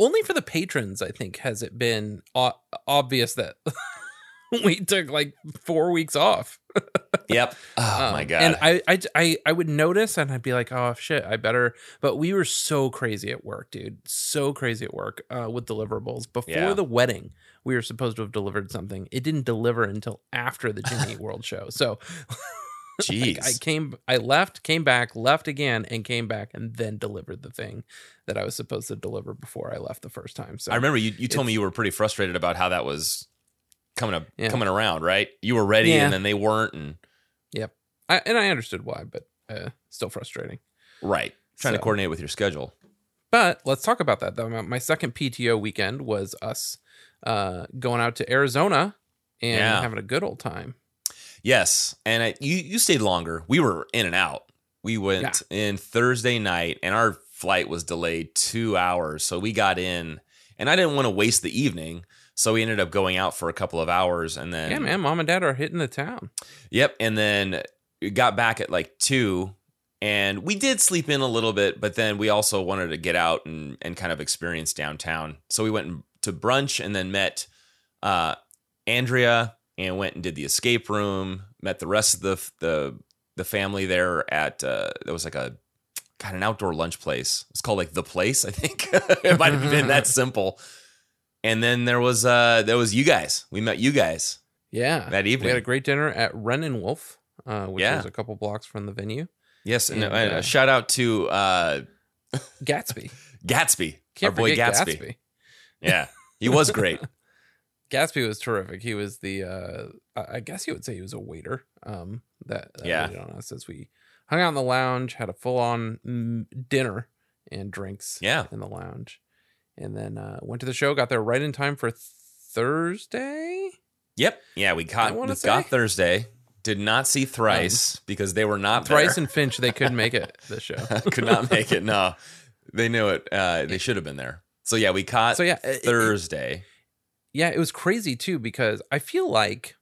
Only for the patrons, I think, has it been o- obvious that we took like four weeks off. Yep. Oh Um, my god. And I, I, I, I would notice, and I'd be like, "Oh shit, I better." But we were so crazy at work, dude. So crazy at work uh, with deliverables. Before Yeah. the wedding, we were supposed to have delivered something. It didn't deliver until after the Jimmy World show. So Jeez. I came, I left, came back, left again, and came back, and then delivered the thing that I was supposed to deliver before I left the first time. So I remember you, you told me you were pretty frustrated about how that was coming up Yeah. coming around, right? You were ready Yeah. and then they weren't and I, and I understood why, but uh, still frustrating. right. Trying to coordinate with your schedule. But let's talk about that though. My- My second PTO weekend was us uh, going out to Arizona and Yeah. having a good old time. Yes, and I, you you stayed longer. We were in and out. We went in Thursday night, and our flight was delayed two hours. So we got in, and I didn't want to waste the evening, so we ended up going out for a couple of hours, and then yeah, man, mom and dad are hitting the town. Yep, and then we got back at like two, and we did sleep in a little bit, but then we also wanted to get out and and kind of experience downtown. So we went to brunch and then met uh, Andrea and went and did the escape room. Met the rest of the the the family there at uh, there was like a got an outdoor lunch place. It's called like the place, I think. it might have been that simple. And then there was uh there was you guys. We met you guys Yeah, that evening we had a great dinner at Ren and Wolf, uh, which Yeah. is a couple blocks from the venue. Yes, and, And, uh, uh, a shout out to uh, Gatsby, Gatsby, Can't our boy Gatsby. Gatsby. Yeah, he was great. Gatsby was terrific. He was the, uh, I guess you would say he was a waiter. Um, that, that Yeah. waited on us as we hung out in the lounge, had a full on dinner and drinks. Yeah. in the lounge, and then uh, went to the show. Got there right in time for Thursday. Yep. Yeah, we got I wanna got. Thursday. Did not see Thrice because they were not there. Thrice and Finch, they couldn't make it The show. could not make it. No, they knew it. Uh, they should have been there. So yeah, we caught So yeah, it- it- Thursday. Yeah, it was crazy too because I feel like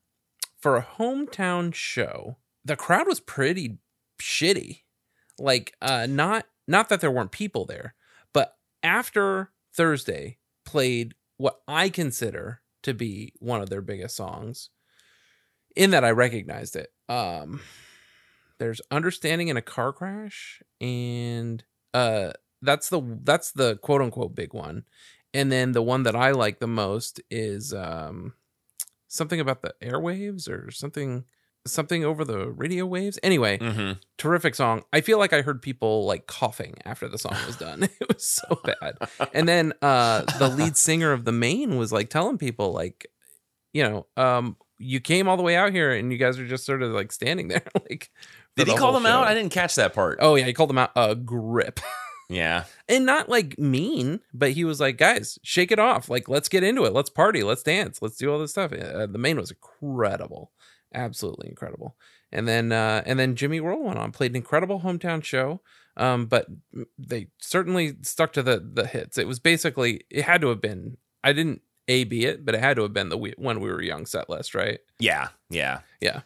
for a hometown show, the crowd was pretty shitty. Like, uh, not not that there weren't people there, but after Thursday played what I consider to be one of their biggest songs, in that I recognized it. Um, there's understanding in a car crash, and uh, that's the that's the quote unquote big one. And then the one that I like the most is um something about the airwaves or something something over the radio waves. Anyway, hmm terrific song. I feel like I heard people like coughing after the song was done. it was so bad. And then uh the lead singer of the main was like telling people like you know, um you came all the way out here and you guys are just sort of like standing there like Did he the call them out? I didn't catch that part. Oh yeah, he called them out a grip. Yeah. and not like mean, but he was like, guys, shake it off. Like, let's get into it. Let's party. Let's dance. Let's do all this stuff. Uh, the main was incredible, absolutely incredible. And then, uh, and then Jimmy Roll went on, played an incredible hometown show. Um, but they certainly stuck to the the hits. It was basically, it had to have been. I didn't a b it, but it had to have been the we, when we were young set list, right? Yeah. Yeah. Yeah.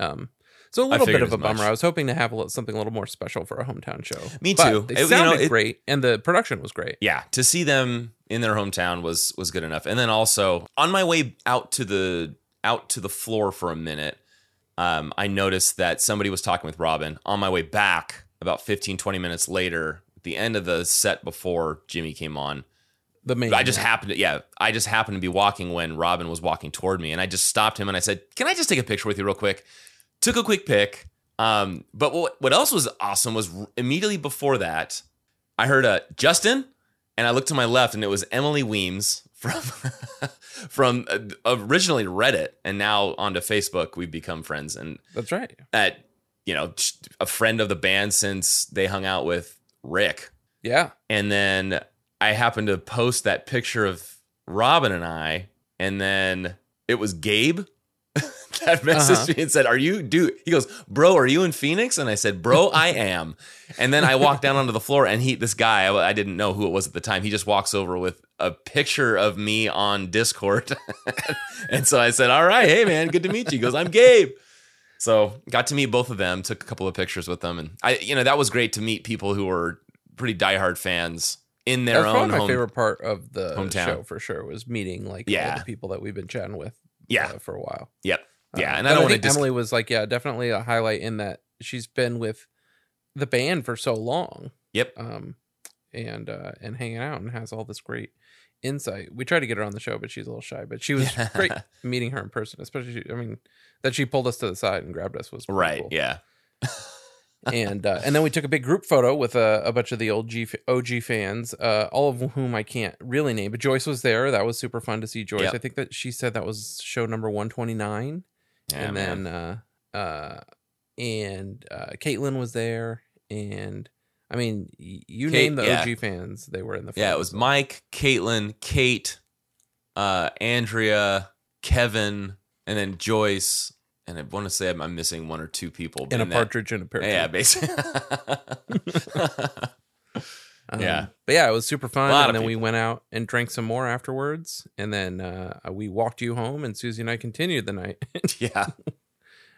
Um, so a little bit of a bummer. much. I was hoping to have a, little- something a little more special for a hometown show. Me But too. They It- you know, sounded it- great, and the production was great. yeah to see them in their hometown was was good enough and then also on my way out to the out to the floor for a minute um, i noticed that somebody was talking with robin on my way back about 15 20 minutes later at the end of the set before jimmy came on The main. i just happened to yeah i just happened to be walking when robin was walking toward me and i just stopped him and i said can i just take a picture with you real quick took a quick pick. um, but what, what else was awesome was immediately before that i heard a justin and I looked to my left, and it was Emily Weems from from uh, originally Reddit, and now onto Facebook. We've become friends, and That's right. at you know a friend of the band since they hung out with Rick, Yeah. and then I happened to post that picture of Robin and I, and then it was Gabe. that messaged Uh-huh. me and said, "Are you dude?" He goes, "Bro, are you in Phoenix?" And I said, "Bro, I am." And then I walked down onto the floor, and he, this guy, I, I didn't know who it was at the time. He just walks over with a picture of me on Discord, and so I said, "All right, hey man, good to meet you." He goes, "I'm Gabe." So got to meet both of them, took a couple of pictures with them, and I, you know, that was great to meet people who were pretty diehard fans in their probably own my home. favorite part of the hometown. show for sure was meeting like Yeah. the people that we've been chatting with Yeah. uh, for a while. Yep. Yeah, Uh, and I don't wanna think Emily was like, yeah, definitely a highlight in that she's been with the band for so long, Yep. um, and uh, and hanging out and has all this great insight. We tried to get her on the show, but she's a little shy. But she was Yeah. great meeting her in person, especially. I mean, that she pulled us to the side and grabbed us was Right. cool. Yeah. and uh, and then we took a big group photo with a, a bunch of the old G, OG fans, uh, all of whom I can't really name, but Joyce was there. That was super fun to see Joyce. Yep. I think that she said that was show number one twenty nine, Yeah, and man. then uh, uh, and uh, Caitlin was there, and I mean, you Kate- name the yeah. OG fans, they were in the. Yeah, it was Mike, Caitlin, Kate, uh, Andrea, Kevin, and then Joyce. And I want to say I'm, I'm missing one or two people. and a that- partridge in a pear. Yeah, basically. Um, Yeah. but yeah, it was super fun. And then we went out and drank some more afterwards, and then uh, we walked you home, and Susie and I continued the night. yeah.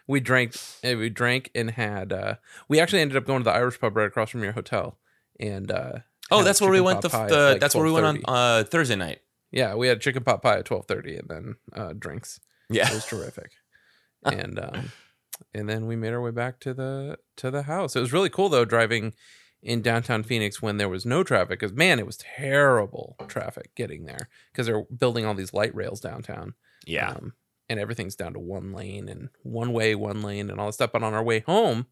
we drank eh, we drank and had uh we actually ended up going to the irish pub right across from your hotel and uh Oh, that's where we went. The, the like, that's where we went on uh, Thursday night. yeah we had chicken pot pie at 12:30 and then uh drinks Yeah. it was terrific and um and then we made our way back to the to the house it was really cool though driving in downtown phoenix when there was no traffic because man it was terrible traffic getting there because they're building all these light rails downtown Yeah. um, and everything's down to one lane and one way, one lane, and all this stuff. But on our way home,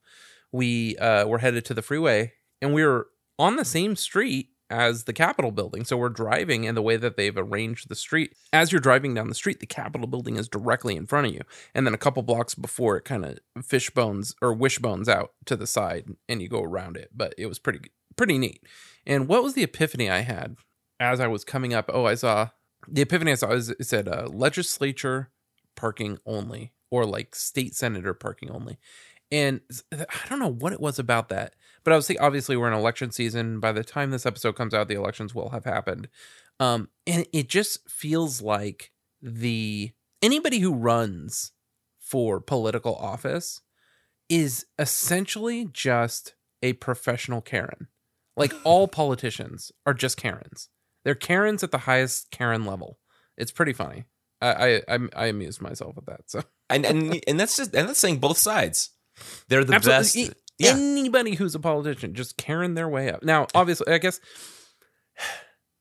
we uh, were headed to the freeway, and we were on the same street as the Capitol building. So we're driving, and the way that they've arranged the street, as you're driving down the street, the Capitol building is directly in front of you, and then a couple blocks before it, kind of fish bones or wishbones out to the side, and you go around it. But it was pretty pretty neat. And what was the epiphany I had as I was coming up? Oh, I saw the epiphany I saw is it said uh, legislature parking only or like state senator parking only. And I don't know what it was about that, but I was thinking, obviously we're in election season. By the time this episode comes out, the elections will have happened. Um, and it just feels like the anybody who runs for political office is essentially just a professional Karen. Like all politicians are just Karens. They're Karens at the highest Karen level. It's pretty funny. I I I, I amused myself with that. So And and and that's just and that's saying both sides. They're the Absolutely. best. Yeah. anybody who's a politician just Karen their way up. Now, obviously, I guess.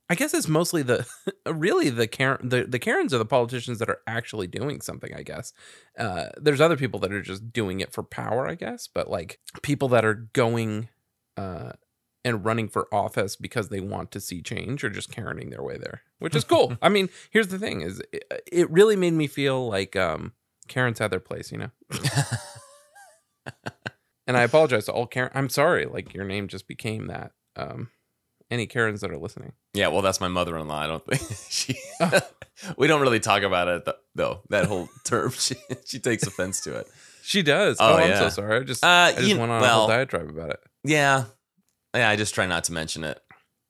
I guess it's mostly the really the Karen the, the Karens are the politicians that are actually doing something, I guess. Uh there's other people that are just doing it for power, I guess, but like people that are going uh and running for office because they want to see change or just Karening their way there, which is cool. I mean, here's the thing is it, it really made me feel like um Karens had their place, you know. and I apologize to all Karen. I'm sorry, like your name just became that. Um, any Karens that are listening, Yeah, well, that's my mother-in-law. I don't think she. Oh. we don't really talk about it though. That whole term, she she takes offense to it. she does. Oh, Oh, I'm so sorry. I just, Uh, I just you- went on a whole diatribe about it. Yeah, yeah. I just try not to mention it.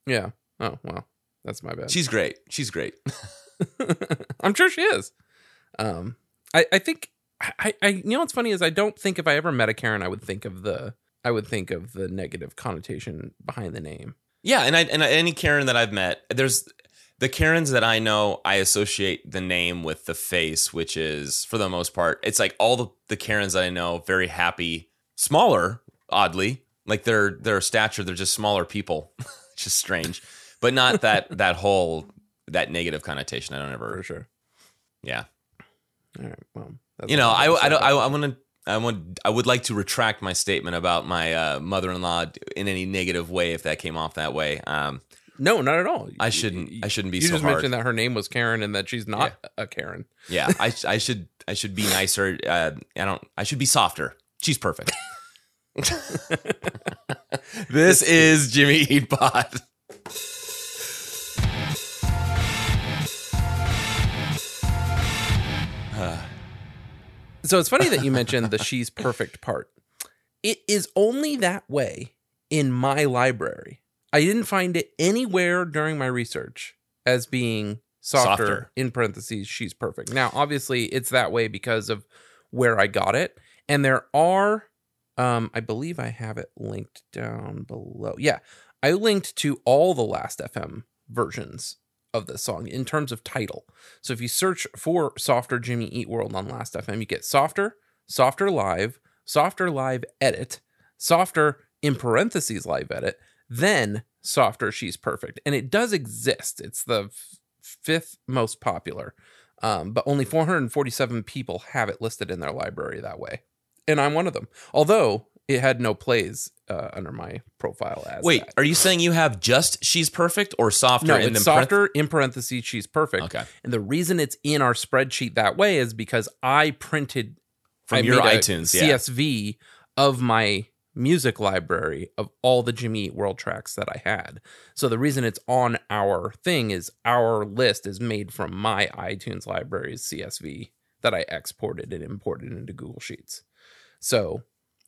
Yeah. Oh well, that's my bad. She's great. She's great. I'm sure she is. Um, I, I think, I, I, you know what's funny is I don't think if I ever met a Karen, I would think of the, I would think of the negative connotation behind the name. Yeah, and I and any Karen that I've met, there's the Karens that I know. I associate the name with the face, which is for the most part, it's like all the the Karens that I know, very happy, smaller, oddly, like their their stature, they're just smaller people, just strange, but not that that whole that negative connotation. I don't ever For sure. yeah. All right. Well, that's You know, all I I don't I, I want to. I would I would like to retract my statement about my uh, mother-in-law in any negative way if that came off that way. Um, No, not at all. I shouldn't I shouldn't be You so just hard. mentioned that her name was Karen and that she's not a Karen. Yeah, I I should I should be nicer. Uh, I don't. I should be softer. She's perfect. this is Jimmy Eat Pot. So it's funny that you mentioned the she's perfect part. It is only that way in my library. I didn't find it anywhere during my research as being softer, Softer. in parentheses she's perfect. Now, obviously it's that way because of where I got it. And there are um I believe I have it linked down below. Yeah. I linked to all the last FM versions of the song in terms of title. So if you search for Softer Jimmy Eat World on Last FM, you get Softer, Softer Live, Softer Live Edit, Softer in parentheses Live Edit, then Softer She's Perfect. And it does exist. It's the f- fifth most popular, um, but only 447 people have it listed in their library that way. And I'm one of them. Although it had no plays uh, under my profile as Wait, that. are you saying you have just she's perfect or softer No, and it's softer in parentheses. She's perfect. Okay. And the reason it's in our spreadsheet that way is because I printed From I your iTunes, yeah. CSV of my music library of all the Jimmy Eat World tracks that I had. So the reason it's on our thing is our list is made from my iTunes library's CSV that I exported and imported into Google Sheets. So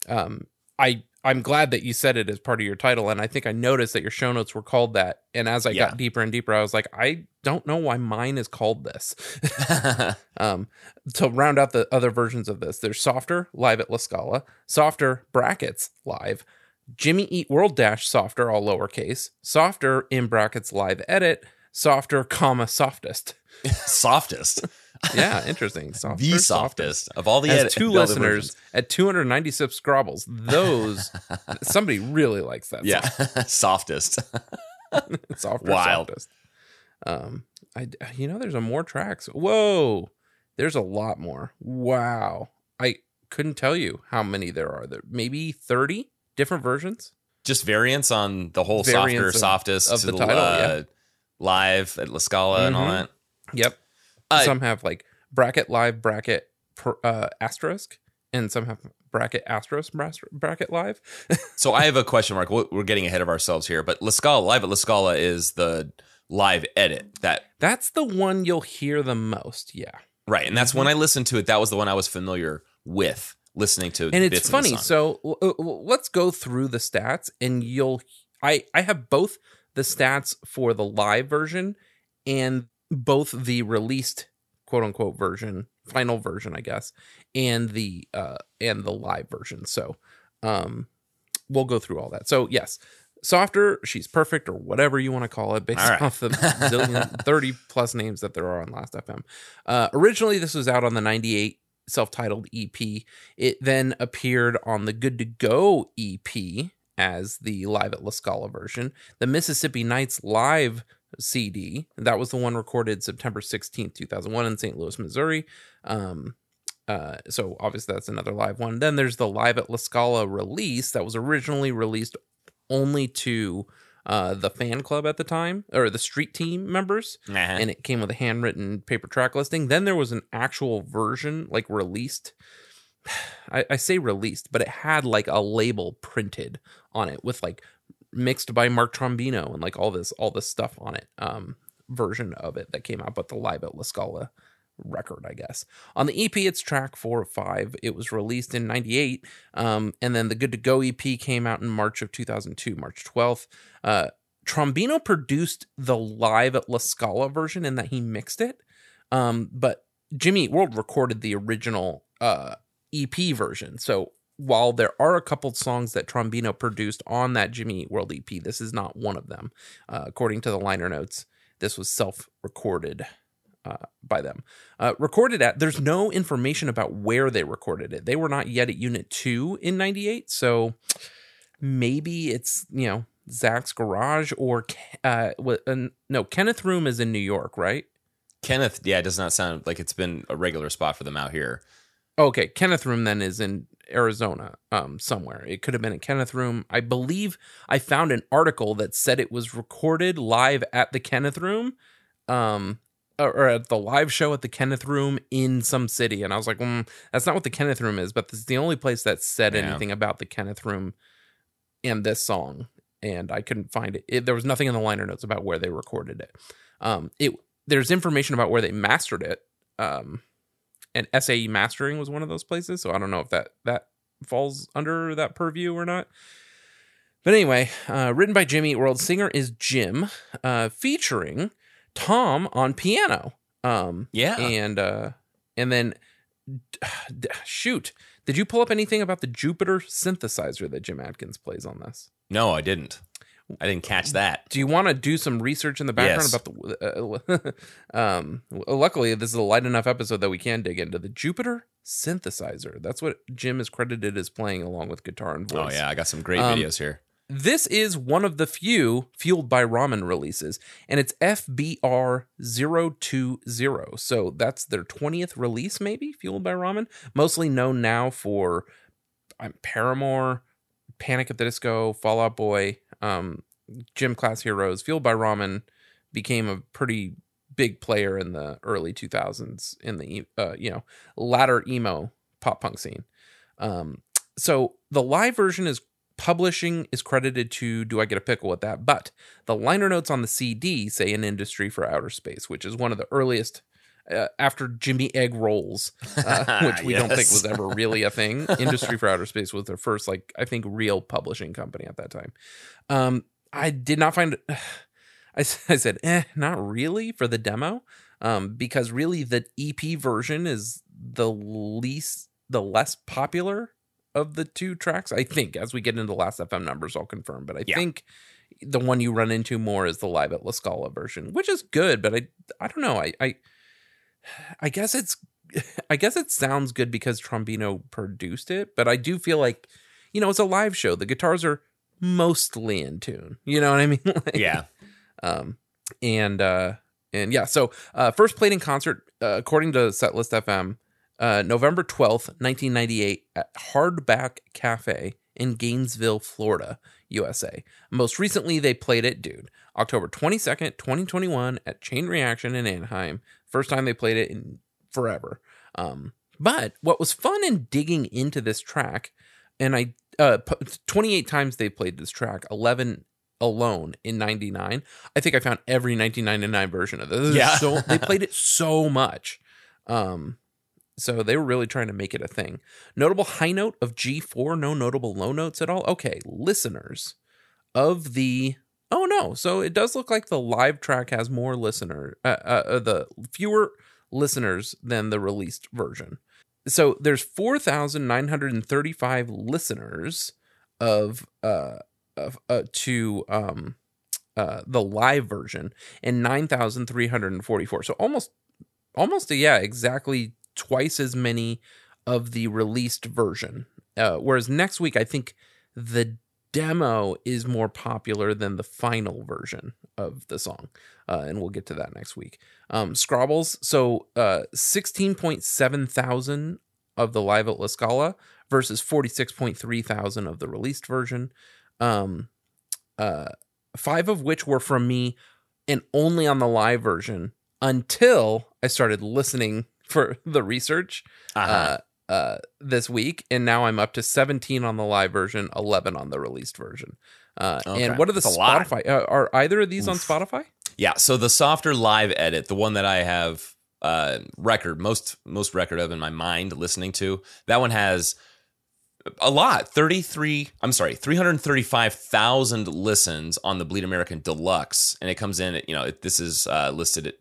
um I I'm glad that you said it as part of your title and I think I noticed that your show notes were called that and as I Yeah. got deeper and deeper I was like I don't know why mine is called this. Um, to round out the other versions of this, there's Softer live at La Scala, Softer brackets live, Jimmy Eat World Dash Softer all lowercase, Softer in brackets live edit, Softer comma softest. softest. Yeah, interesting. Softer, the softest of all the Has two listeners versions. at 290 subscribles. Those somebody really likes that. Yeah, softest. Softer, Wild. softest. Um, I you know there's a more tracks. Whoa, there's a lot more. Wow, I couldn't tell you how many there are. There maybe 30 different versions. Just variants on the whole softer, of- softest of the title, uh, yeah. live at La Scala and all Mhm. that. Yep. Uh, some have like bracket live bracket per, uh, asterisk, and some have bracket asterisk bracket live. So I have a question mark. We're getting ahead of ourselves here, but La Scala live at La Scala is the live edit that That's the one you'll hear the most. Yeah. right, and that's when I listened to it. That was the one I was familiar with listening to. and it's funny so let's go through the stats and you'll i i have both the stats for the live version and both the released quote unquote version final version i guess and the uh and the live version so um we'll go through all that so yes softer she's perfect or whatever you want to call it based right. off the zillion, 30 plus names that there are on last fm uh originally this was out on the 98 self-titled ep it then appeared on the Good to Go EP as the Live at La Scala version. The Mississippi Nights Live CD, that was the one recorded September 16th, 2001 in St. Louis, Missouri. Um, uh, so obviously that's another live one. Then there's the Live at La Scala release that was originally released only to uh, the fan club at the time, or the street team members Uh-huh. and it came with a handwritten paper track listing. Then there was an actual version, like released. I, I say released, but it had like a label printed on it with like mixed by Mark Trombino and like all this all this stuff on it. Um, version of it that came out, but the live at La Scala record, I guess. On the EP, it's track four of five. It was released in '98, um, and then the Good to Go EP came out in March of 2002, March 12th. Uh, Trombino produced the live at La Scala version in that he mixed it, um, but Jimmy World recorded the original uh, EP version. So while there are a couple songs that Trombino produced on that Jimmy Eat World EP, this is not one of them. Uh, according to the liner notes, this was self-recorded uh, by them. Uh, recorded at there's no information about where they recorded it. They were not yet at Unit Two in '98, so maybe it's you know Zach's garage or uh, uh, no Kenneth Room is in New York, right? Kenneth, yeah, it does not sound like it's been a regular spot for them out here. Okay, Kenneth Room then is in Arizona, um, somewhere. It could have been at Kenneth Room. I believe I found an article that said it was recorded live at the Kenneth Room, um, or, or at the live show at the Kenneth Room in some city. And I was like, mm, that's not what the Kenneth Room is, but this is the only place that said Yeah. anything about the Kenneth Room and this song. And I couldn't find it. it. There was nothing in the liner notes about where they recorded it. Um, it there's information about where they mastered it. Um, and SAE mastering was one of those places. So I don't know if that that falls under that purview or not. But anyway, uh, written by Jimmy World, singer is Jim, uh, featuring Tom on piano. Um, Yeah. and uh, and then d- shoot, did you pull up anything about the Jupiter synthesizer that Jim Adkins plays on this? No, I didn't. I didn't catch that. Do you want to do some research in the background Yes. about the? Uh, um, luckily, this is a light enough episode that we can dig into the Jupiter synthesizer. That's what Jim is credited as playing along with guitar and voice. Oh yeah, I got some great Um, videos here. This is one of the few fueled by ramen releases, and it's FBR020. So that's their 20th release, maybe, fueled by ramen. Mostly known now for um, Paramore, Panic at the Disco, Fallout Boy, um, Gym Class Heroes. Fueled by ramen became a pretty big player in the early 2000s in the, uh, you know, latter emo pop punk scene. Um, so the live version is publishing is credited to do I get a pickle with that? But the liner notes on the CD say an industry for outer space, which is one of the earliest uh, after Jimmy Egg Rolls, uh, which we don't think was ever really a thing. industry for outer space was their first, like I think, real publishing company at that time. Um, I did not find. I, I said, eh, not really for the demo, um, because really the EP version is the least, the less popular of the two tracks. I think as we get into the last FM numbers, I'll confirm, but I Yeah. think the one you run into more is the live at La Scala version, which is good, but I, I don't know, I, I, I guess it's, I guess it sounds good because Trombino produced it, but I do feel like, you know, it's a live show. The guitars are mostly in tune. You know what I mean? Like, Yeah. um, and uh, and yeah, so uh, first played in concert uh, according to Setlist FM, uh, November twelfth, nineteen ninety eight, at Hardback Cafe in Gainesville, Florida, USA. Most recently, they played it, dude, October twenty second, twenty twenty one, at Chain Reaction in Anaheim. First time they played it in forever. Um, but what was fun in digging into this track, and I uh, 28 times they played this track, 11 alone in 99. I think I found every 1999 version of this. This Yeah. so they played it so much. Um so they were really trying to make it a thing. Notable high note of G4, no notable low notes at all. Okay, listeners of the Oh no, so it does look like the live track has more listener uh, uh, uh, the fewer listeners than the released version. So there's 4,935 listeners of uh of uh, to um uh the live version and 9,344. So almost almost yeah, exactly twice as many of the released version. Uh whereas next week I think the demo is more popular than the final version of the song. Uh, and we'll get to that next week. Um, Scrobbles, so uh, 16.7 thousand of the live at La Scala versus 46.3 thousand of the released version. Um, uh, five of which were from me and only on the live version until I started listening for the research Uh-huh. Uh, this week, and now I'm up to 17 on the live version, 11 on the released version. Uh, Okay. And what are the That's. Spotify? Uh, are either of these on Spotify? Yeah, so the softer live edit, the one that I have uh record most most record of in my mind listening to, that one has a lot, 33, I'm sorry, 335,000 listens on the Bleed American Deluxe and it comes in at, you know, it, this is uh listed at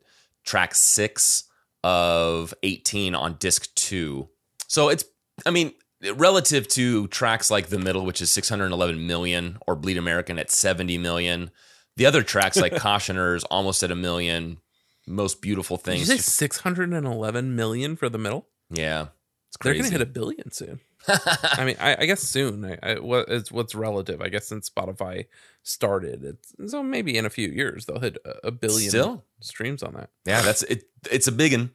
track 6 of 18 on disc 2. So it's I mean, relative to tracks like The Middle which is 611 million or Bleed American at 70 million, the other tracks like Cautioners almost at a million, Most Beautiful Did you Things. say 611 million for the middle? yeah. It's They're going to hit a billion soon. I mean, I, I guess soon. I, I, what is what's relative? I guess since Spotify started, it's so maybe in a few years they'll hit a, a billion Still. streams on that. yeah, that's it it's a big one.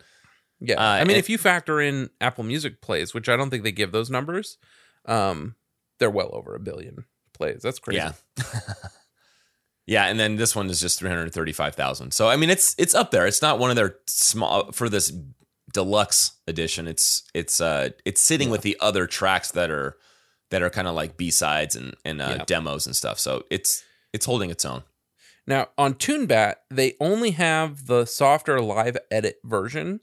Yeah, Uh, I mean, if you factor in Apple Music plays, which I don't think they give those numbers, um, they're well over a billion plays. That's crazy. Yeah. yeah, and then this one is just 335,000. So I mean it's it's up there. It's not one of their small for this deluxe edition. It's it's uh it's sitting with the other tracks that are that are kind of like B-sides and and uh, Yeah. demos and stuff. So it's it's holding its own. Now on TuneBat, they only have the softer live edit version,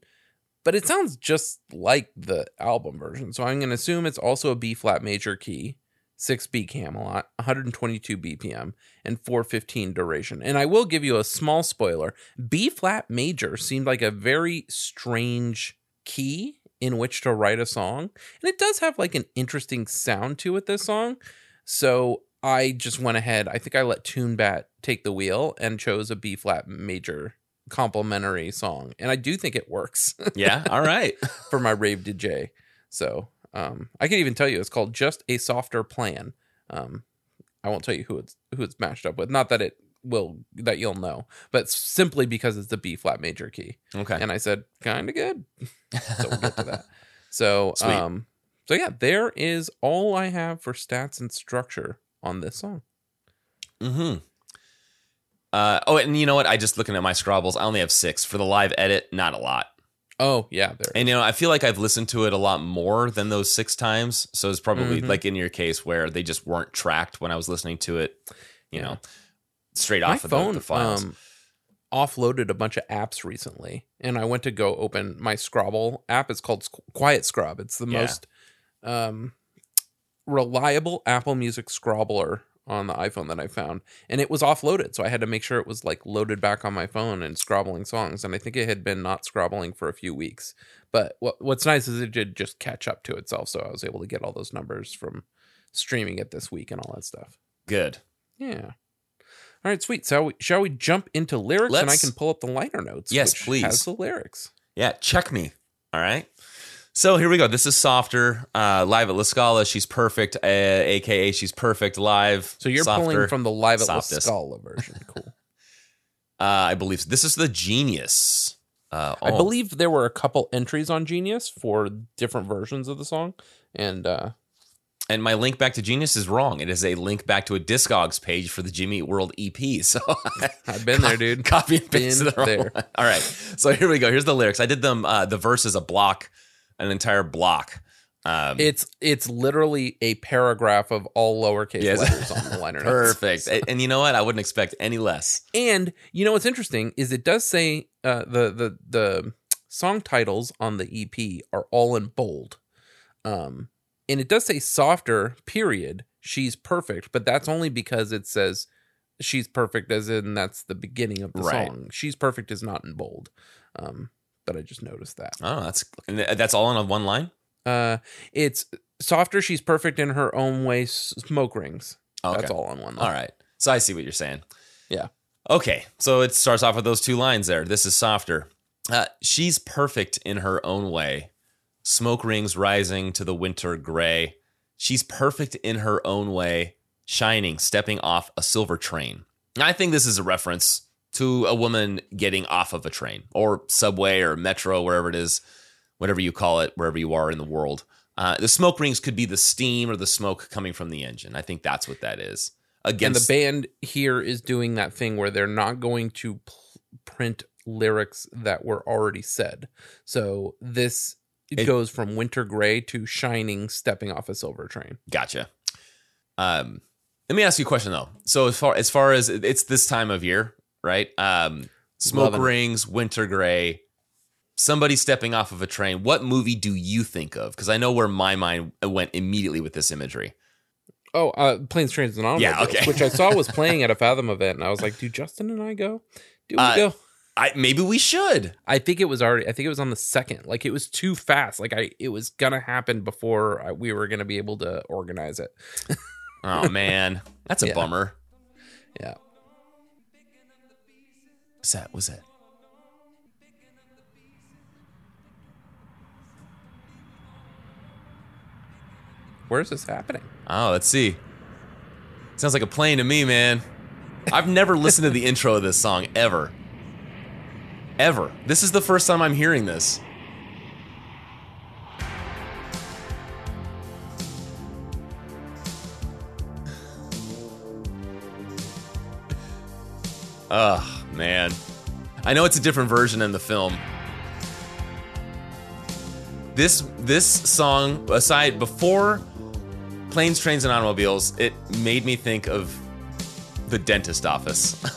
but it sounds just like the album version. So I'm going to assume it's also a B flat major key, 6B Camelot, 122 BPM, and 415 duration. And I will give you a small spoiler B flat major seemed like a very strange key in which to write a song. And it does have like an interesting sound to it, this song. So I just went ahead. I think I let TuneBat take the wheel and chose a B flat major complimentary song, and I do think it works Yeah. All right. for my rave DJ. So um, I can even tell you it's called "Just a Softer Plan." Um, I won't tell you who it's who it's matched up with. Not that it will that you'll know, but simply because it's the B flat major key. Okay. And I said, kind of good. so we'll get to that. So, Sweet. um, so yeah, there is all I have for stats and structure on this song. hmm Uh, oh, and you know what? I just looking at my scrobbles. I only have six for the live edit. Not a lot. Oh yeah, there. And you know, I feel like I've listened to it a lot more than those six times. So it's probably Mhm. like in your case where they just weren't tracked when I was listening to it. You know, straight My off of the, phone the files. um, offloaded a bunch of apps recently, and I went to go open my Scrobble app. It's called QuietScrob. It's the Yeah. most um, reliable Apple Music Scrobbler on the iPhone that I found, and it was offloaded. So I had to make sure it was like loaded back on my phone and scrobbling songs. And I think it had been not scrobbling for a few weeks. But what what's nice is it did just catch up to itself, so I was able to get all those numbers from streaming it this week and all that stuff. Good. Yeah. All right, sweet. So we, shall we jump into lyrics and I can pull up the liner notes? Yes, please. Has the lyrics. Yeah, check me. All right. So here we go. This is softer. Uh, live at La Scala. She's perfect. Uh, AKA she's perfect live. So you're Softer. pulling from the live at La softest. Scala version. Cool. Uh, I believe this is the Genius. Uh, I believe there were a couple entries on Genius for different versions of the song, and uh, and my link back to Genius is wrong. It is a link back to a Discogs page for the Jimmy Eat World EP. So I've been there, dude. Copy and paste the wrong there. one. All right. So here we go. Here's the lyrics. I did them. Uh, the verse is a block, an entire block. Um, It's it's literally a paragraph of all lowercase Yes. letters on the liner notes. perfect. and, and you know what? I wouldn't expect any less. And you know what's interesting is it does say uh, the the the song titles on the EP are all in bold, um, and it does say softer. Period. She's perfect, but that's only because it says she's perfect, as in that's the beginning of the Right. song. She's perfect is not in bold, um, but I just noticed that. Oh, that's and that's all in one line. Uh, it's softer. She's perfect in her own way. Smoke rings. Okay. That's all on one. Line. All right. So I see what you're saying. Yeah. Okay. So it starts off with those two lines there. This is softer. Uh, she's perfect in her own way. Smoke rings rising to the winter gray. She's perfect in her own way, shining, stepping off a silver train. I think this is a reference to a woman getting off of a train or subway or metro, wherever it is, whatever you call it, wherever you are in the world. Uh, the smoke rings could be the steam or the smoke coming from the engine. I think that's what that is. and Against the band here is doing that thing where they're not going to p- print lyrics that were already said. So this it, It- goes from winter gray to shining, stepping off a silver train. Gotcha. Um, let me ask you a question though. So as far as far as it's this time of year, right? Um, smoke Loving it. rings, winter gray, somebody stepping off of a train. What movie do you think of? Because I know where my mind went immediately with this imagery. Oh, uh, planes, trains, and automobiles, Yeah, okay. which I saw was playing at a Fathom event, and I was like, "Do Justin and I go? Do we Uh, go?" I maybe we should. I think it was already. I think it was on the second. Like it was too fast. Like I, it was gonna happen before I, we were gonna be able to organize it. Oh man, that's a Yeah. bummer. Yeah. What's that? What's that? Where's this happening? Oh, let's see. Sounds like a plane to me, man. I've never listened to the intro of this song ever. Ever. This is the first time I'm hearing this. Oh, man. I know it's a different version in the film. This this song aside before planes, trains, and automobiles, it made me think of the dentist office.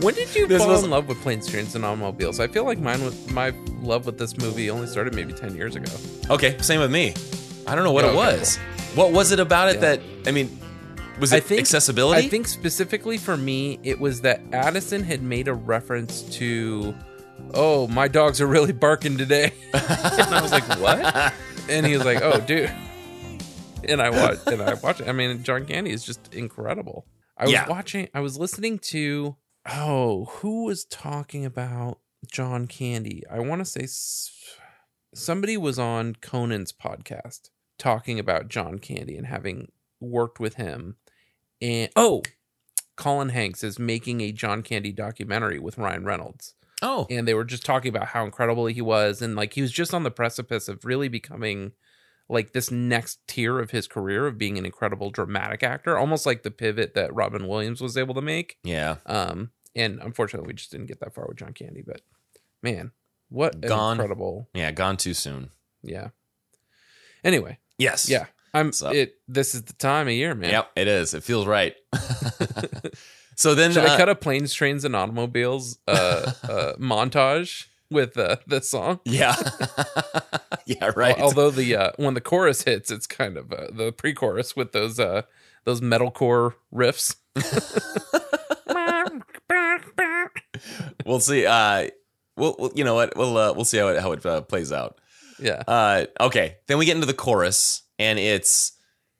When did you This fall was- in love with planes, trains, and automobiles? I feel like mine was my love with this movie only started maybe ten years ago. okay, same with me. I don't know what it Okay, was. What was it about it Yeah. that I mean? Was it I think accessibility? I think specifically for me, it was that Addison had made a reference to, "Oh, my dogs are really barking today," and I was like, "What?" And he was like, "Oh, dude." and I watch and I watch it. I mean, John Candy is just incredible. I was Yeah. watching. I was listening to. Oh, who was talking about John Candy? I want to say somebody was on Conan's podcast talking about John Candy and having worked with him. And oh, Colin Hanks is making a John Candy documentary with Ryan Reynolds Oh, and they were just talking about how incredible he was and like he was just on the precipice of really becoming like this next tier of his career of being an incredible dramatic actor almost like the pivot that robin williams was able to make yeah. um and unfortunately we just didn't get that far with john candy but man what Gone. incredible Yeah, gone too soon. yeah anyway Yes. yeah i'm So- it this is the time of year man Yep, it is. It feels right. so then should i uh, cut a planes trains and automobiles uh uh montage with uh the song Yeah. yeah, right. Although the uh, when the chorus hits, it's kind of uh, the pre-chorus with those uh, those metalcore riffs. we'll see. Uh we'll, we'll you know what? We'll uh, we'll see how it how it uh, plays out. yeah, Uh, okay. Then we get into the chorus, and it's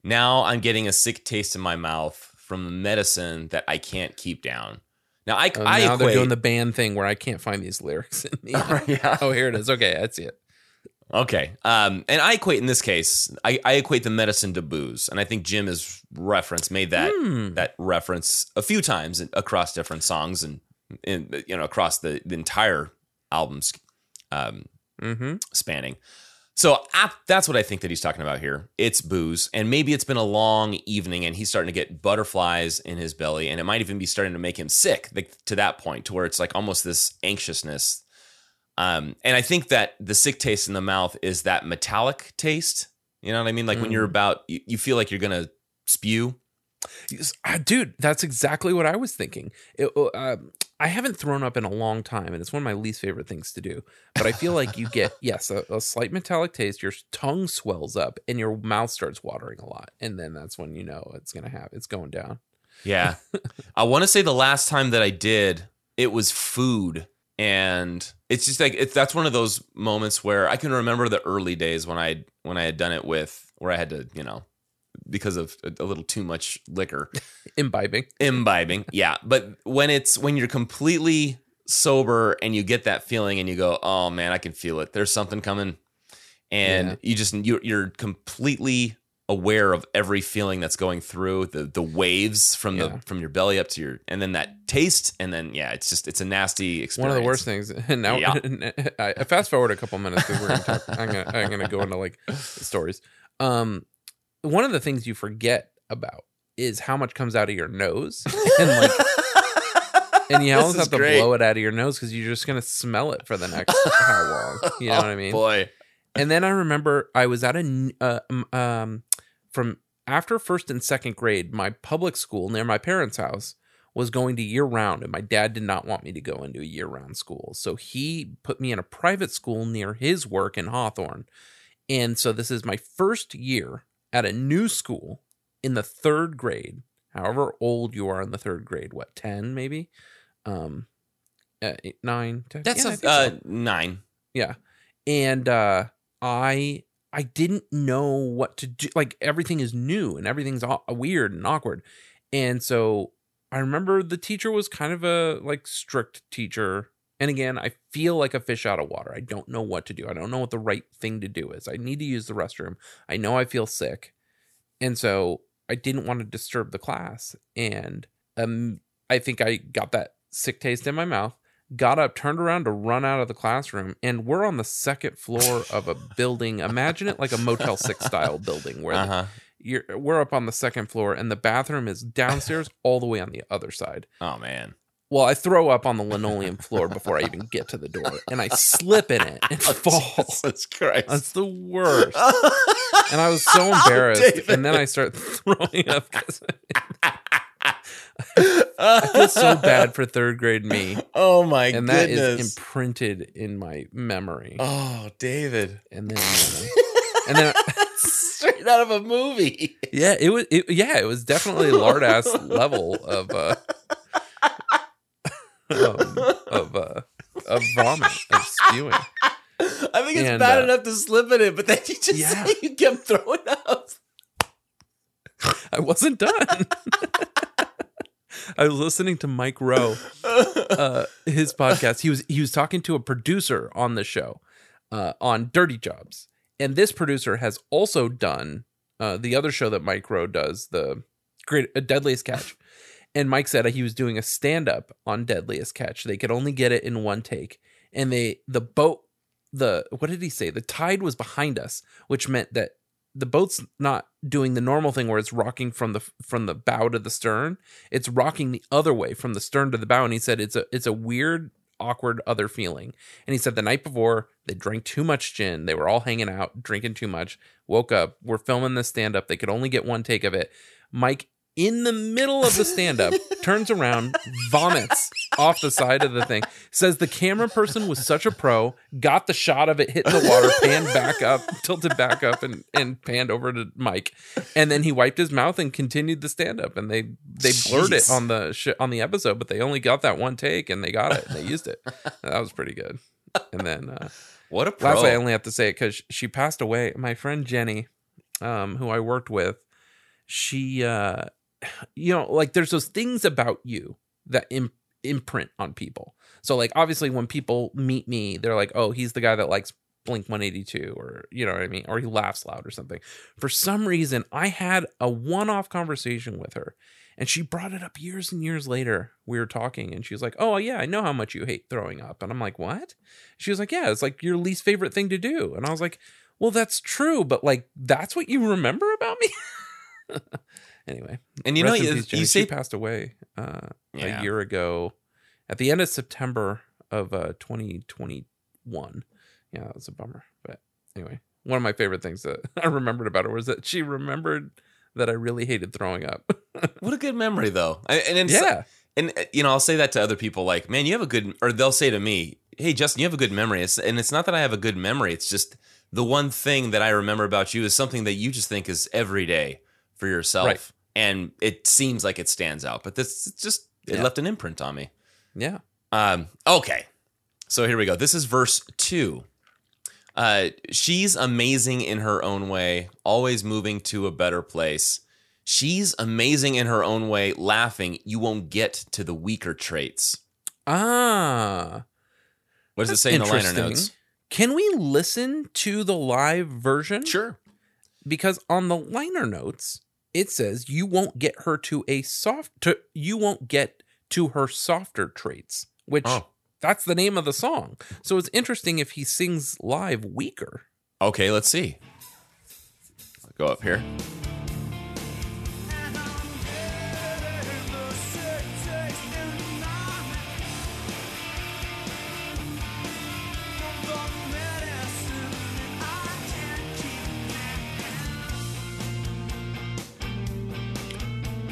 now I'm getting a sick taste in my mouth from the medicine that I can't keep down. Now I, Oh, I now they're doing the band thing where I can't find these lyrics in the. yeah. oh, here it is. Okay, that's it. Okay. Um, and I equate in this case, I, I equate the medicine to booze, and I think Jim has reference made that Hmm. that reference a few times across different songs and, and you know across the, the entire album's um, Mm-hmm. spanning. So I, that's what I think that he's talking about here. It's booze, and maybe it's been a long evening, and he's starting to get butterflies in his belly, and it might even be starting to make him sick like, to that point, to where it's like almost this anxiousness. Um, and I think that the sick taste in the mouth is that metallic taste. You know what I mean? Like when you're Mm. about, you, you feel like you're gonna spew. Dude, that's exactly what I was thinking. It, uh, um, I haven't thrown up in a long time, and it's one of my least favorite things to do. But I feel like you get yes, a, a slight metallic taste. Your tongue swells up, and your mouth starts watering a lot, and then that's when you know it's gonna have it's going down. Yeah. I want to say the last time that I did, it was food. And it's just like it's that's one of those moments where I can remember the early days when I when I had done it with where I had to, you know, because of a, little too much liquor, Imbibing. imbibing. Yeah, but when it's when you're completely sober and you get that feeling and you go, "Oh man, I can feel it. There's something coming." And Yeah. you just you're, you're completely aware of every feeling that's going through the the waves from Yeah. the from your belly up to your and then that taste and then yeah it's just it's a nasty experience One of the worst things. And now Yeah. I, I fast forward a couple minutes because we're gonna talk. I'm gonna I'm gonna go into like stories. Um, one of the things you forget about is how much comes out of your nose, and like, and you always have to great. blow it out of your nose because you're just gonna smell it for the next how long. You know what I Oh, mean? boy And then I remember I was at a uh, um from after first and second grade, my public school near my parents' house was going to year round, and my dad did not want me to go into a year round school, so he put me in a private school near his work in Hawthorne. And so this is my first year at a new school in the third grade. However old you are in the third grade, what ten maybe, um, uh, eight, nine, ten. that's Yeah, a think so. uh, nine. Yeah. And uh i i didn't know what to do like everything is new and everything's weird and awkward. And so i remember the teacher was kind of a like strict teacher and again i feel like a fish out of water. I don't know what to do. I don't know what the right thing to do is. I need to use the restroom. I know i feel sick. And so i didn't want to disturb the class. And um i think i got that sick taste in my mouth got up, turned around to run out of the classroom, and we're on the second floor of a building. Imagine it like a Motel Six style building where uh-huh. you're we're up on the second floor, and the bathroom is downstairs, all the way on the other side. oh man Well, I throw up on the linoleum floor before I even get to the door, and I slip in it and fall. Jesus Christ That's the worst. And I was so embarrassed, David. and then I start throwing up. I feel so bad for third grade me, oh my and that is imprinted in my memory. oh David and then and then straight out of a movie yeah it was it, yeah it was definitely lard ass level of uh um, of uh of vomit of spewing I think it's And, bad uh, enough to slip in it, but then you just Yeah. say you kept throwing up. I wasn't done. I was listening to Mike Rowe, uh, his podcast. He was he was talking to a producer on the show, uh, on Dirty Jobs, and this producer has also done uh, the other show that Mike Rowe does, the Great uh, Deadliest Catch. And Mike said he was doing a stand up on Deadliest Catch. They could only get it in one take, and they the boat the what did he say? The tide was behind us, which meant that the boat's not doing the normal thing where it's rocking from the from the bow to the stern. It's rocking the other way from the stern to the bow. And he said it's a it's a weird, awkward other feeling. And he said the night before they drank too much gin. They were all hanging out, drinking too much. Woke up. We're filming the stand up. They could only get one take of it. Mike in the middle of the stand up turns around, vomits off the side of the thing. Says the camera person was such a pro, got the shot of it hitting the water, panned back up, tilted back up, and and panned over to Mike, and then he wiped his mouth and continued the stand up. And they they blurred it on the sh- on the episode, but they only got that one take, and they got it, and they used it. That was pretty good. And then uh, What a pro. lastly, I only have to say it because she passed away. My friend Jenny, um, who I worked with, she, uh, you know, like there's those things about you that Im- imprint on people. So, like, obviously, when people meet me, they're like, "Oh, he's the guy that likes Blink 182," or you know what I mean, or he laughs loud or something. For some reason, I had a one-off conversation with her. And she brought it up years and years later. We were talking, and she was like, "Oh yeah, I know how much you hate throwing up." And I'm like, "What?" She was like, "Yeah, it's like your least favorite thing to do." And I was like, "Well, that's true, but like that's what you remember about me." anyway, and you know, you, you she passed away uh, Yeah. a year ago, at the end of September of uh, 2021. Yeah, that was a bummer. But anyway, one of my favorite things that I remembered about her was that she remembered that I really hated throwing up. what a good memory though. I- And yeah, and uh, you know, I'll say that to other people, like, man, you have a good, or they'll say to me, hey, Justin, you have a good memory. It's, and it's not that I have a good memory. It's just the one thing that I remember about you is something that you just think is every day for yourself, Right. And it seems like it stands out. But this it's just it Yeah. left an imprint on me. yeah. Um, okay. So here we go. This is verse two. Uh, she's amazing in her own way, always moving to a better place. She's amazing in her own way, laughing. You won't get to the weaker traits. Ah, What does it say in the liner notes? Can we listen to the live version? Sure. because on the liner notes it says you won't get her to a soft to you won't get to her softer traits which Oh. that's the name of the song so it's interesting if he sings live weaker Okay, let's see. Go up here.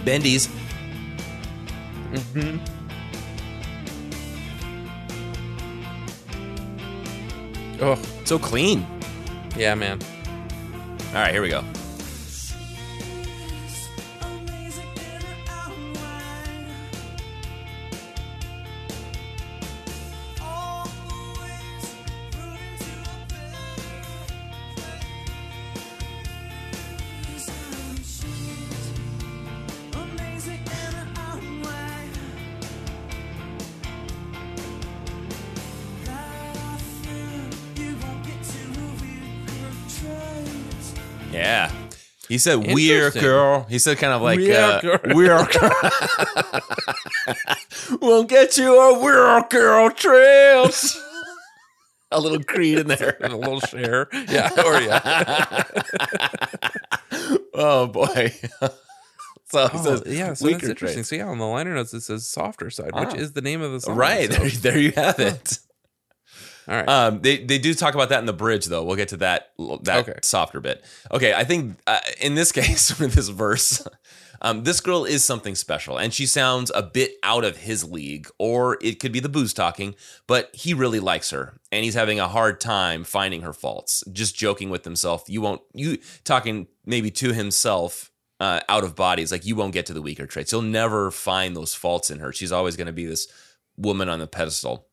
Bendy's. mm-hmm. oh So clean. yeah man All right, here we go. He said weird girl. He said kind of like Weird uh, girl. weird girl. Won't get you a weird girl trails. a little creed in there. and a little Cher yeah or yeah oh boy. so oh, says yeah so that's interesting traits. so yeah on the liner notes it says softer side which Ah. is the name of the song Right. so- There, there you have it. All right Um, they they do talk about that in the bridge, though. We'll get to that that Okay. softer bit. Okay, I think uh, in this case with this verse, um, this girl is something special, and she sounds a bit out of his league, or it could be the booze talking. But he really likes her, and he's having a hard time finding her faults. Just joking with himself. You won't. You talking maybe to himself. Uh, out of body, it's like you won't get to the weaker traits. You'll never find those faults in her. She's always going to be this woman on the pedestal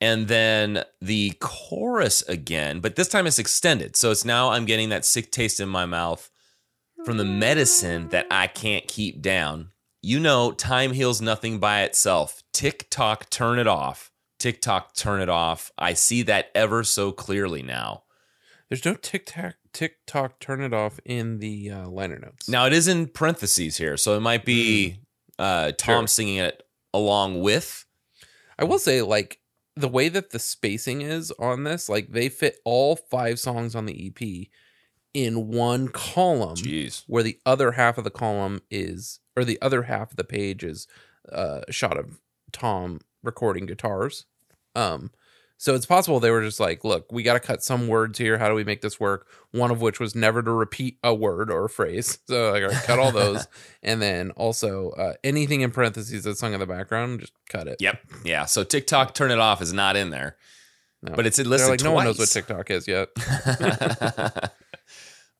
and then the chorus again, but this time it's extended. So it's now I'm getting that sick taste in my mouth. from the medicine that I can't keep down. You know, time heals nothing by itself. Tick tock, turn it off. Tick tock, turn it off. I see that ever so clearly now. There's no tick tock, tick tock, turn it off in the uh, liner notes. Now it is in parentheses here, so it might be uh, Tom Sure. singing it along with. I will say, like, the way that the spacing is on this, like, they fit all five songs on the EP in one column. Jeez. where the other half of the column is or the other half of the page is uh, a shot of Tom recording guitars. Um so it's possible they were just like, look, we got to cut some words here. How do we make this work? One of which was never to repeat a word or a phrase. So I got to cut all those. and then also uh, anything in parentheses that's sung in the background, just cut it. Yep. Yeah. So TikTok, turn it off is not in there, No. but it's listed like, no one knows what. TikTok is yet.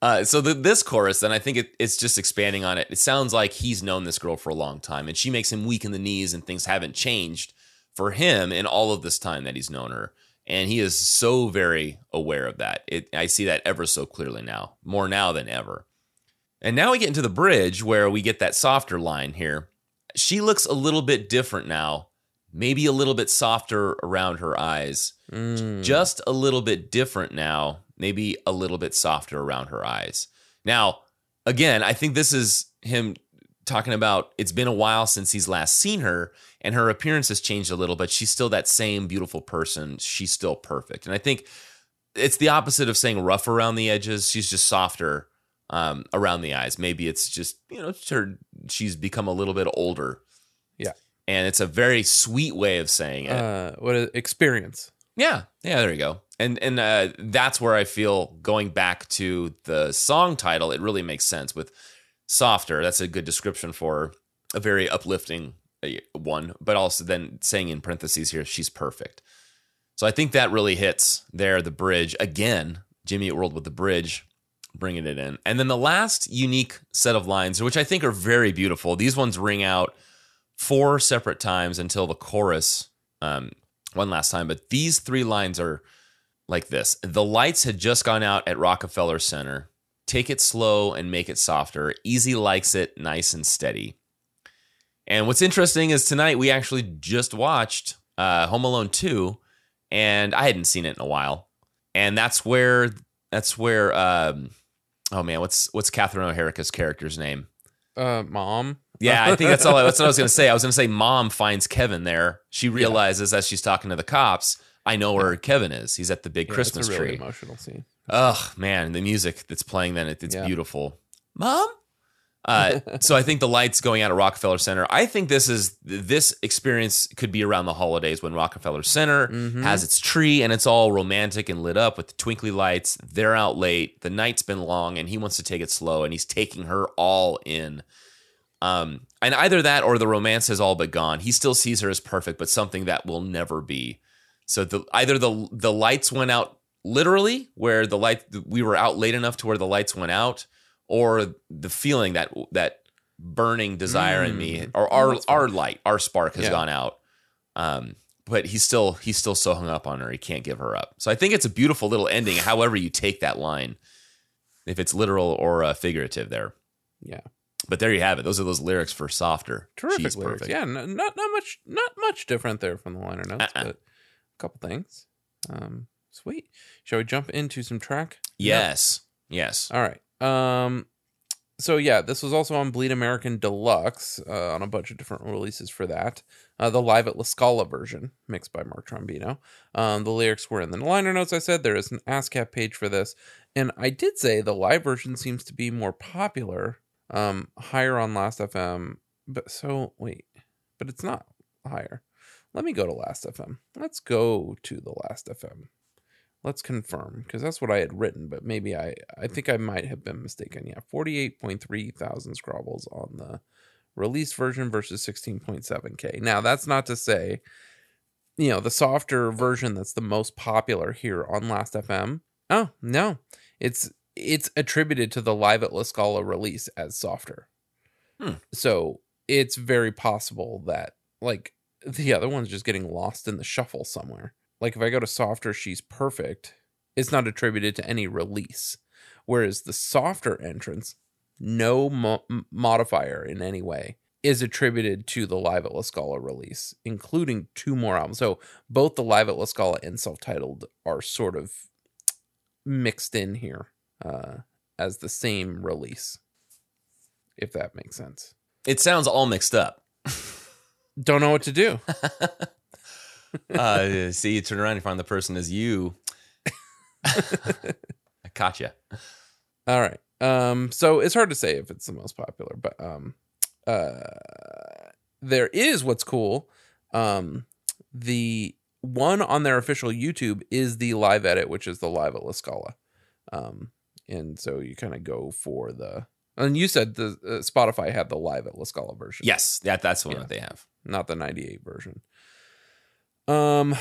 uh, so the, this chorus, then I think it, it's just expanding on it. It sounds like he's known this girl for a long time, and she makes him weak in the knees, and things haven't changed for him in all of this time that he's known her. And he is so very aware of that. It, I see that ever so clearly now, more now than ever. And now we get into the bridge where we get that softer line here. She looks a little bit different now, maybe a little bit softer around her eyes Mm. just a little bit different now, maybe a little bit softer around her eyes. Now, again, I think this is him talking about it's been a while since he's last seen her and her appearance has changed a little, but she's still that same beautiful person. She's still perfect. And I think it's the opposite of saying rough around the edges. She's just softer um, around the eyes. Maybe it's just, you know, her, she's become a little bit older. Yeah. And it's a very sweet way of saying it. uh, what is experience? Yeah, yeah, there you go. And and uh, that's where I feel going back to the song title, it really makes sense with softer. That's a good description for a very uplifting uh, one, but also then saying in parentheses here, she's perfect. So I think that really hits there. The bridge again, Jimmy Eat World with the bridge, bringing it in, and then the last unique set of lines, which I think are very beautiful. These ones ring out four separate times until the chorus. Um, one last time, but these three lines are like this The lights had just gone out at Rockefeller Center. Take it slow and make it softer. Easy likes it, nice and steady. And what's interesting is tonight we actually just watched uh, Home Alone 2, and I hadn't seen it in a while. And that's where that's where um, oh man, what's what's Catherine O'Hara's character's name? Uh, mom. Yeah, I think that's all. That's what I was going to say. I was going to say, mom finds Kevin there. She realizes as she's talking to the cops, I know where Kevin is. He's at the big Yeah, Christmas it's a really tree. emotional scene. Oh man, the music that's playing then it, it's Yeah. beautiful. Mom. Uh, so I think the lights going out at Rockefeller Center. I think this is this experience could be around the holidays when Rockefeller Center Mhm. has its tree and it's all romantic and lit up with the twinkly lights. They're out late. The night's been long and he wants to take it slow and he's taking her all in. Um, and either that or the romance has all but gone. He still sees her as perfect, but something that will never be. So the either the the lights went out literally, where the light we were out late enough to where the lights went out, or the feeling that that burning desire in me, Mm. or Oh, our fun. our light, our spark has Yeah. gone out. Um, but he's still he's still so hung up on her, he can't give her up. So I think it's a beautiful little ending. However, you take that line, if it's literal or uh, figurative, there. Yeah. But there you have it. Those are those lyrics for softer. Terrific She's lyrics. perfect. Yeah, not not much not much different there from the liner notes, Uh-uh. but couple things. Um, sweet. Shall we jump into some track? Yes. Yes. All right. Um, so yeah, this was also on Bleed American Deluxe uh, on a bunch of different releases for that. Uh, the live at La Scala version, mixed by Mark Trombino. Um, the lyrics were in the liner notes. I said there is an ASCAP page for this, and I did say the live version seems to be more popular, um, higher on Last FM. But so wait, but it's not higher. Let me go to Last FM. Let's go to the Last FM. Let's confirm because that's what I had written, but maybe I I think I might have been mistaken. Yeah, forty eight point three thousand scrobbles on the released version versus sixteen point seven k. Now that's not to say, you know, the softer version that's the most popular here on Last FM. Oh no, it's it's attributed to the live at La Scala release as softer. Hmm. So it's very possible that like the other one's just getting lost in the shuffle somewhere. Like if I go to softer, she's perfect. It's not attributed to any release. Whereas the softer entrance, no mo- modifier in any way, is attributed to the Live at La Scala release, including two more albums. So both the Live at La Scala and self titled are sort of mixed in here uh, as the same release, if that makes sense. It sounds all mixed up. Don't know what to do. uh, see, you turn around and find the person is you. I caught you. All right. Um, so it's hard to say if it's the most popular, but um, uh, there is what's cool. Um, the one on their official YouTube is the live edit, which is the live at La Scala. Um, and so you kind of go for the. And you said the uh, Spotify had the live at La Scala version. Yes, that that's the one Yeah. that they have. Not the 98 version. Um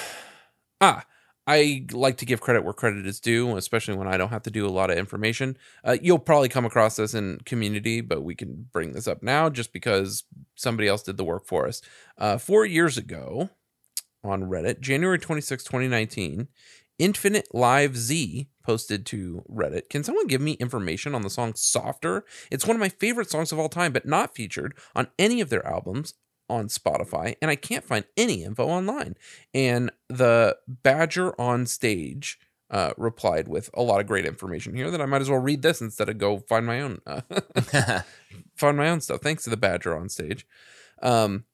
ah, I like to give credit where credit is due, especially when I don't have to do a lot of information. Uh, you'll probably come across this in community, but we can bring this up now just because somebody else did the work for us. Uh, four years ago on Reddit, January 26, 2019, Infinite Live Z posted to Reddit. Can someone give me information on the song Softer? It's one of my favorite songs of all time, but not featured on any of their albums on Spotify, and I can't find any info online. And the Badger on stage uh, replied with a lot of great information here that I might as well read this instead of go find my own uh, find my own stuff. Thanks to the Badger on stage. Um,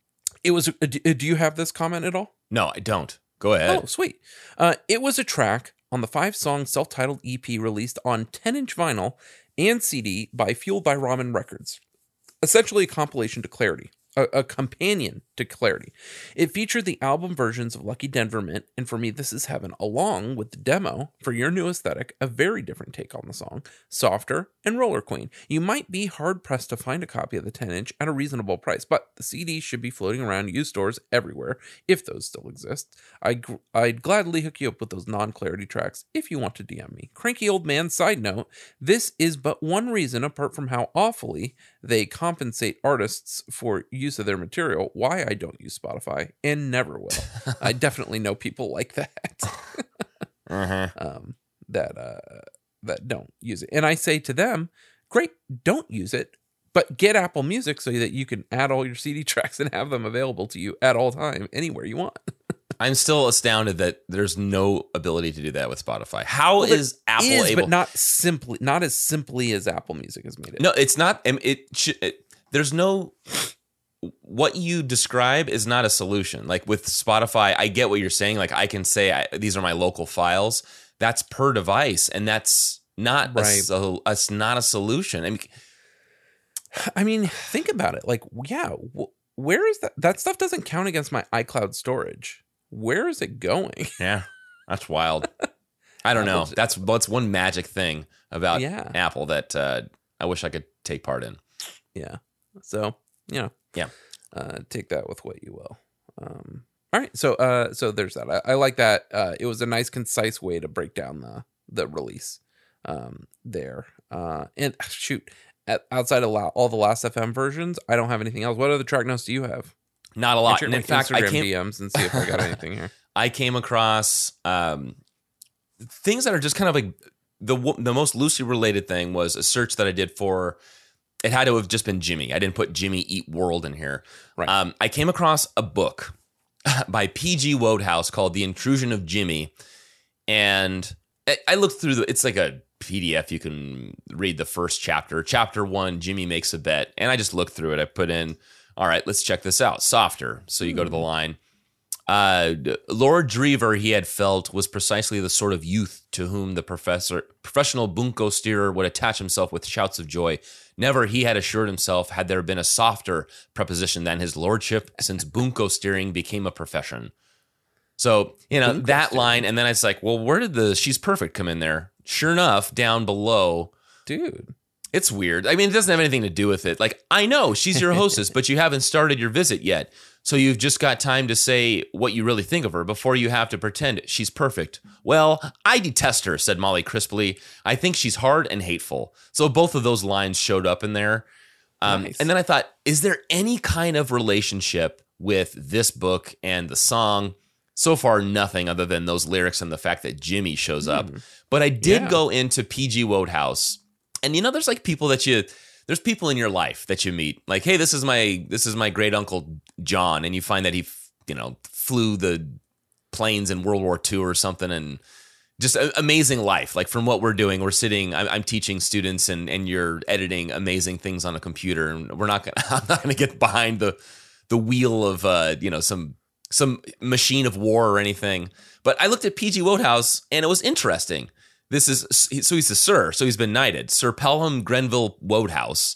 it was. uh, Do do you have this comment at all? no, I don't. Go ahead. Oh, sweet. Uh, it was a track on the five song self titled EP released on 10 inch vinyl and CD by Fueled by Ramen Records. Essentially a compilation to Clarity, a, a companion to Clarity. It featured the album versions of Lucky Denver Mint, and for me, this is heaven, along with the demo for your new aesthetic, a very different take on the song, Softer and Roller Queen. You might be hard pressed to find a copy of the 10 inch at a reasonable price, but the CD should be floating around used stores everywhere, if those still exist. I I'd gladly hook you up with those non clarity tracks if you want to DM me. Cranky old man, side note, this is but one reason, apart from how awfully they compensate artists for use of their material, why I don't use Spotify and never will. I definitely know people like that. Uh-huh. um, that uh, that don't use it. And I say to them, great, don't use it, but get Apple Music so that you can add all your CD tracks and have them available to you at all time, anywhere you want. I'm still astounded that there's no ability to do that with Spotify. How Well, is Apple Is, able? but not simply, not as simply as Apple Music has made it. no, it's not. um, It. It, there's no. What you describe is not a solution. Like with Spotify, I get what you're saying. Like I can say I, these are my local files. That's per device, and that's not a, Right. so, that's not a solution. I mean, I mean, think about it. Like, yeah, wh- where is that? That stuff doesn't count against my iCloud storage. Where is it going? yeah, that's wild. I don't know. That's that's one magic thing about Yeah. Apple that uh, I wish I could take part in. Yeah. So, you know. Yeah. Uh, take that with what you will. Um, all right. So, uh, so there's that. I, I like that. Uh, it was a nice, concise way to break down the the release. Um, there. Uh, and shoot, at, outside of la- all the last FM versions, I don't have anything else. What other track notes do you have? Not a lot. And in fact, Instagram I came DMs and see if I got anything here. I came across um, things that are just kind of like the the most loosely related thing was a search that I did for. It had to have just been Jimmy. I didn't put Jimmy Eat World in here. Right. Um, I came across a book by P.G. Wodehouse called "The Intrusion of Jimmy," and I, I looked through the. It's like a PDF. You can read the first chapter. Chapter one, Jimmy makes a bet, and I just looked through it. I put in, all right, let's check this out. Softer. So you go to the line. Uh, Lord Dreever, he had felt, was precisely the sort of youth to whom the professor, professional bunco steerer would attach himself with shouts of joy. Never, he had assured himself, had there been a softer preposition than his lordship, since bunco steering became a profession. So, you know, that steering. line, and then it's like, well, where did the she's perfect come in there? Sure enough, down below, Dude. it's weird. I mean, it doesn't have anything to do with it. Like, I know she's your hostess, but you haven't started your visit yet. So you've just got time to say what you really think of her before you have to pretend she's perfect. Well, I detest her, said Molly crisply. I think she's hard and hateful. So both of those lines showed up in there. Um, Nice. And then I thought, is there any kind of relationship with this book and the song? So far, nothing other than those lyrics and the fact that Jimmy shows up. But I did Yeah. go into PG Wodehouse and you know, there's like people that you there's people in your life that you meet. Like, hey, this is my this is my great uncle John, and you find that he you know flew the planes in World War II or something, and just amazing life. Like from what we're doing, we're sitting. I'm, I'm teaching students, and and you're editing amazing things on a computer, and we're not gonna. I'm not gonna get behind the the wheel of uh you know some some machine of war or anything. But I looked at PG Wodehouse, and it was interesting. This is so he's a sir, so he's been knighted. Sir Pelham Grenville Wodehouse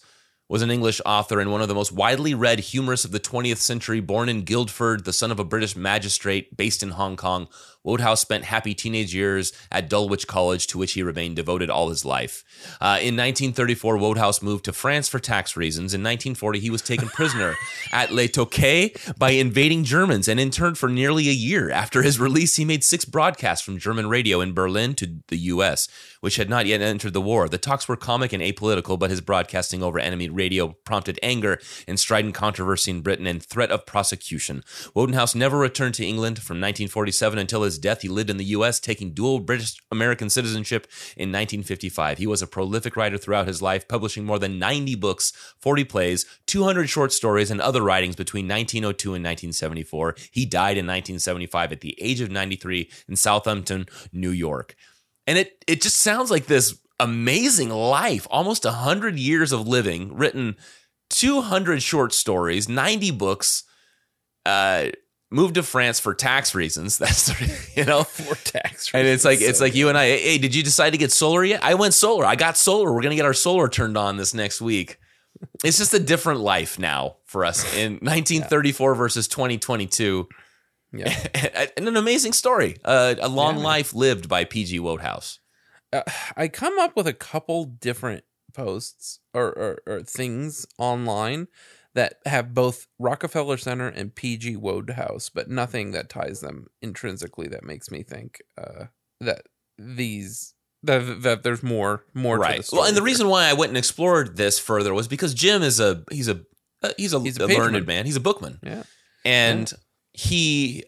was an English author and one of the most widely read humorists of the 20th century. Born in Guildford, the son of a British magistrate based in Hong Kong, Wodehouse spent happy teenage years at Dulwich College, to which he remained devoted all his life. Uh, in 1934, Wodehouse moved to France for tax reasons. In 1940, he was taken prisoner at Le Touquet by invading Germans and interned for nearly a year. After his release, he made six broadcasts from German radio in Berlin to the U.S., which had not yet entered the war. The talks were comic and apolitical, but his broadcasting over enemy radio prompted anger and strident controversy in Britain and threat of prosecution. Wodehouse never returned to England from 1947 until his death. He lived in the U.S., taking dual British American citizenship in 1955. He was a prolific writer throughout his life, publishing more than 90 books, 40 plays, 200 short stories, and other writings between 1902 and 1974. He died in 1975 at the age of 93 in Southampton, New York. And it it just sounds like this amazing life, almost 100 years of living, written 200 short stories, 90 books, uh moved to France for tax reasons. That's you know, for tax. and it's like reasons, it's so like you and I. Hey, did you decide to get solar yet? I went solar. I got solar. We're gonna get our solar turned on this next week. It's just a different life now for us in 1934 versus 2022, Yeah. and an amazing story. Uh, a long Yeah. life lived by PG Wodehouse. uh, I come up with a couple different posts or, or, or things online that have both Rockefeller Center and PG Wodehouse, but nothing that ties them intrinsically that makes me think uh, that these that, that there's more more right. Well, and the here. reason why I went and explored this further was because Jim is a he's a uh, he's a, He's a a learned man. He's a bookman. yeah and he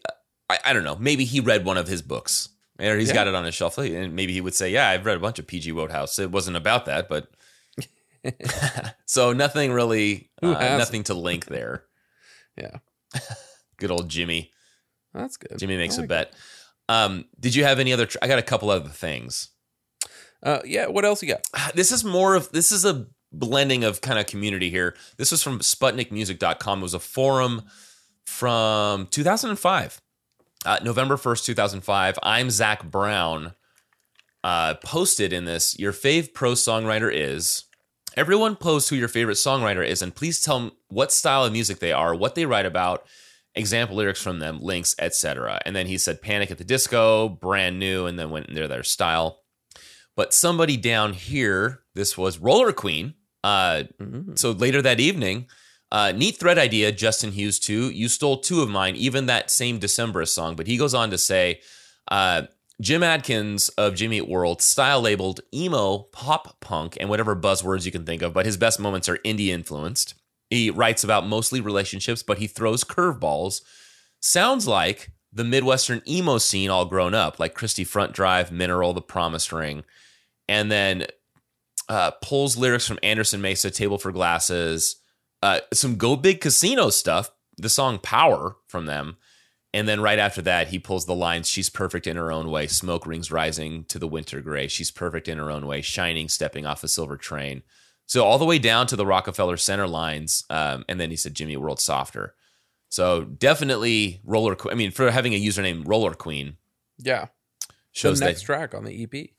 I, I don't know maybe he read one of his books or he's Yeah. got it on his shelf and maybe he would say yeah i've read a bunch of pg wodehouse it wasn't about that but so nothing really uh, nothing to link there yeah good old jimmy that's good. jimmy makes I a like bet um did you have any other tr- i got a couple other things. Uh, yeah. What else you got? this is more of this is a blending of kind of community here. This was from sputnikmusic.com. It was a forum from 2005. Uh, November 1st, 2005. I'm Zach Brown. Uh, posted in this, your fave pro songwriter is. Everyone post who your favorite songwriter is, and please tell them what style of music they are, what they write about, example lyrics from them, links, etc. And then he said Panic at the Disco, brand new, and then went into their style. But somebody down here, this was Roller Queen. Uh, Mhm. so later that evening, uh, neat thread idea, Justin Hughes too. You stole two of mine, even that same Decemberist song. But he goes on to say, uh, Jim Adkins of Jimmy Eat World, style labeled emo, pop punk, and whatever buzzwords you can think of. But his best moments are indie influenced. He writes about mostly relationships, but he throws curveballs. Sounds like the Midwestern emo scene all grown up, like Christie Front Drive, Mineral, The Promised Ring, and then uh, pulls lyrics from Anderson Mesa, Table for Glasses, uh, some Go Big Casino stuff, the song Power from them. And then right after that, he pulls the lines She's perfect in her own way, smoke rings rising to the winter gray. She's perfect in her own way, shining, stepping off a silver train. So all the way down to the Rockefeller Center lines. Um, and then he said Jimmy World Softer. So definitely Roller. I mean, for having a username Roller Queen Yeah. shows the next that. track on the EP.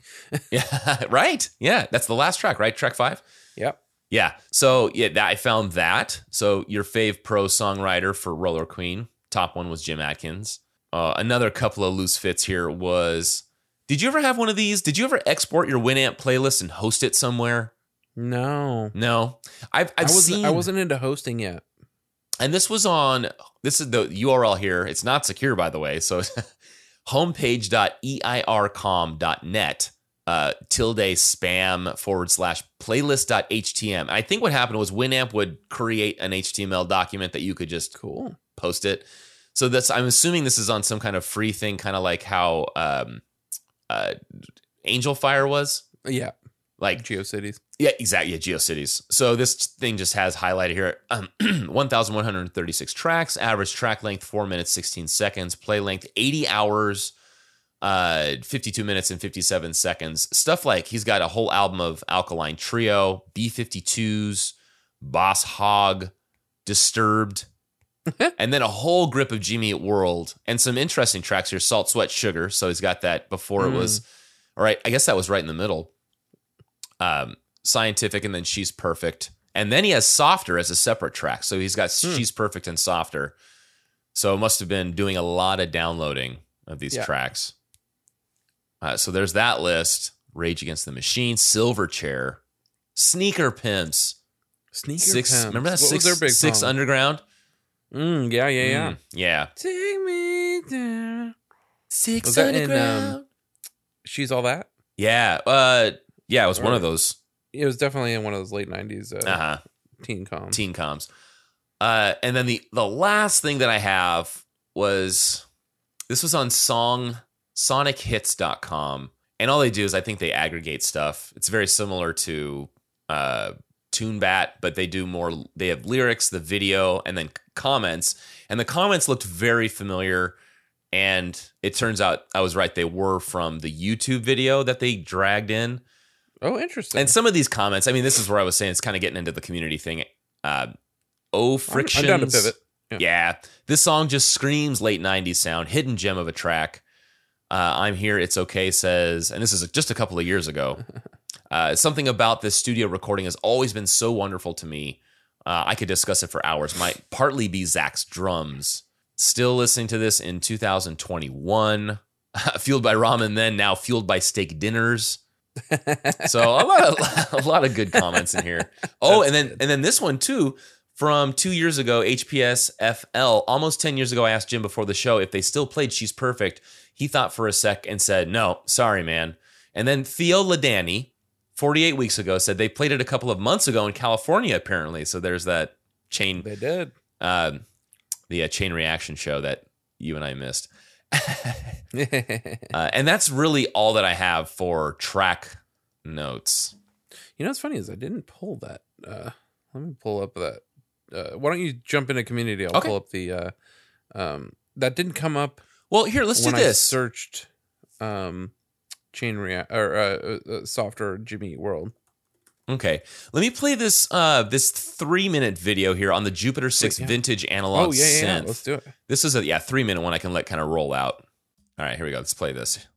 Yeah, right. Yeah, that's the last track, right? Track five. Yep. Yeah. So yeah, that, I found that. So your fave pro songwriter for Roller Queen, top one was Jim Adkins. Uh, another couple of loose fits here was. Did you ever have one of these? Did you ever export your Winamp playlist and host it somewhere? No. No, I've I I've was seen. I wasn't into hosting yet. and this was on. This is the URL here. It's not secure, by the way. So homepage.eircom.net uh, tilde spam forward slash playlist.htm. I think what happened was Winamp would create an HTML document that you could just Cool. Post it. So that's I'm assuming this is on some kind of free thing, kind of like how um, uh, Angelfire was. Yeah. Like GeoCities. yeah, exactly. Yeah, GeoCities. So this thing just has highlighted here um, 1,136 tracks, average track length 4 minutes 16 seconds, play length 80 hours, uh, 52 minutes and 57 seconds. Stuff like he's got a whole album of Alkaline Trio, B 52s, Boss Hog, Disturbed, and then a whole grip of Jimmy Eat World and some interesting tracks here. Salt, Sweat, Sugar. So he's got that before it was, all right, I guess that was right in the middle. Um, scientific and then she's perfect. And then he has softer as a separate track. So he's got Hmm. she's perfect and softer. So it must have been doing a lot of downloading of these Yeah. tracks. Uh, so there's that list. Rage against the machine silverchair sneaker pimps. Sneaker six Pimps. remember that What six was their big six underground Mm, yeah, yeah, yeah. Mm, yeah Take me down. six Was that in, um, She's all that. yeah uh yeah it was one of those It was definitely in one of those late '90s uh, uh-huh teen coms. teen coms. Uh, and then the the last thing that I have was this was on song sonichits.com. And all they do is I think they aggregate stuff. It's very similar to uh TuneBat, but they do more they have lyrics, the video, and then comments. And the comments looked very familiar. And it turns out I was right. They were from the YouTube video that they dragged in. Oh, interesting. And some of these comments, I mean, this is where I was saying it's kind of getting into the community thing. Uh, oh, I'm- I'm down to pivot. Yeah. Yeah. this song just screams late '90s sound, hidden gem of a track. Uh, I'm here, it's okay says, and this is just a couple of years ago. Uh, something about this studio recording has always been so wonderful to me. Uh, I could discuss it for hours. Might partly be Zach's drums. Still listening to this in 2021. fueled by ramen, then now fueled by steak dinners. So a lot of a lot of good comments in here. Oh, and then and then this one too from two years ago, HPS FL. Almost ten years ago, I asked Jim before the show if they still played "She's Perfect." He thought for a sec and said, "No, sorry, man." And then Theo Ladani, forty-eight weeks ago, said they played it a couple of months ago in California, apparently. So there's that chain, They did. um, the uh, chain reaction show that you and I missed. Uh, and that's really all that I have for track notes. You know what's funny is I didn't pull that. Uh, let me pull up that. Uh, why don't you jump into community? I'll Okay. pull up the. Uh, um, that didn't come up Well, here, let's do I this. searched um, chain react or uh, uh, uh, softer Jimmy Eat World. Okay, let me play this uh this three minute video here on the Jupiter Six yeah. vintage analog Oh yeah, yeah, yeah. Let's do it. This is a yeah three minute one I can let kind of roll out. All right, here we go. Let's play this.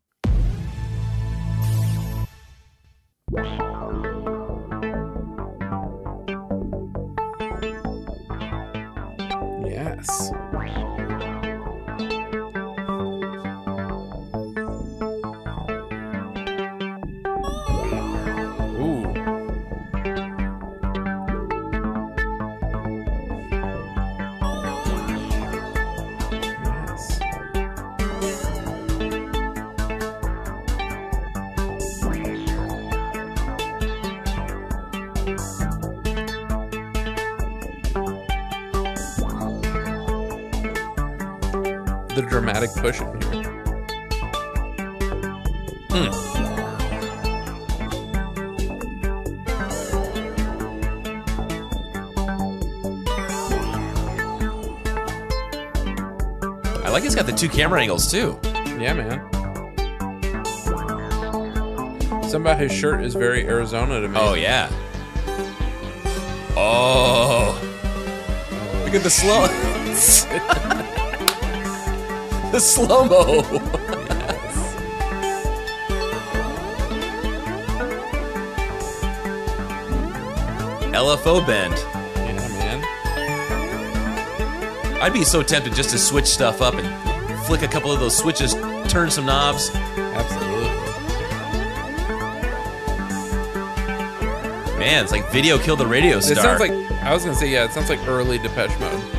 The dramatic push in here. Hmm. I like it's got the two camera angles too. Yeah, man. Something about his shirt is very Arizona to me. Oh yeah. Oh, look at the slow. the slow mo. LFO bend. Yeah, man. I'd be so tempted just to switch stuff up and flick a couple of those switches, turn some knobs. Absolutely. Man, it's like video killed the radio star. It sounds like I was gonna say yeah. It sounds like early Depeche Mode.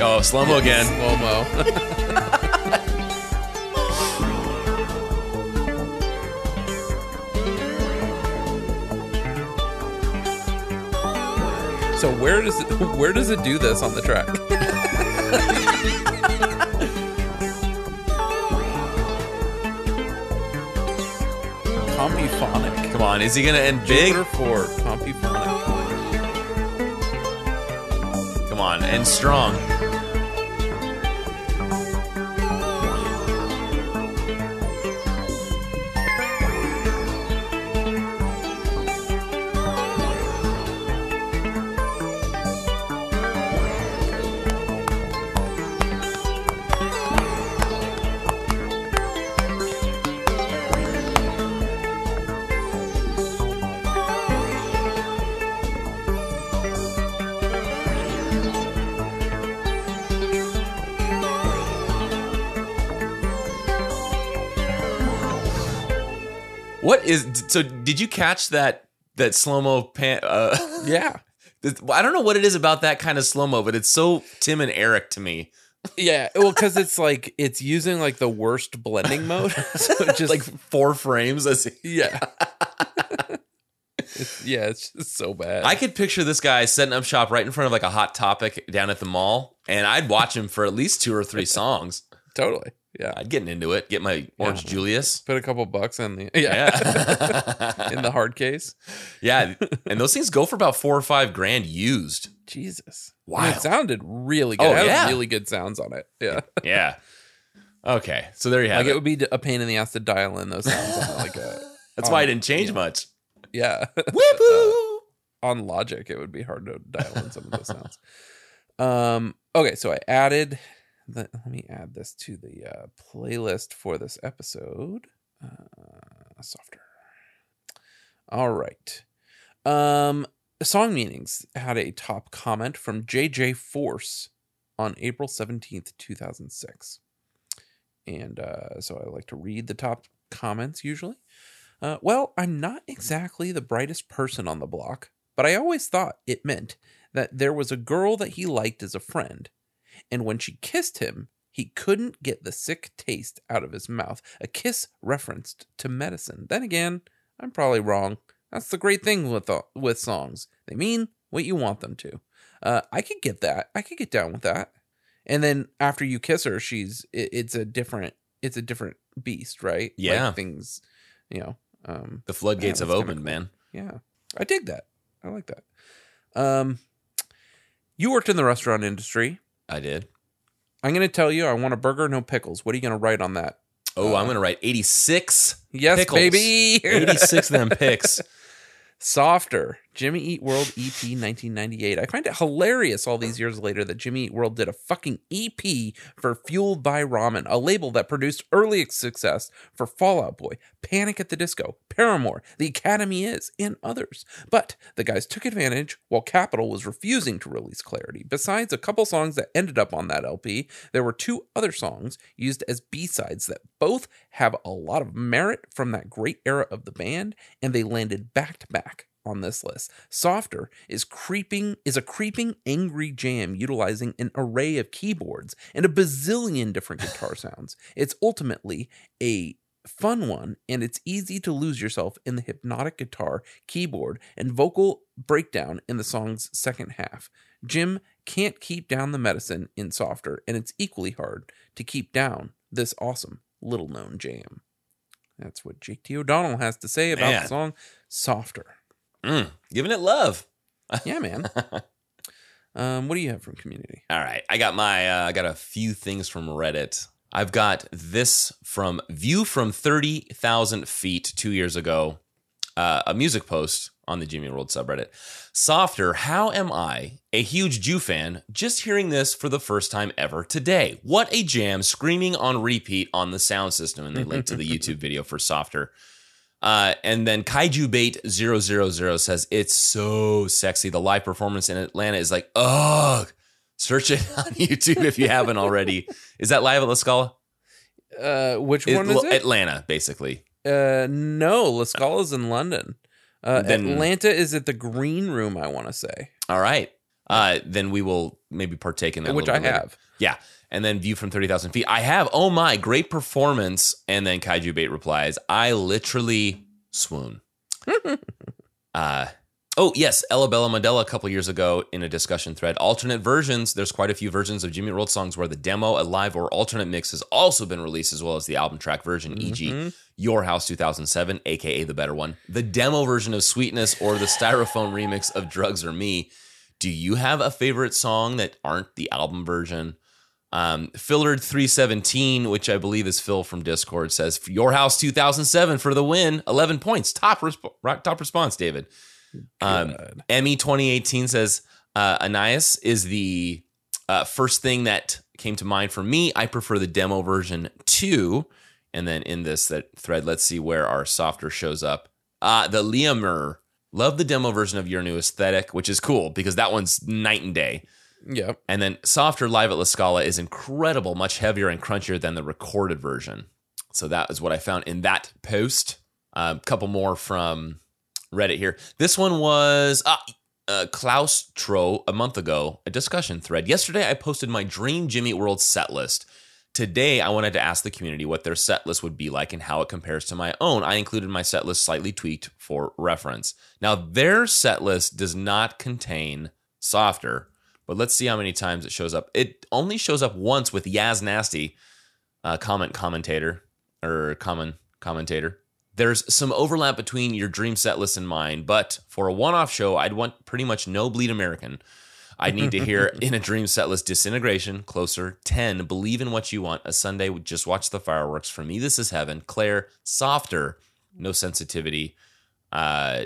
Oh, slow mo again. Slow mo. so where does it where does it do this on the track? Compuphonic. Come on, is he gonna end big? Jupiter 4, Compuphonic. Come on, end strong. So? Did you catch that that slow mo pan? Uh, Yeah. I don't know what it is about that kind of slow mo, but it's so Tim and Eric to me. Yeah. Well, because it's like, it's using like the worst blending mode. so just like four frames. As yeah. it's, yeah, it's just so bad. I could picture this guy setting up shop right in front of like a hot topic down at the mall, and I'd watch him for at least two or three songs. totally. Yeah. Uh, I'd get into it, get my Orange Yeah. Julius. Put a couple bucks in the, yeah. Yeah. in the hard case. yeah. And those things go for about four or five grand used. Jesus. Wow. And It sounded really good. Oh, it had yeah. really good sounds on it. Yeah. Yeah. Okay. So there you have like it it. would be a pain in the ass to dial in those sounds on like uh, a That's why I didn't change much. yeah. Whoopoo! Uh, on Logic, it would be hard to dial in some of those sounds. Um, okay, so I added. The, let me add this to the uh, playlist for this episode. Uh, softer. All right. Um, song meanings had a top comment from JJ Force on April seventeenth, two thousand six, and uh, so I like to read the top comments usually. Uh, well, I'm not exactly the brightest person on the block, but I always thought it meant that there was a girl that he liked as a friend, and when she kissed him, he couldn't get the sick taste out of his mouth. A kiss referenced to medicine. Then again, I'm probably wrong. That's the great thing with uh, with songs; they mean what you want them to. Uh, I could get that. I could get down with that. And then after you kiss her, she's it, it's a different it's a different beast, right? Yeah. like things, you know. Um, The floodgates have opened, cool. man. yeah, I dig that. I like that. Um, you worked in the restaurant industry. I did. I'm going to tell you, I want a burger, no pickles. What are you going to write on that? Oh, Uh, I'm gonna write 86. Yes, Pickles. baby. 86 of them picks. Softer, Jimmy Eat World EP 1998. I find it hilarious all these years later that Jimmy Eat World did a fucking EP for Fueled by Ramen, a label that produced early success for Fallout Boy, Panic at the Disco, Paramore, The Academy Is, and others. But the guys took advantage while Capitol was refusing to release Clarity. Besides a couple songs that ended up on that LP, there were two other songs used as B-sides that both have a lot of merit from that great era of the band, and they landed back to back on this list. Softer is creeping is a creeping angry jam utilizing an array of keyboards and a bazillion different guitar sounds. It's ultimately a fun one and it's easy to lose yourself in the hypnotic guitar, keyboard, and vocal breakdown in the song's second half. Jim can't keep down the medicine in Softer and it's equally hard to keep down this awesome little known jam. That's what Jake T. O'Donnell has to say about Man. the song Softer. Mm, giving it love. Yeah, man. um, what do you have from community? All right, I got my uh, I got a few things from Reddit. I've got this from View from thirty thousand feet two years ago, uh, a music post on the Jimmy World subreddit. Softer, how am I, a huge Jew fan, just hearing this for the first time ever today? What a jam! Screaming on repeat on the sound system, and they link to the YouTube video for Softer. Uh, and then Kaiju Bait 000 says it's so sexy. The live performance in Atlanta is like, ugh. Search it on YouTube if you haven't already. Is that live at La Scala? Uh, which It- one is it? Atlanta, basically. Uh, no, La Scala's in London. Uh, Then- Atlanta is at the Green Room. I want to say, All right. Uh, then we will maybe partake in that. which I later. have. Yeah. And then view from 30,000 feet. I have, oh my, great performance. And then Kaiju Bait replies, I literally swoon. uh, Oh, yes. Ella Bella Mandela a couple years ago in a discussion thread. Alternate versions. There's quite a few versions of Jimmy World songs where the demo, a live, or alternate mix has also been released, as well as the album track version, e.g., Your House 2007, aka the better one, the demo version of Sweetness, or the styrofoam remix of Drugs or Me. Do you have a favorite song that aren't the album version? Um, Fillard 317, which I believe is Phil from Discord, says Your House 2007 for the win, 11 points. Top, resp- top response, David. Um, Emmy 2018 says uh, Anais is the uh, first thing that came to mind for me. I prefer the demo version too. And then in this that thread, let's see where our softer shows up. Uh, the Liamer. Love the demo version of your new aesthetic, which is cool because that one's night and day. Yep. And then Softer Live at La Scala is incredible, much heavier and crunchier than the recorded version. So that is what I found in that post. A couple more from Reddit here. This one was uh, uh, Klaus Tro a month ago, a discussion thread. Yesterday, I posted my dream Jimmy World set list. Today, I wanted to ask the community what their set list would be like and how it compares to my own. I included my set list slightly tweaked for reference. Now, their set list does not contain Softer, but let's see how many times it shows up. It only shows up once with Yaz Nasty, uh, comment commentator or common commentator. There's some overlap between your dream set list and mine, but for a one-off show, I'd want pretty much no bleed American. I'd need to hear in a dream set list disintegration, closer, 10, believe in what you want, a Sunday, just watch the fireworks. For me, this is heaven. Claire, softer, no sensitivity. Uh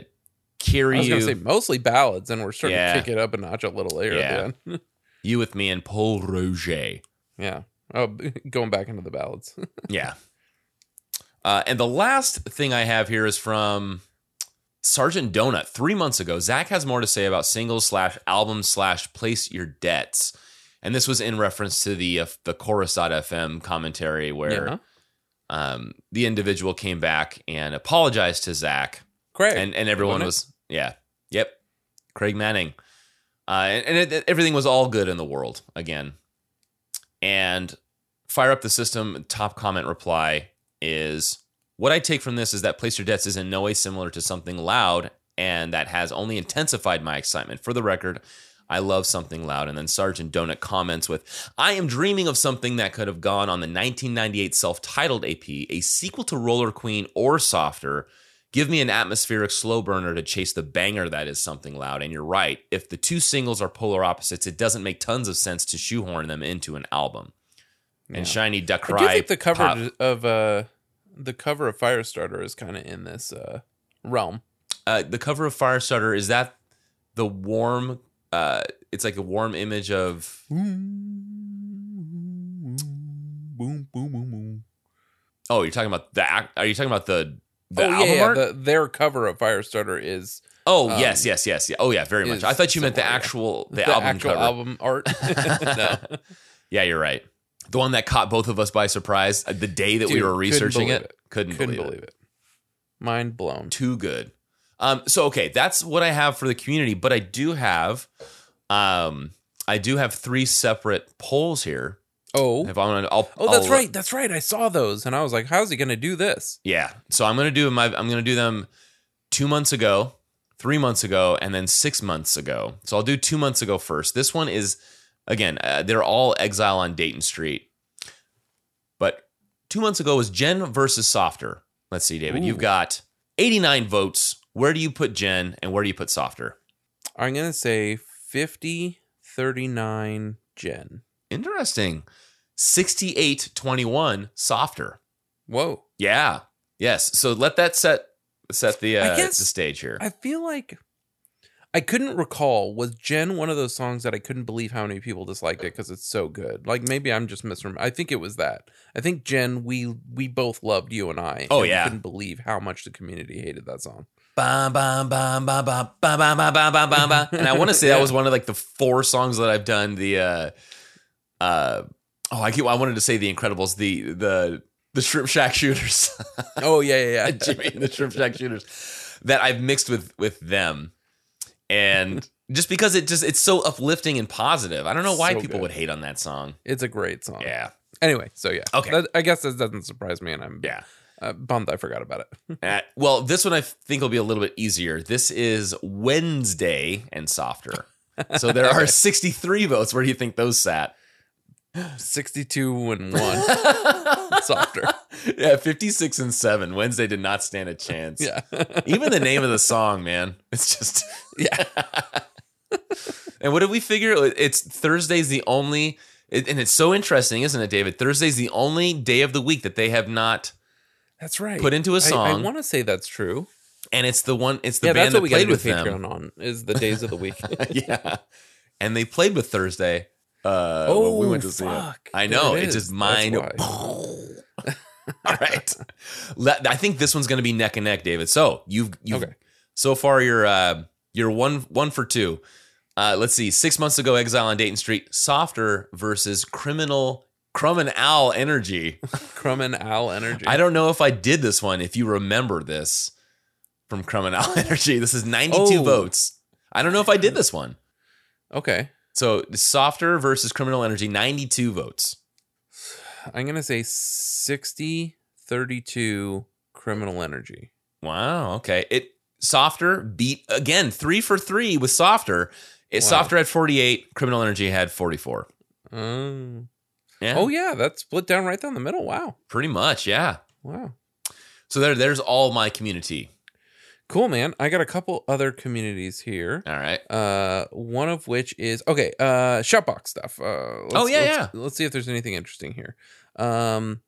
I was gonna say mostly ballads, and we're starting Yeah. to kick it up a notch a little later. Yeah. you with me, and Paul Roger. yeah. Oh, going back into the ballads. Yeah. Uh, and the last thing I have here is from Sergeant Donut. Three months ago, Zach has more to say about singles slash album slash place your debts. And this was in reference to the uh, the chorus.fm commentary where yeah. um, the individual came back and apologized to Zach. Craig. And, and everyone was, yeah, yep, Craig Manning. Uh, and and it, everything was all good in the world again. And fire up the system. Top comment reply is what I take from this is that Place Your Debts is in no way similar to something loud, and that has only intensified my excitement. For the record, I love something loud. And then Sergeant Donut comments with, I am dreaming of something that could have gone on the 1998 self titled EP, a sequel to Roller Queen or Softer. Give me an atmospheric slow burner to chase the banger that is something loud. And you're right. If the two singles are polar opposites, it doesn't make tons of sense to shoehorn them into an album. And Shiny Duck Cry. I do think the cover pop- of uh the cover of Firestarter is kind of in this uh realm. uh, the cover of Firestarter is that the warm uh it's like a warm image of Boom, boom, boom, boom. oh you're talking about the ac- are you talking about the the oh album yeah, yeah. art The, their cover of Firestarter is oh um, yes yes yes yeah oh yeah very much i thought you meant the actual the, the, album actual cover album art. no yeah you're right the one that caught both of us by surprise uh, the day that we Dude, were couldn't researching it, it. couldn't, Couldn't believe, believe it. it. Mind blown. too good um so okay that's what i have for the community but i do have um i do have three separate polls here Oh, if i'm gonna I'll, oh, that's I'll- right. That's right. I saw those, and I was like, "How's he going to do this?" Yeah. So I'm gonna do my I'm gonna do them two months ago, three months ago, and then six months ago. So I'll do two months ago first. This one is again, uh, they're all exile on Dayton Street. But two months ago was Jen versus Softer. Let's see, David. You've got 89 votes. Where do you put Jen and where do you put Softer? I'm going to say 50, 39, Jen. Interesting. 68 21 Softer. Whoa. Yeah. Yes. So let that set set the uh, guess the stage here. I feel like I couldn't recall. Was Jen one of those songs that I couldn't believe how many people disliked it because it's so good? Like maybe I'm just misremembering. I think it was that. I think Jen, we we both loved you and I. Oh, and yeah. couldn't believe how much the community hated that song. Ba, ba, ba, ba, ba, ba, ba, ba, ba, ba, ba, ba. And I want to say that was one of like the four songs that I've done. The uh, uh, oh, I keep, I wanted to say the Incredibles, the the the Shrimp Shack Shooters, Oh yeah, yeah, yeah. Jimmy and the Shrimp Shack Shooters, that I've mixed with with them, and just because it just it's so uplifting and positive. I don't know why So people good. would hate on that song. It's a great song. Yeah, Anyway, so yeah. Okay. That- I guess that doesn't surprise me, and I'm yeah. uh, bummed I forgot about it. Uh, well, this one I think will be a little bit easier. This is Wednesday and softer. So there are 63 votes. Where do you think those sat? 62 and 1. Softer. Yeah, 56 and 7. Wednesday did not stand a chance. Yeah. Even the name of the song, man. It's just yeah. And what did we figure? It's Thursday's the only and it's so interesting, isn't it, David? Thursday's the only day of the week that they have not That's right. put into a song. I want to say that's true. and it's the one it's the yeah, band that's that we played with Patreon them. on is the days of the week. yeah. And they played with Thursday. Uh Oh, when we went to see it. fuck. I know. it It is. just mind. All right. Let- I think this one's going to be neck and neck, David. So you've you Okay. so far you're uh, you're one one for two. Uh, let's see. Six months ago, Exile on Dayton Street, softer versus criminal Crumb and Owl Energy. Crumb and Owl Energy. I don't know if I did this one. If you remember this from Crumb and Owl Energy, this is 92 Oh. votes. I don't know if I did this one. Okay. So softer versus criminal energy, 92 votes. I'm going to say 60 32 criminal energy. Wow. Okay. It softer beat again three for three with softer. It Wow. softer had 48. Criminal energy had 44. Um, Yeah. Oh, yeah. That's split down right down the middle. Wow. Pretty much. Yeah. Wow. So there, there's all my community. Cool, man. I got a couple other communities here. All right. Uh, one of which is okay. Uh, Shoutbox stuff. Uh, let's, Oh, yeah, let's, yeah. Let's see if there's anything interesting here. Um,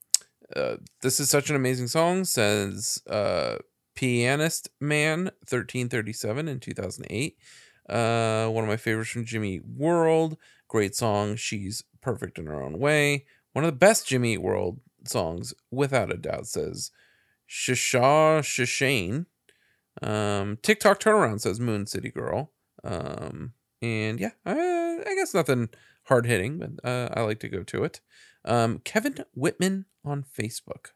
uh, this is such an amazing song. Says uh, pianist man thirteen thirty seven in two thousand eight. Uh, one of my favorites from Jimmy World. Great song. She's perfect in her own way. One of the best Jimmy World songs, without a doubt. Says Shisha Shishane. Um, TikTok turnaround says Moon City Girl. Um, and yeah, uh, I guess nothing hard hitting, but uh, I like to go to it. Um, Kevin Whitman on Facebook.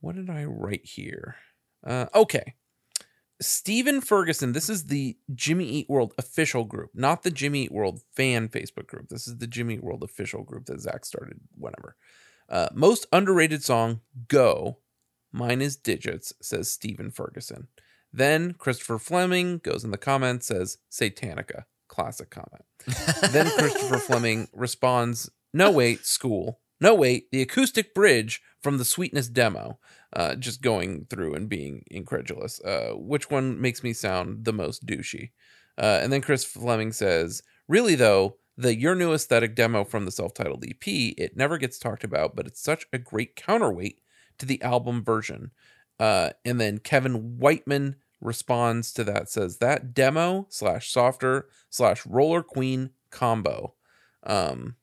What did I write here? Uh, okay. Stephen Ferguson. This is the Jimmy Eat World official group, not the Jimmy Eat World fan Facebook group. This is the Jimmy Eat World official group that Zach started whenever. Uh, most underrated song, Go. Mine is Digits, says Stephen Ferguson. Then Christopher Fleming goes in the comments, says Satanica. Classic comment. then Christopher Fleming responds, No, wait, school. No, wait, the acoustic bridge from the Sweetness demo. Uh, just going through and being incredulous. Uh, which one makes me sound the most douchey? Uh, and then Chris Fleming says, Really, though, the Your New Aesthetic demo from the self titled EP, it never gets talked about, but it's such a great counterweight to the album version. Uh, and then Kevin Whiteman responds to that, says that demo slash softer slash roller queen combo. Um,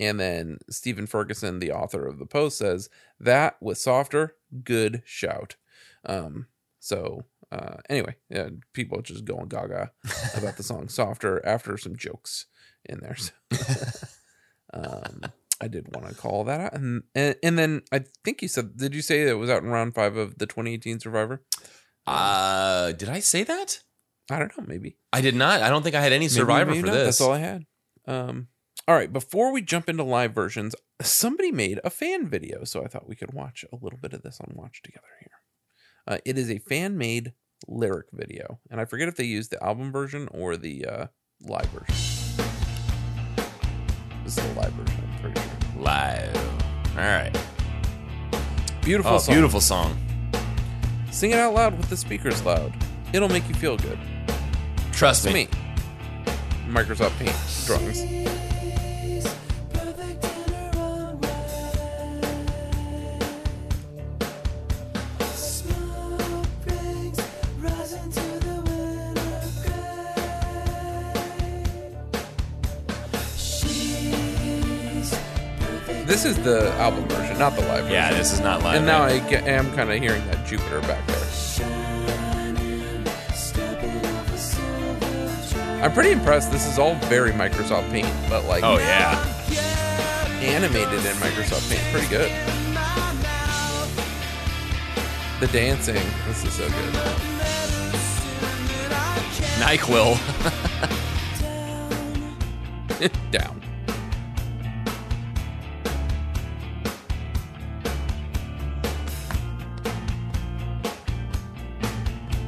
and then Stephen Ferguson, the author of the post, says that with softer, good shout. Um, so uh, anyway, yeah, people just going gaga about the song softer after some jokes in there. So, um, I did want to call that out, and, and and then I think you said, did you say it was out in round five of the 2018 Survivor? Uh, did I say that? I don't know, maybe. I did not. I don't think I had any Maybe, survivor maybe for not. this. That's all I had. Um, all right. Before we jump into live versions, somebody made a fan video, so I thought we could watch a little bit of this on Watch Together here. Uh, it is a fan made lyric video, and I forget if they used the album version or the uh, live version. Is the live version. I'm pretty sure. Live. All right. Beautiful Oh, song. beautiful song. Sing it out loud with the speakers loud. It'll make you feel good. Trust To me. me. Microsoft Paint drawings. This is the album version, not the live version. Yeah, this is not live. And now I get, am kind of hearing that Jupiter back there. I'm pretty impressed. This is all very Microsoft Paint, but like Oh yeah. animated in Microsoft Paint. Pretty good. The dancing. This is so good. Nyquil.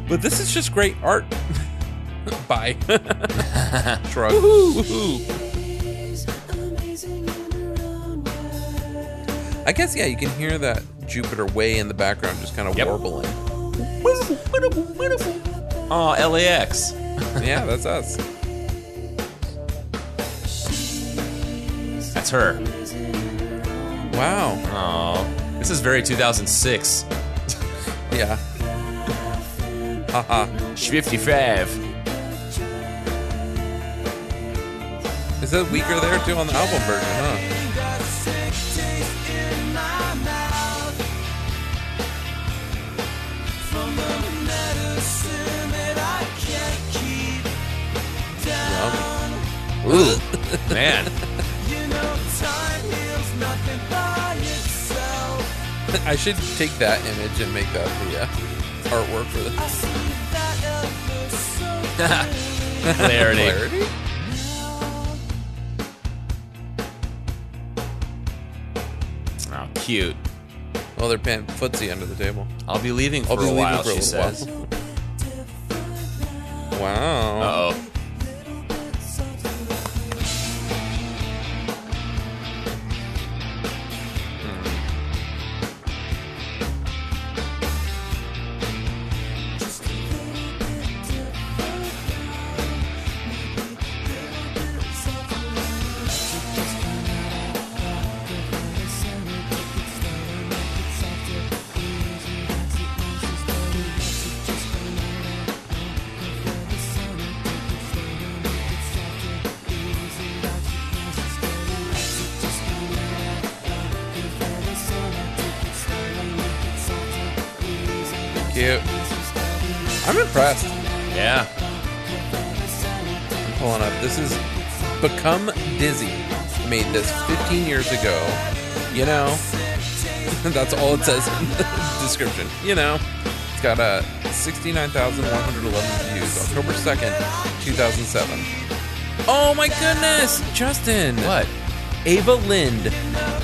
But this is just great art. Bye. Shrug. Woohoo. I guess yeah, you can hear that Jupiter way in the background, just kind of Yep. warbling. Oh, LAX. Yeah, that's us. That's her. Wow. Oh, this is very 2006. 55. It says weaker there too on the album version, huh? Ooh, man. I should take that image and make that the uh, artwork for the Clarity. clarity. Oh, cute. Well, they're paying footsie under the table. I'll be leaving for I'll be a leaving while, for a she little while. says. Wow. That's all it says in the description. You know, it's got uh, a 69,111 views. October 2nd, 2007. Oh my goodness, Justin. What? Ava Lind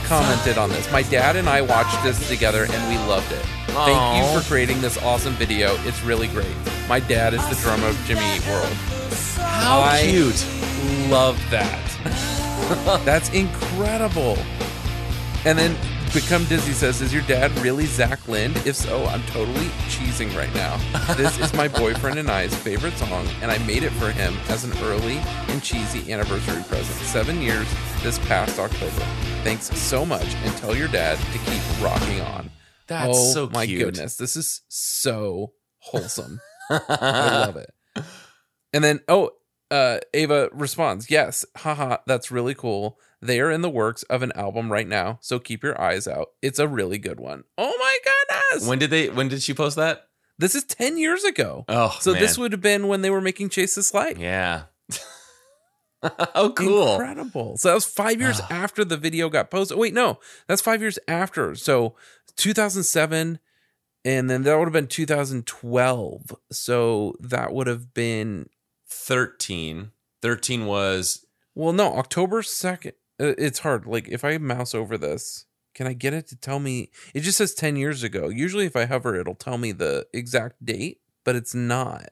commented on this. My dad and I watched this together and we loved it. Thank you for creating this awesome video. It's really great. My dad is the drummer of Jimmy Eat World. How I- cute. Love that. That's incredible. And then Become Dizzy says, Is your dad really Zach Lind? If so, I'm totally cheesing right now. This is my boyfriend and I's favorite song, and I made it for him as an early and cheesy anniversary present. Seven years this past October. Thanks so much, and tell your dad to keep rocking on. That's oh so my goodness. This is so wholesome. I love it. And then, oh, uh, Ava responds, Yes, haha, that's really cool. They are in the works of an album right now, so keep your eyes out. It's a really good one. Oh my goodness. when did they? When did she post that? this is 10 years ago. Oh, so man. this would have been when they were making Chase This Light. Yeah. oh, cool. Incredible. So that was five years after the video got posted. Oh, wait, no, that's five years after. So 2007, and then that would have been 2012. So that would have been, 13. 13 was well, no, October 2nd. Uh, It's hard. Like if I mouse over this, can I get it to tell me? It just says 10 years ago. Usually if I hover, it'll tell me the exact date, but it's not.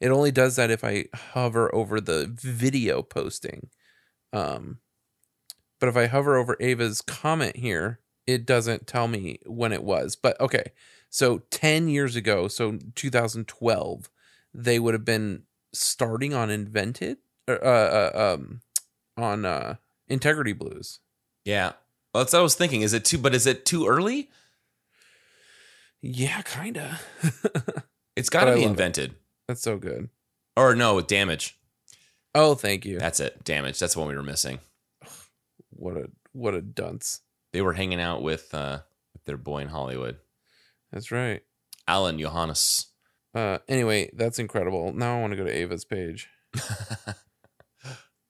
It only does that if I hover over the video posting. Um, but if I hover over Ava's comment here, it doesn't tell me when it was. But okay, so 10 years ago, so 2012, they would have been starting on Invented, uh, uh, um, on uh, Integrity Blues. yeah. Well, that's what I was thinking. Is it too? But is it too early? Yeah, kinda. It's got to be love it. invented. That's so good. Or no, with damage. Oh, thank you. That's it. Damage. That's the one we were missing. What a what a dunce. They were hanging out with uh with their boy in Hollywood, That's right. Alain Johannes. Uh, anyway, that's incredible. Now I want to go to Ava's page.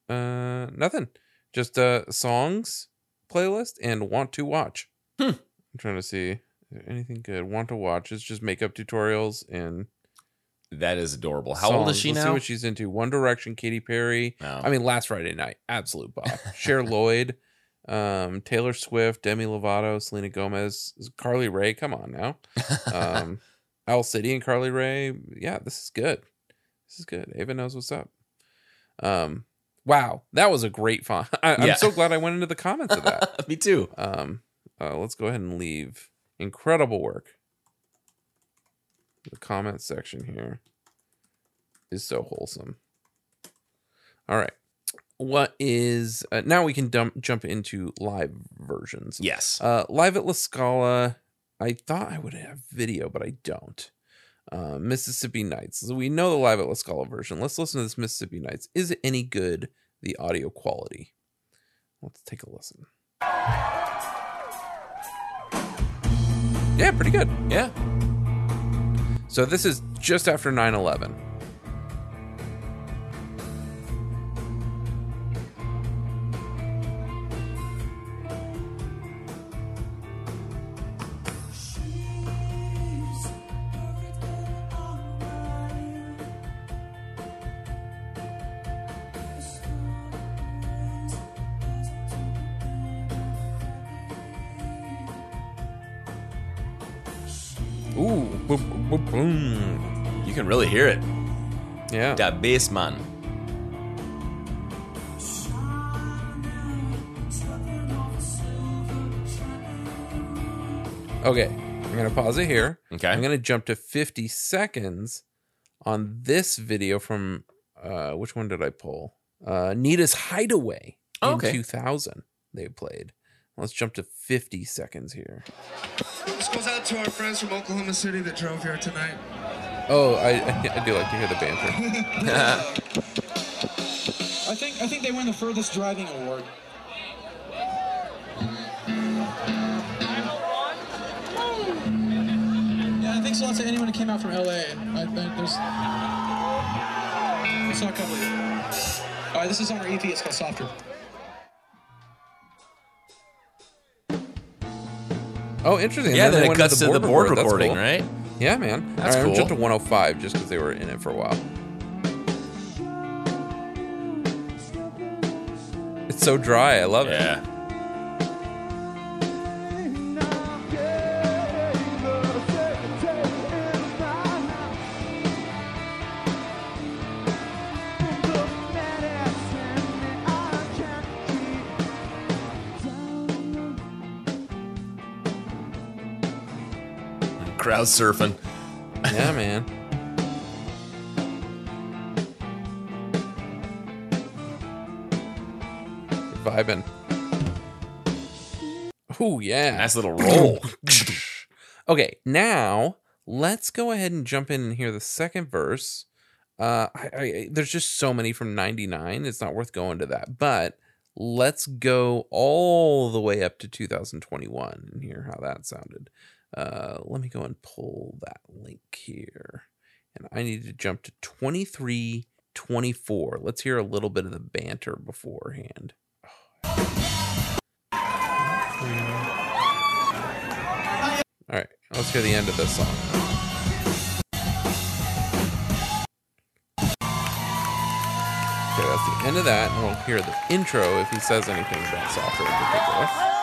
Uh, nothing. Just uh songs playlist and want to watch. Hmm. I'm trying to see anything good. Want to watch. It's just makeup tutorials and that is adorable. How old is she Let's now? See what she's into. One Direction, Katy Perry. Oh. I mean, last Friday night, absolute bop. Cher Lloyd, um, Taylor Swift, Demi Lovato, Selena Gomez, Carly Rae. Come on now. Um, Owl City and Carly Rae. Yeah, this is good. This is good. Ava knows what's up. Um, wow, that was a great font. I, I'm Yeah. so glad I went into the comments of that. Me too. Um, uh, let's go ahead and leave. Incredible work. The comment section here is so wholesome. All right. What is uh, now we can dump, jump into live versions. Yes. Uh, live at La Scala. I thought I would have video, but I don't. Uh, Mississippi Nights. So we know the live at La Scala version. Let's listen to this Mississippi Nights. Is it any good? The audio quality. Let's take a listen. Yeah, pretty good. yeah. So this is just after 9 11. Hear it. Yeah. That bass man. Okay, I'm going to pause it here. Okay. I'm going to jump to 50 seconds on this video from uh which one did I pull? Uh Nita's Hideaway in Okay. 2000 they played. Let's jump to 50 seconds here. This goes out to our friends from Oklahoma City that drove here tonight. Oh, I I do like to hear the banter. I think I think they win the furthest driving award. Yeah, thanks a lot to anyone who came out from LA. I, I, there's, I saw a couple of. All right, this is on our EP. It's called Softer. Oh, interesting. Yeah, And then it went to cuts to the board record. Recording, cool. right? Yeah, man. That's right, cool. jumped to 105 just because they were in it for a while. It's so dry. I love it. Yeah. Crowd surfing. Yeah, man. Vibing. Oh yeah. Nice little roll. okay, now let's go ahead and jump in and hear the second verse. Uh, I, I, there's just so many from '99. It's not worth going to that, but let's go all the way up to 2021 and hear how that sounded. Uh, let me go and pull that link here, and I need to jump to 2324. Let's hear a little bit of the banter beforehand. All right, let's hear the end of this song. Okay, that's the end of that, and we'll hear the intro if he says anything about softer in particular.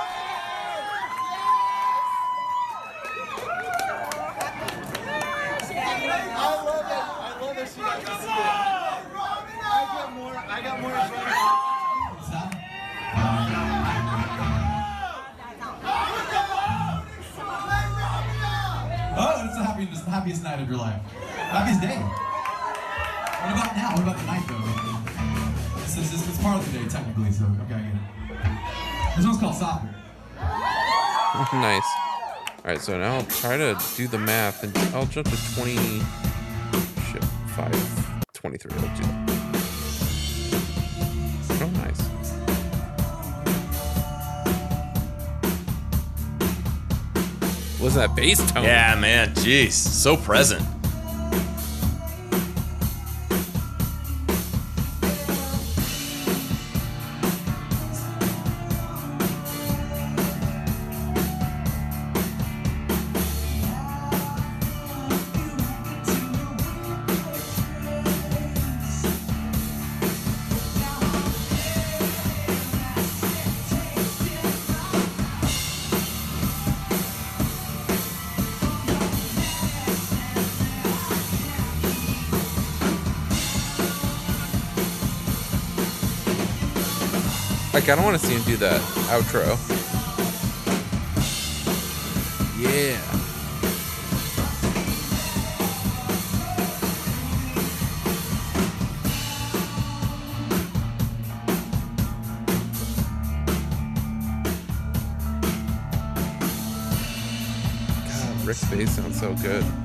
Happiest, night of your life. Happiest day. What about now? What about the night, though? This is, it's, it's part of the day, technically, so, okay, I get it. This one's called Soccer. nice. All right, so now I'll try to do the math, and I'll jump to 20. Shit, 5, 23. Let's do that. Was that bass tone? Yeah, man. Jeez. So present. I don't want to see him do that outro. Yeah. God, Rick's bass sounds so good.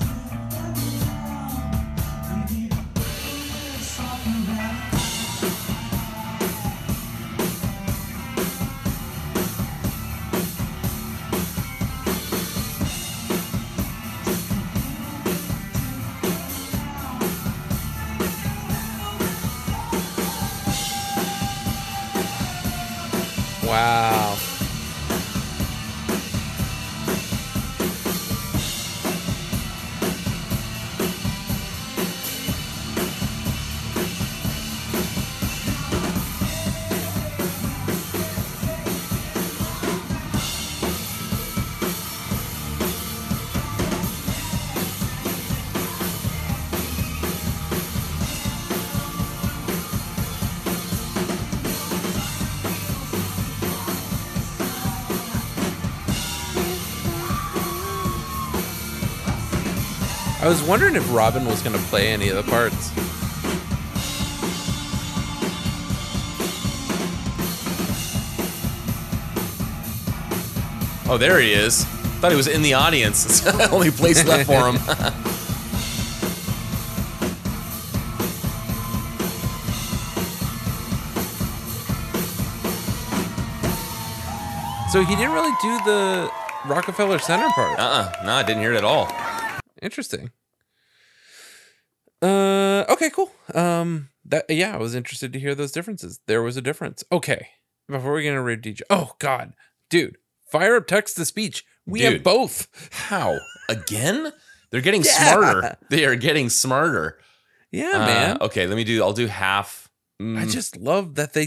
I was wondering if Robin was going to play any of the parts. Oh, there he is. Thought he was in the audience. It's the only place left for him. So he didn't really do the Rockefeller Center part. uh-uh. No, I didn't hear it at all. Interesting. Uh okay, cool. Um that yeah, I was interested to hear those differences. There was a difference. Okay. Before we get into Rave DJ. Oh god. Dude, fire up text to speech. We have both. How? Again? They're getting Yeah. smarter. They are getting smarter. Yeah, Uh, man. okay, let me do I'll do half. I Mm, just love that they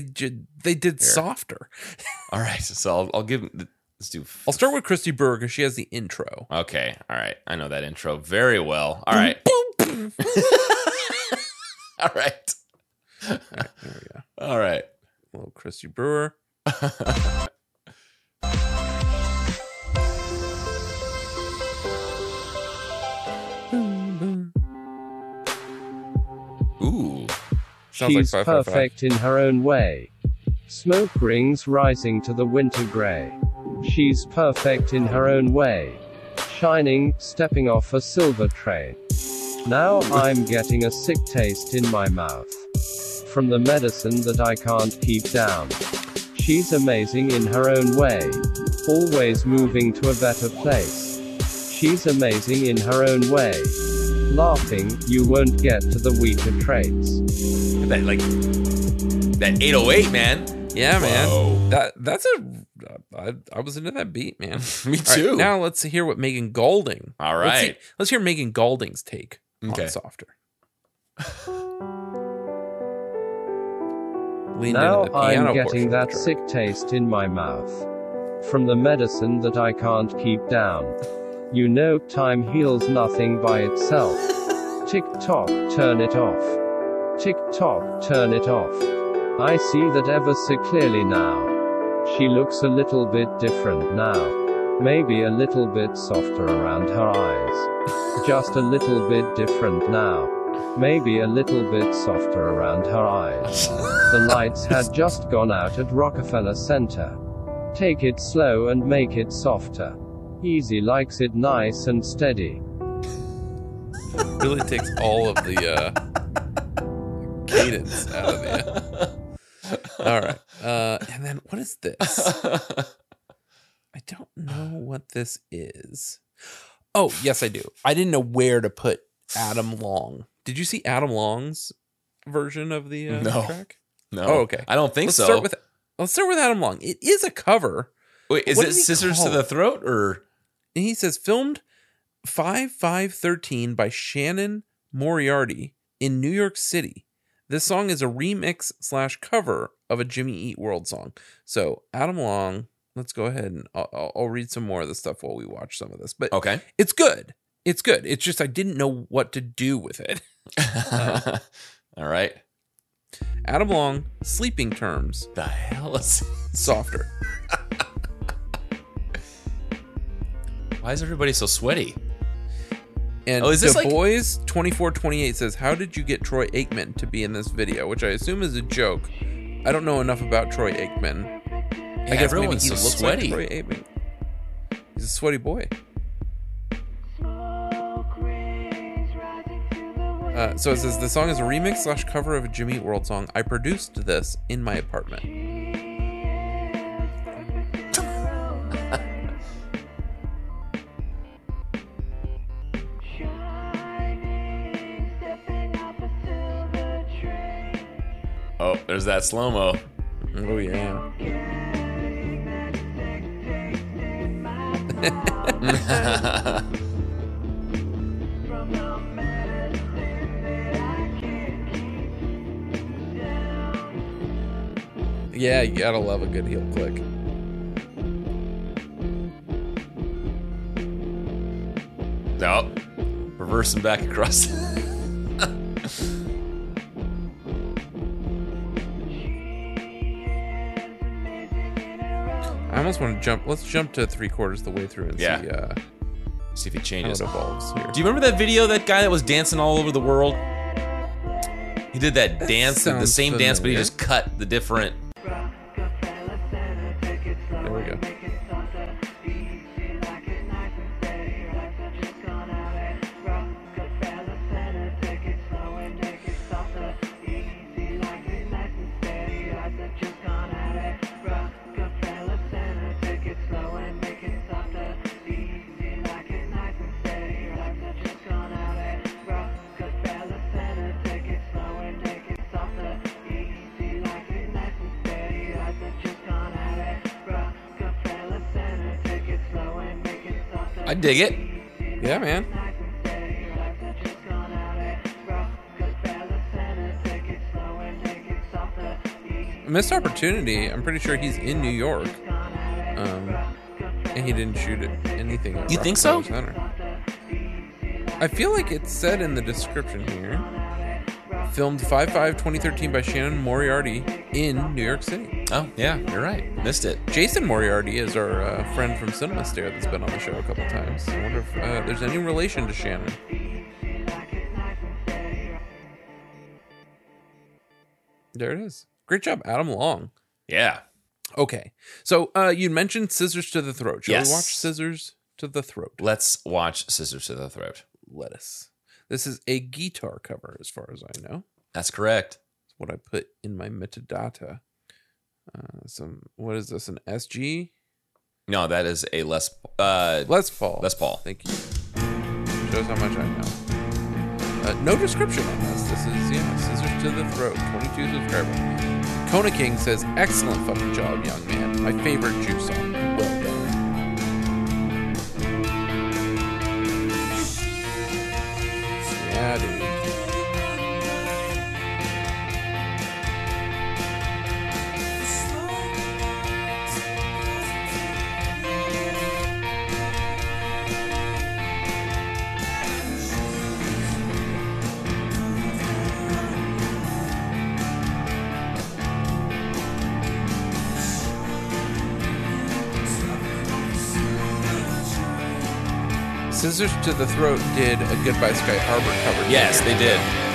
they did softer. all right. So I'll, I'll give let's do I'll start with Christy because she has the intro. Okay. All right. I know that intro very well. All right. all right. There we go. All right. Little Christy Brewer. Ooh. Sounds She's like 555. perfect in her own way. Smoke rings rising to the winter gray. She's perfect in her own way. Shining, stepping off a silver train. Now I'm getting a sick taste in my mouth. From the medicine that I can't keep down. She's amazing in her own way. Always moving to a better place. She's amazing in her own way. Laughing, you won't get to the weaker traits. That like that 808, man. Yeah, man. Whoa. That that's a. I, I was into that beat, man. Me All right, too. now let's hear what Megan Golding. All right. Let's, see- let's hear Megan Golding's take Okay. on softer. Leaned Now the piano I'm getting that of the track. sick taste in my mouth. From the medicine that I can't keep down. You know, time heals nothing by itself. Tick tock, turn it off. Tick tock, turn it off. I see that ever so clearly now. She looks a little bit different now. Maybe a little bit softer around her eyes. Just a little bit different now. Maybe a little bit softer around her eyes. The lights had just gone out at Rockefeller Center. Take it slow and make it softer. Easy likes it nice and steady. really takes all of the uh, cadence out of the. All right, uh, and then what is this? I don't know what this is. Oh, yes, I do. I didn't know where to put Adam Long. Did you see Adam Long's version of the uh, No. track? no. Oh, okay. I don't think let's so. start with let's start with Adam Long. It is a cover. Wait, is what it Scissors to the Throat or And he says filmed five five thirteen by Shannon Moriarty in New York City. This song is a remix slash cover of a Jimmy Eat World song. So Adam Long, let's go ahead and I'll, I'll- I'll read some more of the stuff while we watch some of this. But Okay. it's good. It's good. It's just I didn't know what to do with it. All right. Adam Long, sleeping terms, The hell is? softer. Why is everybody so sweaty? And Oh, is this the like- boys 2428 says, How did you get Troy Aikman to be in this video? Which I assume is a joke. I don't know enough about Troy Aikman. I guess maybe he so looks sweaty. like Troy Aikman. He's a sweaty boy. Uh, so it says the song is a remix slash cover of a Jimmy Eat World song. I produced this in my apartment. Oh, there's that slow mo. Oh yeah. yeah, you gotta love a good heel click. No, reversing back across. I almost want to jump. Let's jump to three quarters the way through and Yeah. see uh, See if he how changes. it evolves here. Do you remember that video? That guy that was dancing all over the world. He did that, dance, the same dance, but he just cut the different. Dig it. Yeah, man. Missed opportunity. I'm pretty sure he's in New York. Um, and he didn't shoot it anything. You think so? Center. I feel like it's said in the description here. Filmed 5 5 2013 by Shannon Moriarty in New York City. Oh yeah, you're right. Missed it. Jason Moriarty is our uh, friend from Cinema Stare that's been on the show a couple times. I wonder if uh, there's any relation to Shannon. There it is. Great job, Adam Long. Yeah. Okay, so uh, you mentioned Scissors to the Throat. Shall Yes. we watch Scissors to the Throat? Let's watch Scissors to the Throat. Lettuce. This is a guitar cover, as far as I know. That's correct. It's what I put in my metadata. Uh, some what is this? An SG? No, that is a Les. Uh, Les Paul. Les Paul. Thank you. Shows how much I know. Uh, no description on this. This is yeah, scissors to the throat. 22 subscriber. Kona King says, "Excellent fucking job, young man. My favorite Juice song. Well done." Yeah, dude. To the Throat did a Goodbye Sky Harbor cover. yes, they did.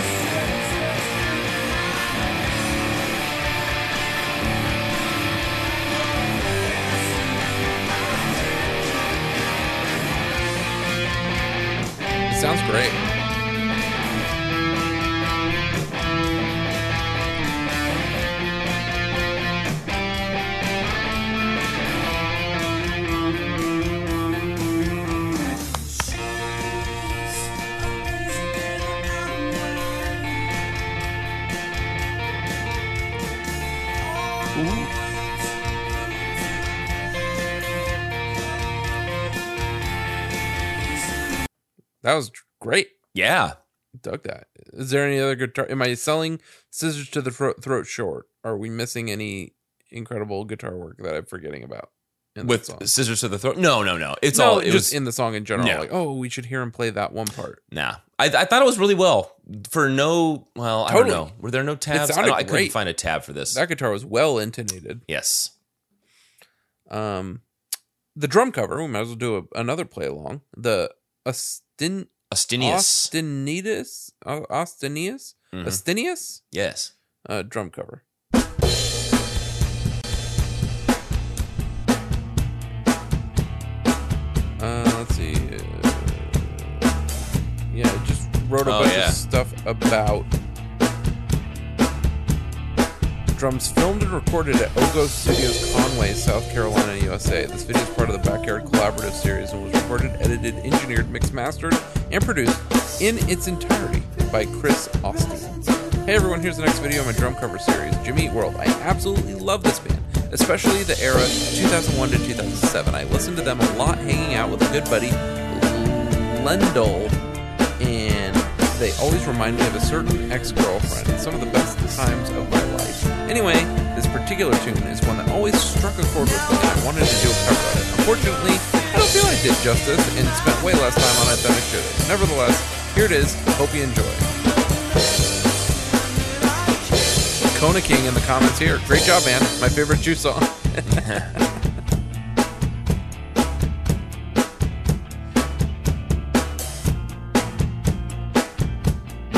Yeah. Dug that. Is there any other guitar? Am I selling Scissors to the Throat, throat short? Are we missing any incredible guitar work that I'm forgetting about? with scissors to the throat. No, no, no. It's no, all it just was in the song in general. No. Like, oh, we should hear him play that one part. Nah, I, I thought it was really well for no. Well, I Totally. don't know. Were there no tabs? I, I couldn't find a tab for this. That guitar was well intonated. yes. Um, the drum cover. We might as well do a, another play along. The Austin Astinius. Austinitas uh, Austinius Mhm. Astinius Yes. uh, drum cover. Uh, let's see. Uh, yeah, I just wrote a Oh, bunch yeah. of stuff about drums filmed and recorded at Ogo Studios, Conway, South Carolina, USA. This video is part of the Backyard Collaborative series and was recorded, edited, engineered, mixed, mastered, and produced in its entirety by Chris Austin. Hey everyone, here's the next video in my drum cover series, Jimmy Eat World. I absolutely love this band, especially the era 2001 to 2007. I listened to them a lot hanging out with a good buddy, Lendl, and they always remind me of a certain ex-girlfriend. Some of the best times of my life. Anyway, this particular tune is one that always struck a chord with me, and I wanted to do a cover of it. Unfortunately, I don't feel I did justice and spent way less time on it than I should have. Nevertheless, here it is. Hope you enjoy. Kona King in the comments here. Great job, man. My favorite Jew song.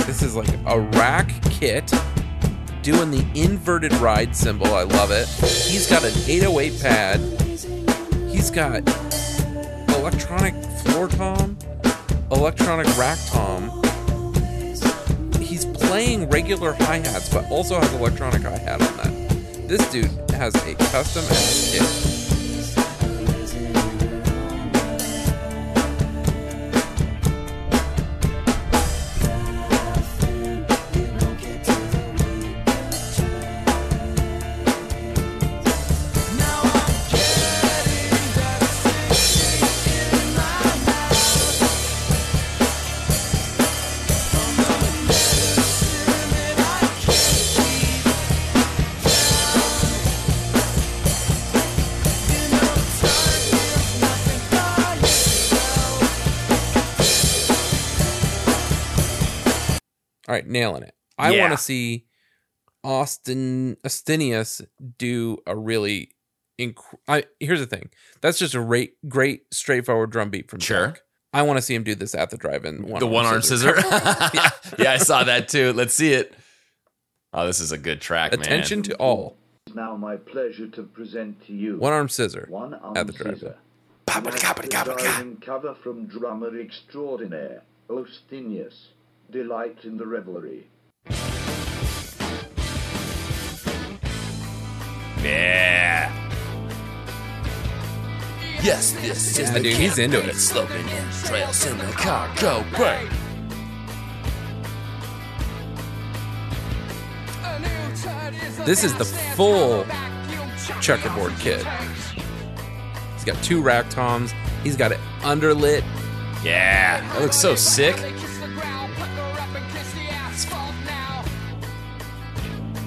this is like a rack kit doing the inverted ride cymbal. I love it. He's got an 808 pad. He's got electronic floor tom, electronic rack tom. He's playing regular hi hats, but also has electronic hi hat on that. This dude has a custom ass kit. Nailing it. I Yeah. want to see Austin Astinius do a really. Inc- I here's the thing. That's just a great, great straightforward drum beat from Sure. Jack. I want to see him do this at the drive-in. the one arm scissor. yeah. yeah, I saw that too. Let's see it. Oh, this is a good track, man. Attention to all. Now my pleasure to present to you One arm scissor one arm at the drive-in. scissor. Cover from drummer extraordinaire Ostinius. Delight in the revelry. Yeah. Yes, this is Yeah, dude, he's into it. Sloping in trails in the cargo bay. This is the full checkerboard kit. He's got two rack toms. He's got it underlit. Yeah, that looks so sick.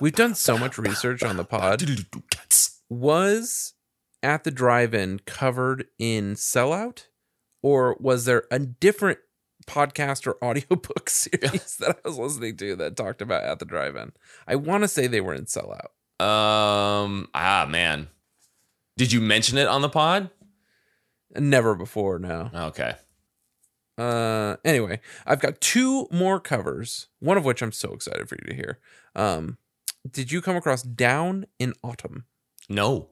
We've done so much research on the pod. Was at the drive-in covered in sellout, or was there a different podcast or audiobook series that I was listening to that talked about at the drive-in? I want to say they were in sellout. Um, ah, man. Did you mention it on the pod? Never before, no. Okay. Uh, anyway, I've got two more covers. One of which I'm so excited for you to hear. Um, did you come across "Down in Autumn"? No.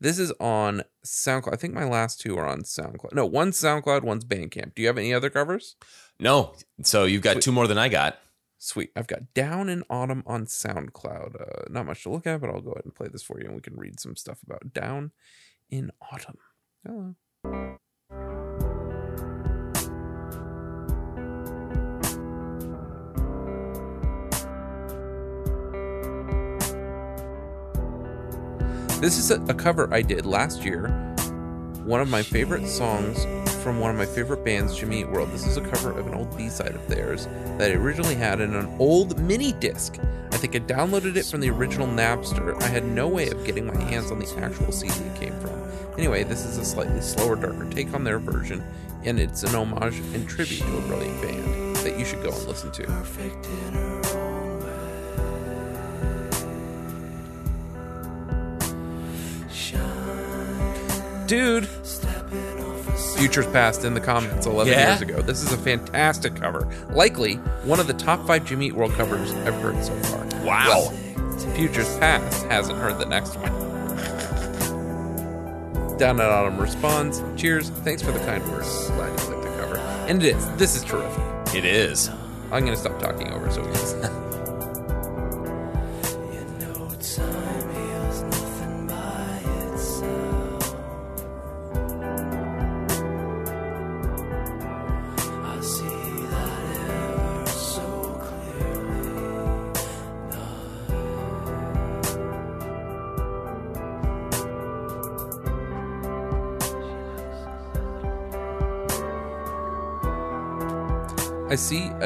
This is on SoundCloud. I think my last two are on SoundCloud. No, one's SoundCloud, one's Bandcamp. Do you have any other covers? No. So you've got two more than I got. Sweet. I've got Down in Autumn on SoundCloud. Uh, not much to look at, but I'll go ahead and play this for you and we can read some stuff about Down in Autumn. Hello. This is a, a cover I did last year. One of my favorite songs from one of my favorite bands, Jimmy Eat World. This is a cover of an old B side of theirs that I originally had in an old mini disc. I think I downloaded it from the original Napster. I had no way of getting my hands on the actual CD it came from. Anyway, this is a slightly slower, darker take on their version, and it's an homage and tribute to a brilliant band that you should go and listen to. Dude, Futures Past in the comments 11 Yeah? years ago. This is a fantastic cover. Likely one of the top five Jimmy Eat World covers I've heard so far. Wow. Well, Futures Past hasn't heard the next one. Down at Autumn responds, Cheers, thanks for the kind words. Glad you liked the cover. And it is. This is terrific. It is. I'm going to stop talking over so we can.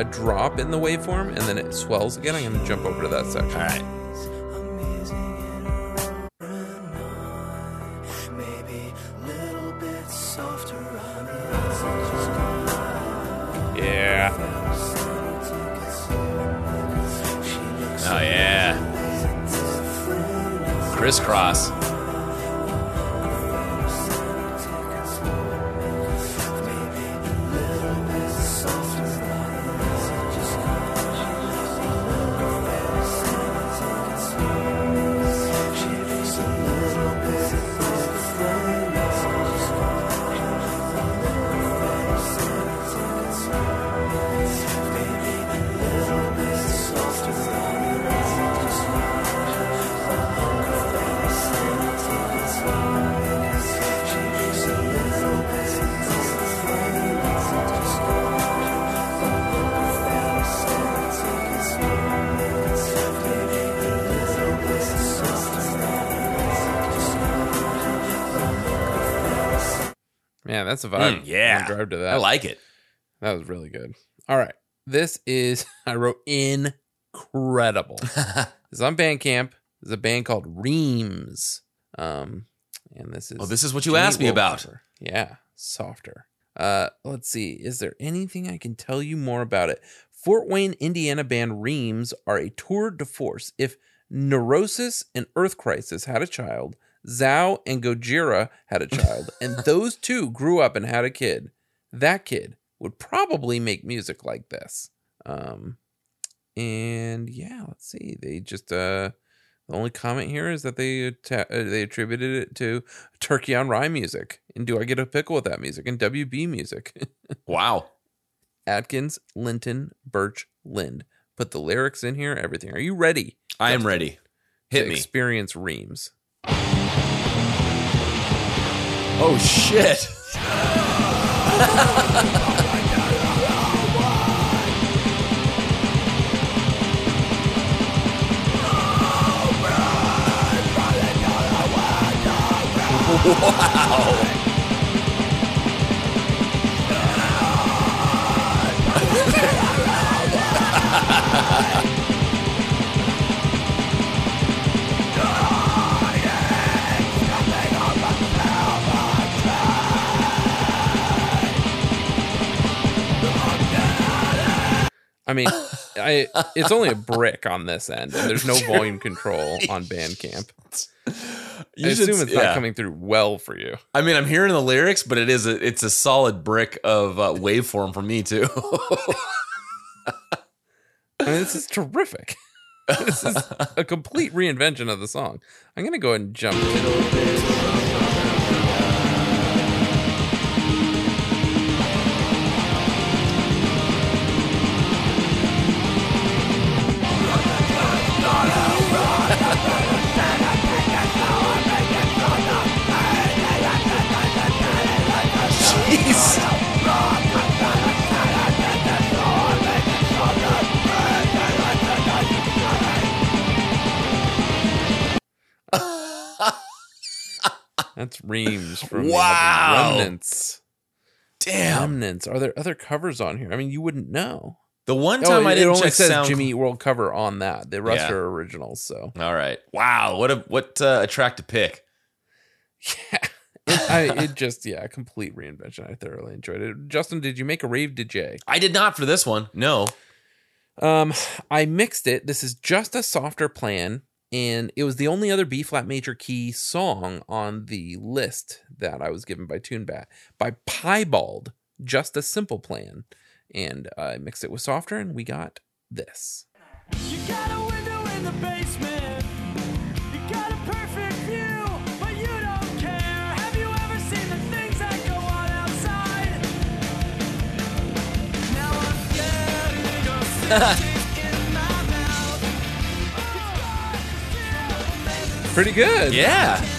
a drop in the waveform and then it swells again. I'm going to jump over to that section. All right. That's a vibe. Mm, yeah. Drive to that. I like it. That was really good. All right. This is, I wrote incredible. it's on Bandcamp. There's a band called Reams. Um, and this is. Oh, this is what you asked me about. cover. Yeah, softer. Uh, let's see. Is there anything I can tell you more about it? Fort Wayne, Indiana band Reams are a tour de force. If Neurosis and Earth Crisis had a child, Zao and Gojira had a child, and those two grew up and had a kid, that kid would probably make music like this. Um, and yeah, let's see. They just uh, the only comment here is that they atta- uh, they attributed it to Turkey on Rye music. And do I get a pickle with that music? And WB music. Wow. Adkins, Linton, Burch, Lind. Put the lyrics in here. Everything. Are you ready? I am ready. Hit me. Experience Reams. Oh shit. wow. I mean, I it's only a brick on this end, and there's no volume control on Bandcamp. You I should- assume it's yeah. not coming through well for you. I mean, I'm hearing the lyrics, but it is a it's a solid brick of uh, waveform for me too. I mean, this is terrific. this is a complete reinvention of the song. I'm gonna go ahead and jump That's Reams from Wow. Remnants. Damn. Remnants. Are there other covers on here? I mean, you wouldn't know. The one time I it didn't only check says sound. Jimmy Eat World cover on that. The rest Yeah. are originals. So All right. Wow. What a what uh, a track to pick. yeah, it, I, it just yeah, complete reinvention. I thoroughly enjoyed it. Justin, did you make a rave DJ? I did not for this one. No. Um, I mixed it. This is just a softer plan, and it was the only other B flat major key song on the list that I was given by TuneBat by Piebald. Just a simple plan, and I mixed it with softer, and we got this. got good. Yeah.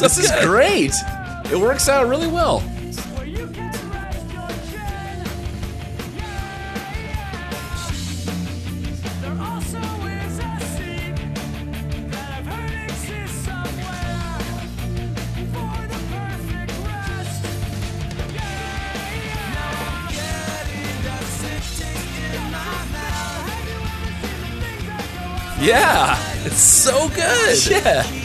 This is great. It works out really well. Yeah. It's so good. Yeah.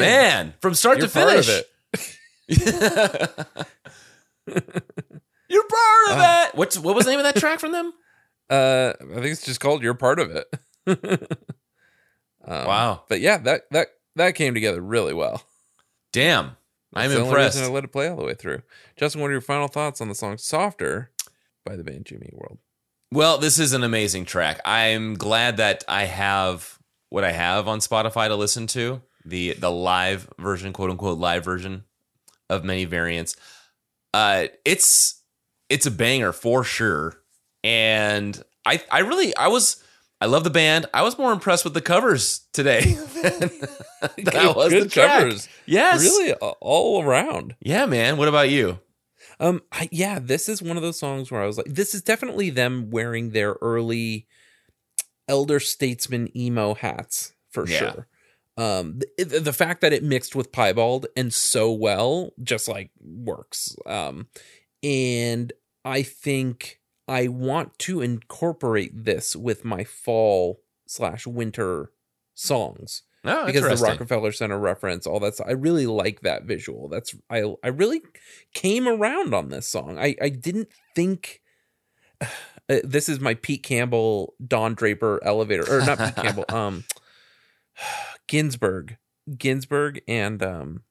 Man. from start You're to finish. You're part of Uh. it. What's what was the name of that track from them? Uh, I think it's just called "You're Part of It." Um, Wow. But yeah, that that that came together really well. Damn. I'm That's the only impressed. reason I let it play all the way through. Justin, what are your final thoughts on the song "Softer" by the band Jimmy World? Well, this is an amazing track. I'm glad that I have what I have on Spotify to listen to the the live version, quote unquote live version of many variants. Uh, it's it's a banger for sure, and I I really I was I love the band. I was more impressed with the covers today I was Good the track. covers. Yes, Really, all around. Yeah, man. What about you? Um, I, yeah, this is one of those songs where I was like, this is definitely them wearing their early elder statesman emo hats for Yeah. sure. Um, the, the fact that it mixed with piebald and so well just like works. Um, and I think I want to incorporate this with my fall slash winter songs Oh, because the. Rockefeller Center reference, all that. stuff. I really like that visual. That's I I really came around on this song. I I didn't think uh, this is my Pete Campbell, Don Draper elevator or not Pete Campbell, um, Ginsberg, Ginsberg, and um.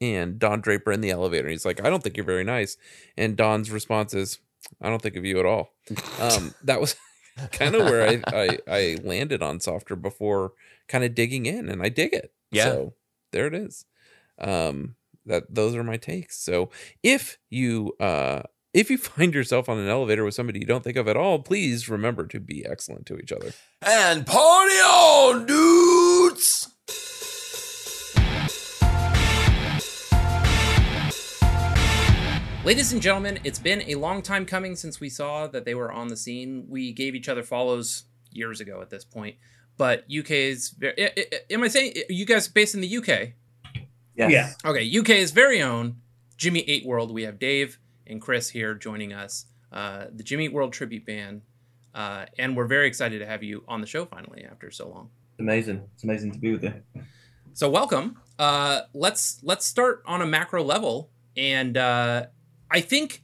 And Don Draper in the elevator. He's like, I don't think you're very nice. And Don's response is, I don't think of you at all. Um, that was kind of where I, I I landed on softer before kind of digging in, and I dig it. Yeah. So there it is. Um, that those are my takes. So if you uh if you find yourself on an elevator with somebody you don't think of at all, please remember to be excellent to each other. And party on, dudes! Ladies and gentlemen, it's been a long time coming since we saw that they were on the scene. We gave each other follows years ago at this point, but UK's. Very, I- I- am I saying you guys are based in the UK? Yes. Yeah. Okay, UK's very own Jimmy Eight World. We have Dave and Chris here joining us, uh, the Jimmy Eat World tribute band, uh, and we're very excited to have you on the show finally after so long. Amazing. It's amazing to be with you. So welcome. Uh, let's let's start on a macro level, and uh, I think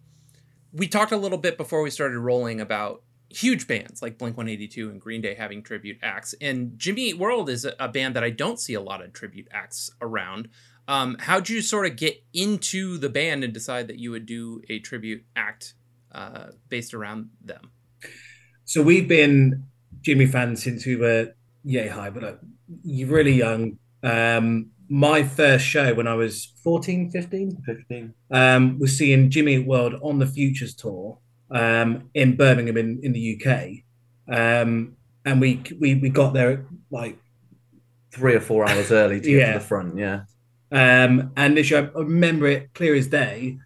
we talked a little bit before we started rolling about huge bands like Blink 182 and Green Day having tribute acts, and Jimmy Eat World is a, a band that I don't see a lot of tribute acts around. Um, how'd you sort of get into the band and decide that you would do a tribute act uh, based around them? So we've been Jimmy fans since we were yay high, but like, you're really young. Um, my first show when I was 14, 15, 15. um, was seeing Jimmy World on the Futures tour um, in Birmingham in, in the UK. Um, and we, we we got there like Three or four hours early to get to the front. Yeah. Um, and literally, I remember it clear as day.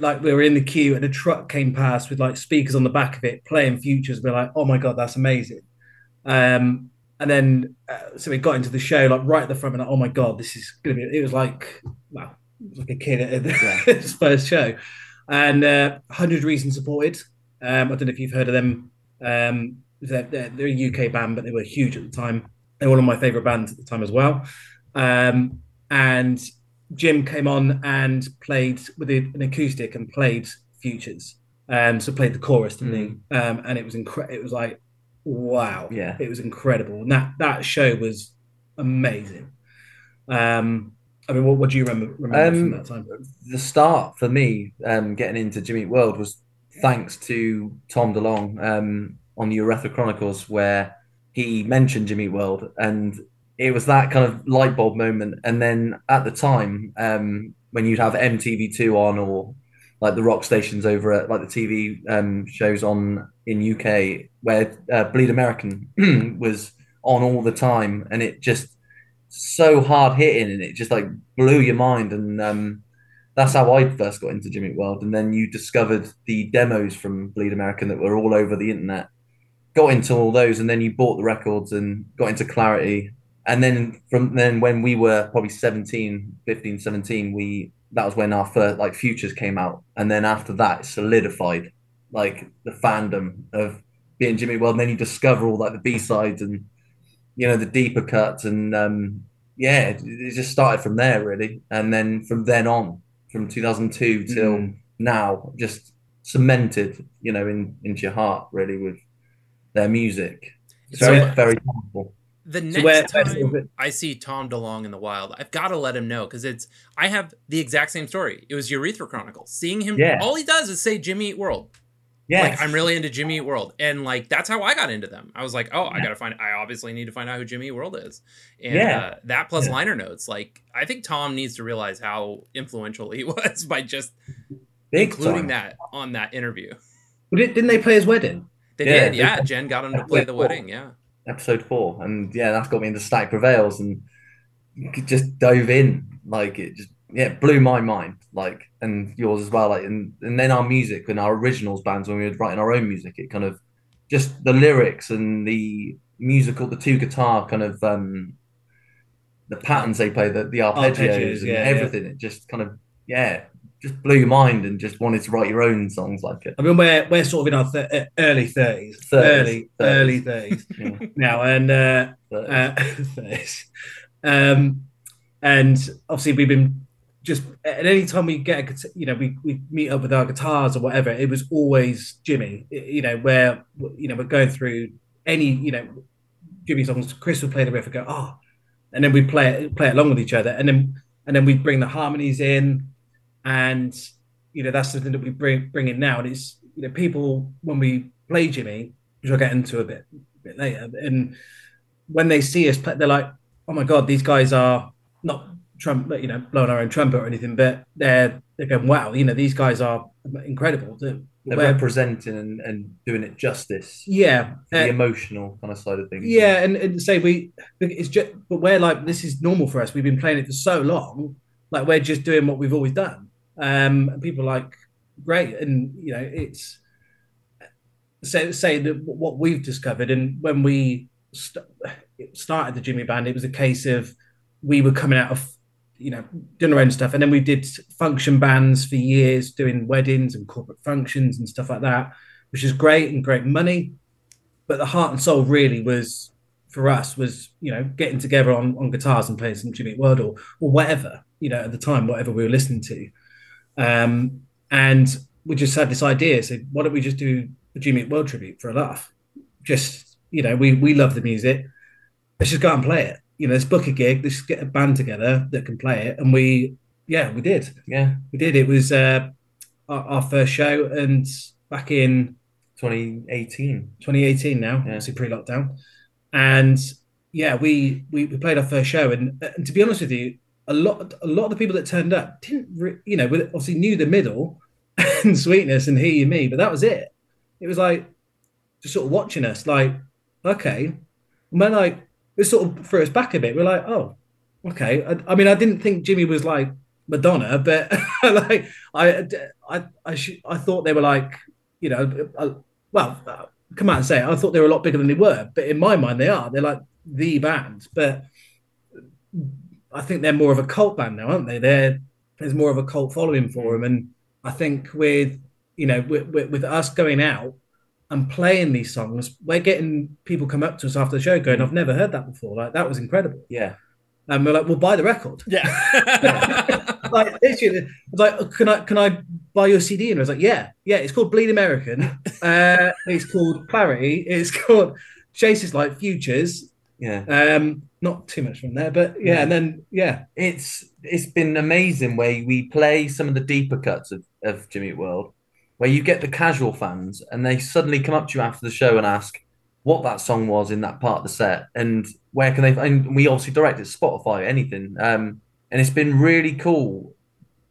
Like we were in the queue, and a truck came past with like speakers on the back of it, playing futures. We're like, "Oh my god, that's amazing!" Um, and then uh, so we got into the show, like right at the front, and like, "Oh my god, this is gonna be." It was like, it was like a kid at his first show, and uh, Hundred Reasons supported. Um, I don't know if you've heard of them. Um, they're, they're, they're a UK band, but they were huge at the time. they were one of my favorite bands at the time as well. Um, and Jim came on and played with an acoustic and played Futures. Um, so played the chorus, didn't he? Um, and it was incredible. It was like, wow, Yeah. it was incredible. And that that show was amazing. Um, I mean, what, what do you remember, remember from Um, that time? the start for me um, getting into Jimmy World was thanks to Tom DeLonge um, on the Urethra Chronicles, where he mentioned Jimmy World, and it was that kind of light bulb moment. And then at the time, um, when you'd have MTV2 on or like the rock stations over at like the TV um, shows on in UK, where uh, Bleed American was on all the time, and it just so hard hitting, and it just like blew your mind. And um, that's how I first got into Jimmy World. And then you discovered the demos from Bleed American that were all over the internet. Got into all those, and then you bought the records and got into Clarity. And then from then, when we were probably 17, 15, 17, we that was when our first like futures came out. And then after that, it solidified like the fandom of being Jimmy World. And then you discover all like the B sides and you know the deeper cuts and um yeah it, it just started from there really and then from then on from 2002 till Mm. now just cemented you know in into your heart really with their music it's So- very very powerful The next So where- time I see Tom DeLonge in the wild, I've got to let him know because it's I have the exact same story. It was Urethra Chronicles. Seeing him, Yeah. all he does is say Jimmy Eat World. yeah Like I'm really into Jimmy Eat World, and like that's how I got into them. I was like, oh, I gotta find. I obviously need to find out who Jimmy Eat World is, and Yeah. uh, that plus Yeah. liner notes. Like I think Tom needs to realize how influential he was by just big including time. that on that interview. Did- Didn't they play his wedding? They Yeah, did, yeah. Jen got him to play the wedding, yeah. Episode four. And yeah that's got me into static prevails and just dove in. Like it just yeah blew my mind. Like and yours as well. Like and, and then our music and our originals bands when we were writing our own music it kind of just the lyrics and the musical the two guitar kind of um the patterns they play the, the arpeggios, Arpeggios, and yeah, everything it just kind of yeah just blew your mind and just wanted to write your own songs like it. I mean, we're we're sort of in our th- uh, early thirties, early 30s. early thirties. Yeah. now, and uh, But- uh, um, and obviously we've been just at any time we get a you know we, we meet up with our guitars or whatever it was always jimmy. You know where you know we're going through any you know jimmy songs chris would play the riff and go oh and then we play it play it along with each other and then and then we bring the harmonies in and you know that's something that we bring bring in now and it's you know people when we play jimmy which i'll get into a bit, a bit later and when they see us play they're like oh my god, these guys are not Trump, you know, blowing our own trumpet or anything, but they're they're going, wow, you know, these guys are incredible. They're, They're representing and, and doing it justice. yeah, The uh, emotional kind of side of things. yeah, and, and say we it's just but we're like this is normal for us. We've been playing it for so long, like we're just doing what we've always done. Um, and people like great, and you know it's say say that what we've discovered, and when we st- started the Jimmy Band, it was a case of we were coming out of you know doing our own stuff, and then we did function bands for years, doing weddings and corporate functions and stuff like that, which is great and great money. But the heart and soul really was for us was you know getting together on, on guitars and playing some Jimmy World or or whatever you know at the time whatever we were listening to um and we just had this idea so why don't we just do a Jimmy World tribute for a laugh? Just you know we we love the music. Let's just go out and play it. You know let's book a gig let's get a band together that can play it. And we yeah we did. Yeah. We did. It was uh our, our first show and back in 2018 2018 now Yeah. obviously pre-lockdown. And yeah we, we we played our first show. And, and to be honest with you a lot a lot of the people that turned up didn't re- you know obviously knew the middle and sweetness and hear you me but that was it. It was like just sort of watching us like okay. And then like it sort of threw us back a bit. We're like oh okay. I, I mean i didn't think jimmy was like madonna but like i i I, sh- I thought they were like you know uh, well come out and say it. i thought they were a lot bigger than they were but in my mind they are. They're like the band but i think they're more of a cult band now aren't they they're there's more of a cult following for them and i think with you know with, with, with us going out and playing these songs we're getting people come up to us after the show going i've never heard that before like that was incredible yeah and we're like "We'll buy the record Yeah. like literally, like, can I can I buy your CD? And I was like, yeah, yeah. It's called Bleed American. Uh, it's called Clarity. It's called Chase This Light Futures. Yeah Um, not too much from there, but yeah. And then yeah, it's it's been amazing where we play some of the deeper cuts of, of Jimmy World, where you get the casual fans and they suddenly come up to you after the show and ask what that song was in that part of the set and where can they and we obviously direct it Spotify anything um and it's been really cool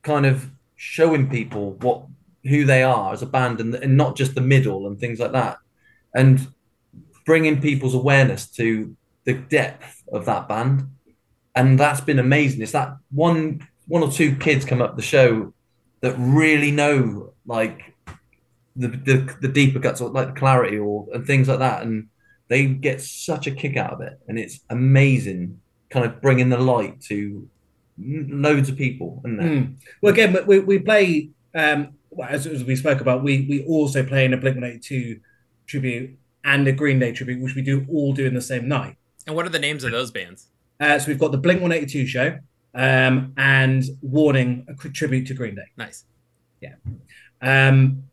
kind of showing people what who they are as a band and, and not just the middle and things like that and bringing people's awareness to the depth of that band and that's been amazing. It's that one one or two kids come up the show that really know like the the, the deeper cuts or like the clarity or and things like that, and they get such a kick out of it, and it's amazing, kind of bringing the light to loads of people. Mm. well again we, we play um, as, as we spoke about. We we also play in a Blink One Eighty Two tribute and a Green Day tribute, which we do all do in the same night. And what are the names of those bands? Uh, so we've got the Blink One Eighty Two show um, and Warning, a tribute to Green Day. Nice. Yeah. Um,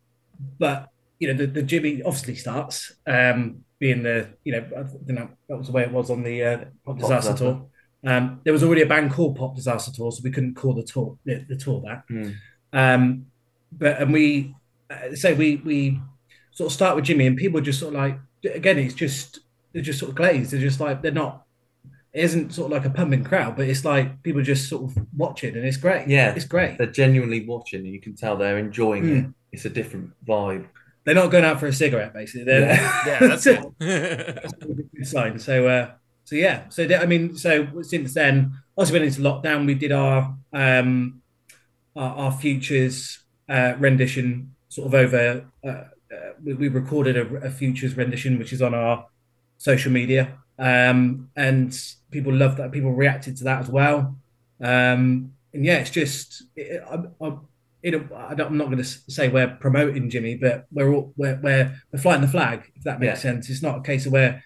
but you know, the, the Jimmy obviously starts um, being the you know, I don't know that was the way it was on the uh, Pop Pop Disaster Disaster. tour. Um, there was already a band called Pop Disaster Tour, so we couldn't call the tour the, the tour that. Mm. Um, but and we uh, say we we sort of start with Jimmy, and people are just sort of like again, it's just they're just sort of glazed. They're just like they're not. It isn't sort of like a pumping crowd, but it's like people just sort of watching, and it's great. yeah, it's great. They're genuinely watching, and you can tell they're enjoying it. Mm. It's a different vibe. They're not going out for a cigarette, basically. They're, Yeah. Yeah, that's cool. That's a good sign. So, uh, so yeah. So th- I mean, so since then, also went into lockdown. We did our um, our, our futures uh, rendition, sort of over. Uh, uh, we, we recorded a, a futures rendition, which is on our social media, um, and people loved that. People reacted to that as well. Um, and yeah, it's just. It, I, I, you know, I don't, I'm not going to say we're promoting Jimmy, but we're all we're we're, we're flying the flag. If that makes Yeah. sense, it's not a case of where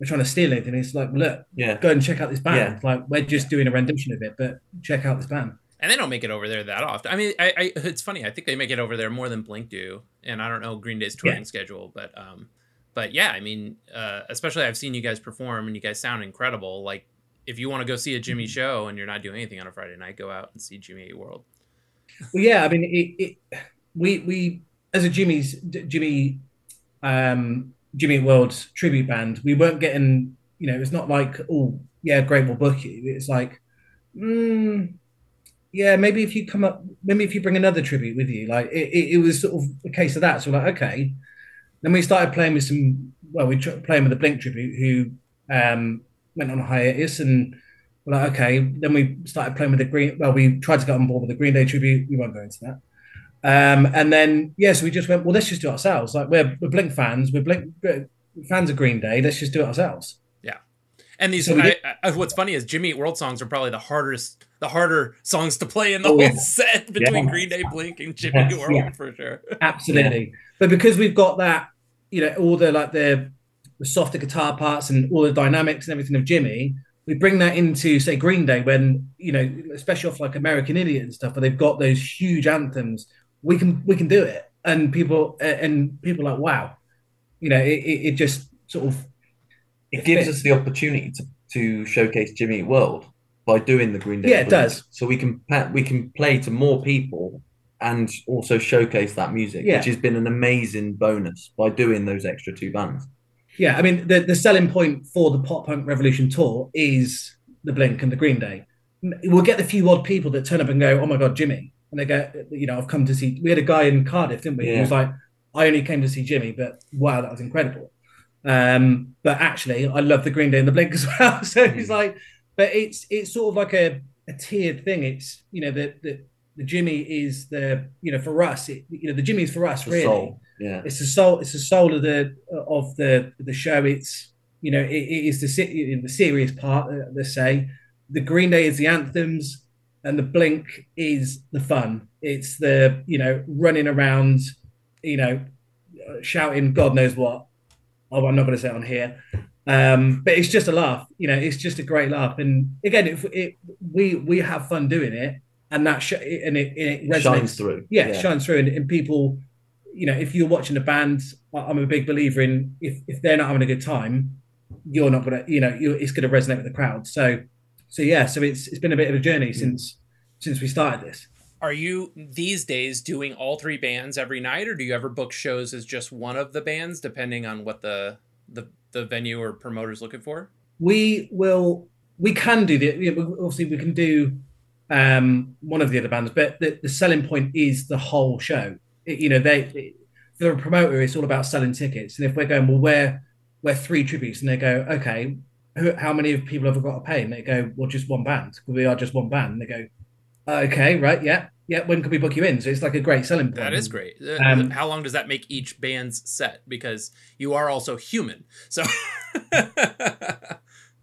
we're trying to steal anything. It's like, look, Yeah, go and check out this band. Yeah. Like we're just doing a rendition of it, but check out this band. And they don't make it over there that often. I mean, I, I it's funny. I think they make it over there more than Blink do. And I don't know Green Day's touring Yeah. schedule, but um, but yeah, I mean, uh, especially I've seen you guys perform and you guys sound incredible. Like if you want to go see a Jimmy show and you're not doing anything on a Friday night, go out and see Jimmy Eat World. Well, yeah, I mean, it, it we we as a Jimmy's Jimmy um Jimmy Eat World tribute band, we weren't getting, you know, it's not like oh yeah, great, we'll book you. It's like, mm, yeah, maybe if you come up, maybe if you bring another tribute with you, like it, it, it was sort of a case of that. So we're like, okay. Then we started playing with some, well, we tried playing with the Blink tribute who um, went on a hiatus and we're like, okay. Then we started playing with the Green, well, we tried to get on board with the Green Day tribute. We won't go into that. Um, and then, yes, yeah, so we just went, well, let's just do it ourselves. Like we're, we're Blink fans, we're Blink we're fans of Green Day. Let's just do it ourselves. Yeah. And these, So I, I, what's funny is Jimmy Eat World songs are probably the hardest, the harder songs to play in the Oh, whole yeah. set between Yeah. Green Day, Blink, and Jimmy Yes, World yeah. for sure. Absolutely. But because we've got that, you know, all the like the, the softer guitar parts and all the dynamics and everything of Jimmy, we bring that into say Green Day when you know, especially off like American Idiot and stuff, where they've got those huge anthems. We can we can do it, and people and people are like wow, you know, it, it, it just sort of It gives us the opportunity to, to showcase Jimmy World by doing the Green Day. Yeah, it does. So we can we can play to more people and also showcase that music, Yeah. which has been an amazing bonus by doing those extra two bands. Yeah, I mean the, the selling point for the Pop Punk Revolution tour is the Blink and the Green Day. We'll get the few odd people that turn up and go, "Oh my god, Jimmy!" and they go, "You know, I've come to see." We had a guy in Cardiff, didn't we? He was like, "I only came to see Jimmy, but wow, that was incredible." Um, but actually, I love the Green Day and the Blink as well. So he's like, but it's it's sort of like a, a tiered thing. It's you know the the, the Jimmy is the you know for us, it, you know the Jimmy's for us The really soul. Yeah. it's the soul it's the soul of the of the the show it's you know it, it is the se- the serious part uh, let's say the green day is the anthems and the blink is the fun it's the you know running around you know shouting god knows what oh i'm not going to say it on here um but it's just a laugh you know it's just a great laugh. And again if it we we have fun doing it and that sh- and it, it resonates. Shines through. yeah, it Yeah. shines through. And, and people you know if you're watching a band I- i'm a big believer in if, if they're not having a good time you're not gonna you know you it's gonna resonate with the crowd. So so yeah so it's it's been a bit of a journey since since we started this. Are you these days doing all three bands every night, or do you ever book shows as just one of the bands, depending on what the the, the venue or promoter's looking for? we will we can do the obviously we can do um one of the other bands but the, the selling point is the whole show. It- you know they it, a promoter it's all about selling tickets. And if we're going well we're we're three tributes and they go okay who, how many of people have got to pay? And they go well just one band we are just one band. And they go okay right yeah yeah when can we book you in so it's like a great selling point That is great. Uh, Um, How long does that make each band's set? Because you are also human. So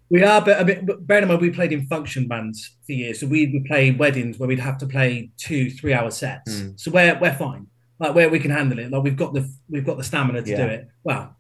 We are, but, a bit, but bear in mind, we played in function bands for years. So we would play weddings where we'd have to play two, three hour sets. Mm. So we're we're fine. Like where we can handle it. Like we've got the we've got the stamina to Yeah. do it. Well,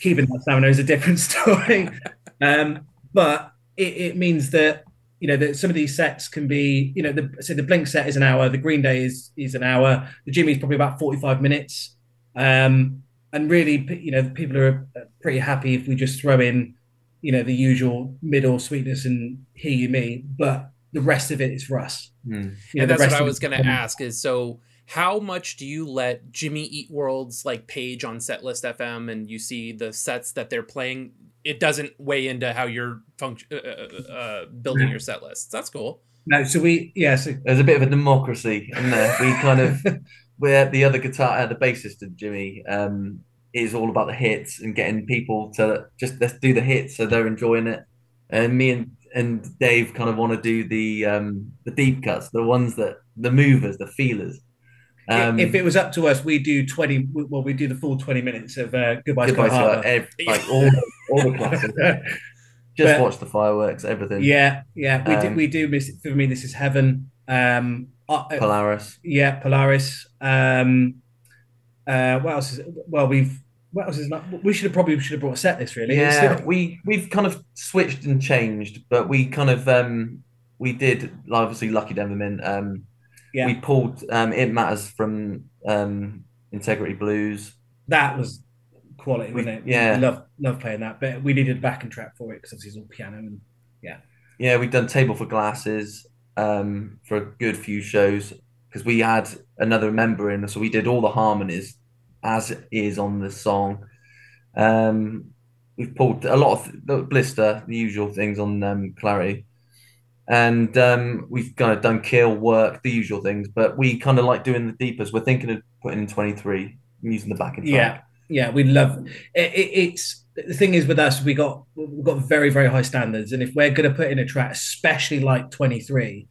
keeping that stamina is a different story. um, but it, it means that you know that some of these sets can be, you know, the so the Blink set is an hour, the Green Day is is an hour, the Jimmy is probably about forty five minutes. Um, and really, you know, people are uh, pretty happy if we just throw in, you know, the usual middle sweetness and hear you me, but the rest of it is for us. Hmm. You know, and that's what I was going to ask is so how much do you let Jimmy Eat World's like page on Setlist FM and you see the sets that they're playing? It doesn't weigh into how you're function uh, uh, uh, building your set lists. That's cool. No, so we, yeah, so There's a bit of a democracy in there. We kind of where the other guitar, uh, the bassist of Jimmy, um, is all about the hits and getting people to just let's do the hits so they're enjoying it. And me and and Dave kind of want to do the um, the deep cuts, the ones that the movers, the feelers. Um, if it was up to us, we do 20, well, we do the full 20 minutes of uh, Goodbye, Goodbye Sky Harbor. like all the, all the classics. Just But- watch the fireworks, everything. Yeah, yeah, we do. Um, We do miss. For me, this is heaven. Um, uh, Polaris. yeah, Polaris. Um, uh, what else is? Well, we've. What else is not? We should have probably should have brought a set list. Really. Yeah, we we've kind of switched and changed, but we kind of um we did obviously Lucky Denverman. Um, Yeah. we pulled um It Matters from um Integrity Blues. that was quality, We- wasn't it? yeah. love love playing that, but we needed a backing track for it because it's all piano and yeah. Yeah, we've done Table for Glasses um for a good few shows because we had another member in, so we did all the harmonies as is on the song. Um, we've pulled a lot of the blister, the usual things on um, clarity, and um, we've kind of done kill work, the usual things. But we kind of like doing the deepers. We're thinking of putting in twenty three using the backing track. Yeah, yeah, we love it, it, it's the thing is with us, we got we've got very very high standards, and if we're going to put in a track, especially like twenty three,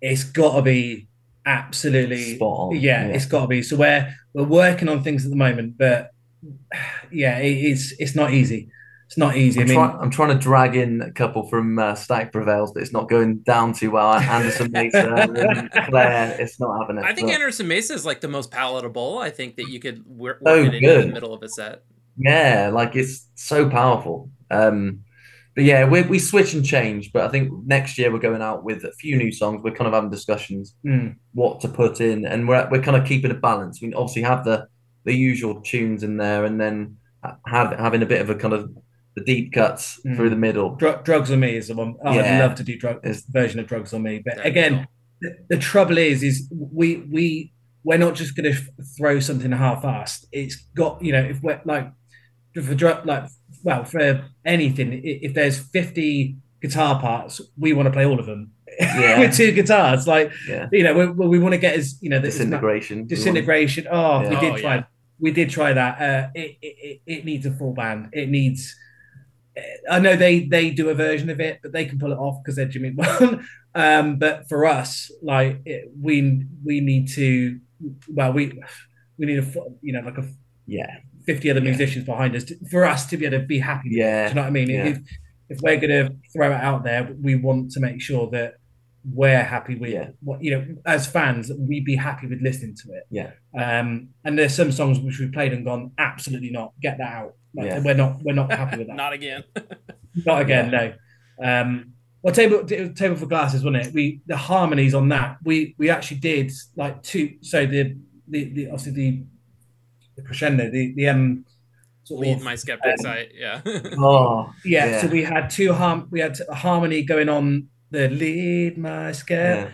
it's got to be absolutely Spot on, Yeah, yeah. it's got to be. So we're we're working on things at the moment, but yeah, it, it's it's not easy. It's not easy. I'm, I mean, try- I'm trying to drag in a couple from uh, Static Prevails, but it's not going down too well. Anderson Mesa Claire, it's not having it. I think but- Anderson Mesa is like the most palatable. I think that you could work, So work it into good. the middle of a set. Yeah, like it's so powerful. Um, but yeah, we we switch and change. But I think next year we're going out with a few new songs. We're kind of having discussions Mm. what to put in, and we're we're kind of keeping a balance. We obviously have the the usual tunes in there, and then have having a bit of a kind of the deep cuts Mm. through the middle. Dr- drugs or me is the one. I'd love to do drug version of drugs or me, but That'd be again, the, the trouble is, is we we we're not just going to throw something half-assed. It's got you know if we're like for drug like well for anything, if there's fifty guitar parts, we want to play all of them Yeah. with two guitars. Like Yeah. you know, we, we want to get as you know this Disintegration. disintegration. Oh, we did Oh, try. yeah. We did try that. Uh, it, it it- it needs a full band. It needs. I know they they do a version of it, but they can pull it off because they're Jimmy One. um, but for us, like it, we we need to. Well, we we need a you know like a Yeah. fifty other musicians behind us to, for us to be able to be happy. Yeah. Do you know what I mean? Yeah. If if we're going to throw it out there, we want to make sure that we're happy with Yeah. what you know as fans we'd be happy with listening to it Yeah. um and there's some songs which we've played and gone absolutely not get that out Yeah. we're not we're not happy with that Not again. not again no um well table table for glasses wasn't it we the harmonies on that we we actually did like two so the the, the obviously the, the crescendo the the um sort Lead of, my skeptics. um, I yeah. Oh, yeah, Yeah. so we had two harm we had a harmony going on the lead my scare Yeah.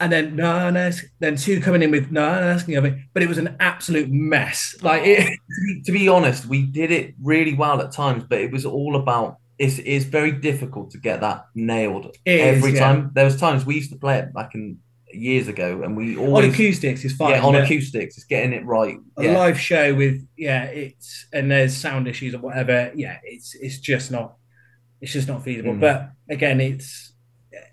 And then no no then two coming in with no no asking of it but it was an absolute mess like it, to be, honest, we did it really well at times, but it was all about. It's, it's very difficult to get that nailed It is, every yeah. time. There was times we used to play it back in years ago, and we on acoustics is fine yeah on acoustics. It's getting it right. a Yeah, live show with yeah it's and there's sound issues or whatever yeah it's it's just not it's just not feasible Mm. but again it's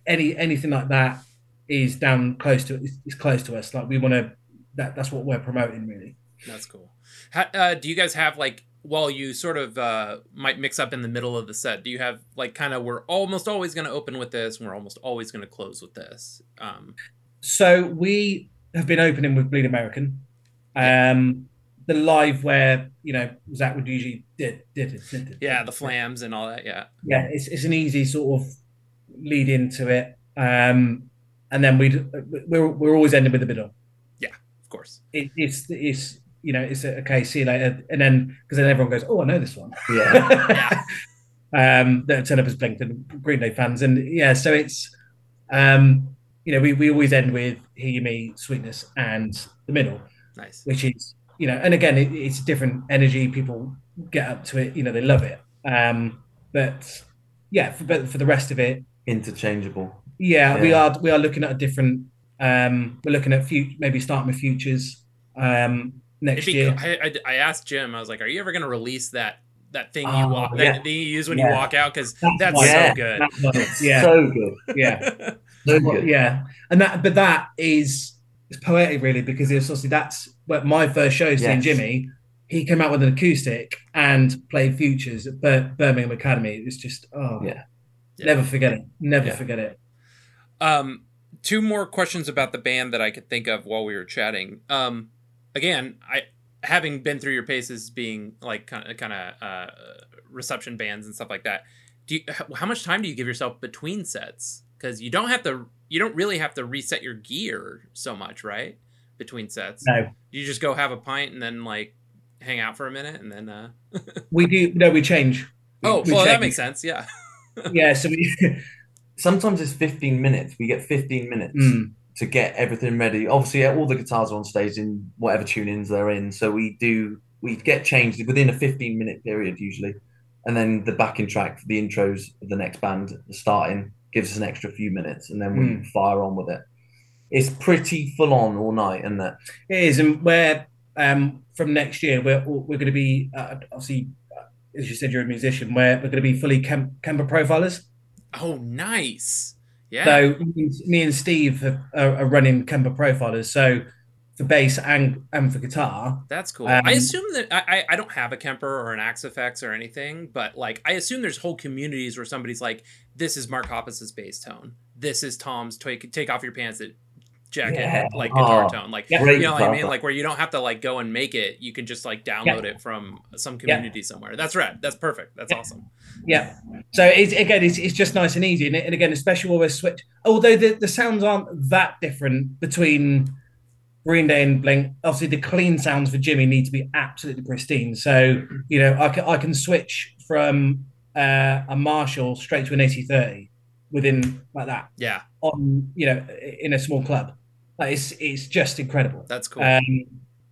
any anything like that is down close to it's, it's close to us like we want to that that's what we're promoting really That's cool. Ha, uh, do you guys have like while you sort of uh, might mix up in the middle of the set? Do you have like kind of we're almost always going to open with this, and we're almost always going to close with this? Um, So we have been opening with Bleed American. Um, the live where you know Zach would usually did did it. Did, it, yeah, the flams and all that. Yeah, yeah, it's it's an easy sort of lead into it. Um, and then we'd we're we're always ending with the middle. yeah, of course. It, it's it's you know it's a, okay. See you later, and then because then everyone goes, oh, I know this one. yeah, um, that turn up as Blinkton Green Day fans, and yeah, so it's um, you know we, we always end with "Hear You Me," "Sweetness," and the middle, Nice. which is you know, and again, it, it's a different energy. People get up to it, you know, they love it. Um, but yeah, for, but for the rest of it, interchangeable. Yeah, we are we are looking at a different. Um, we're looking at future, maybe starting with futures um, next be year. I, I, I asked Jim. I was like, "Are you ever going to release that that thing you Oh, walk yeah. that thing you use when Yeah. you walk out? Because That's that's why- Yeah. so good." That's yeah, So good. yeah. So good. yeah, and that, but that is it's poetic, really, because it's obviously that's what my first show seeing Yes. Jimmy. He came out with an acoustic and played futures at Bir- Birmingham Academy. It was just oh Yeah. never forget it, never Yeah. forget it. Um, two more questions about the band that I could think of while we were chatting. Um, again, I having been through your paces, being like kind of kind of uh, reception bands and stuff like that. Do you, how much time do you give yourself between sets? Because you don't have to, you don't really have to reset your gear so much, right? Between sets, No, you just go have a pint and then like hang out for a minute and then. uh we do no, we change. We- Oh, we well, that makes sense. Yeah. Yeah, so we Sometimes it's 15 minutes. We get 15 minutes Mm. to get everything ready. Obviously, all the guitars are on stage in whatever tunings they're in. So we do we get changed within a 15 minute period usually. and then the backing track for the intros of the next band starting gives us an extra few minutes, and then we Mm. fire on with it. It's pretty full on all night, isn't it? It is, and where um, from next year we're we're going to be uh, obviously, as you said, you're a musician. Where we're going to be fully Kem- Kemper profilers. Oh, nice. Yeah. So me and- Steve are, are running Kemper profilers. So for bass and and for guitar. That's cool. Um, I assume that I, I don't have a Kemper or an Axe-Fx or anything, but like I assume there's whole communities where somebody's like, "This is Mark Hoppus's bass tone. This is Tom's take take off your pants it jacket Yeah. like guitar Oh, tone." Like yeah. you know what I mean? Like where you don't have to like go and make it. You can just like download it from some community somewhere. That's right. That's perfect. That's awesome. Yeah. So it's again, it's, it's just nice and easy, and, and again, especially when we're switch. Although the, the sounds aren't that different between Green Day and Blink. Obviously, the clean sounds for Jimmy need to be absolutely pristine. So you know, I can I can switch from uh, a Marshall straight to an AC30 within like that Yeah. on you know in a small club. Like it's it's just incredible. That's cool. Um,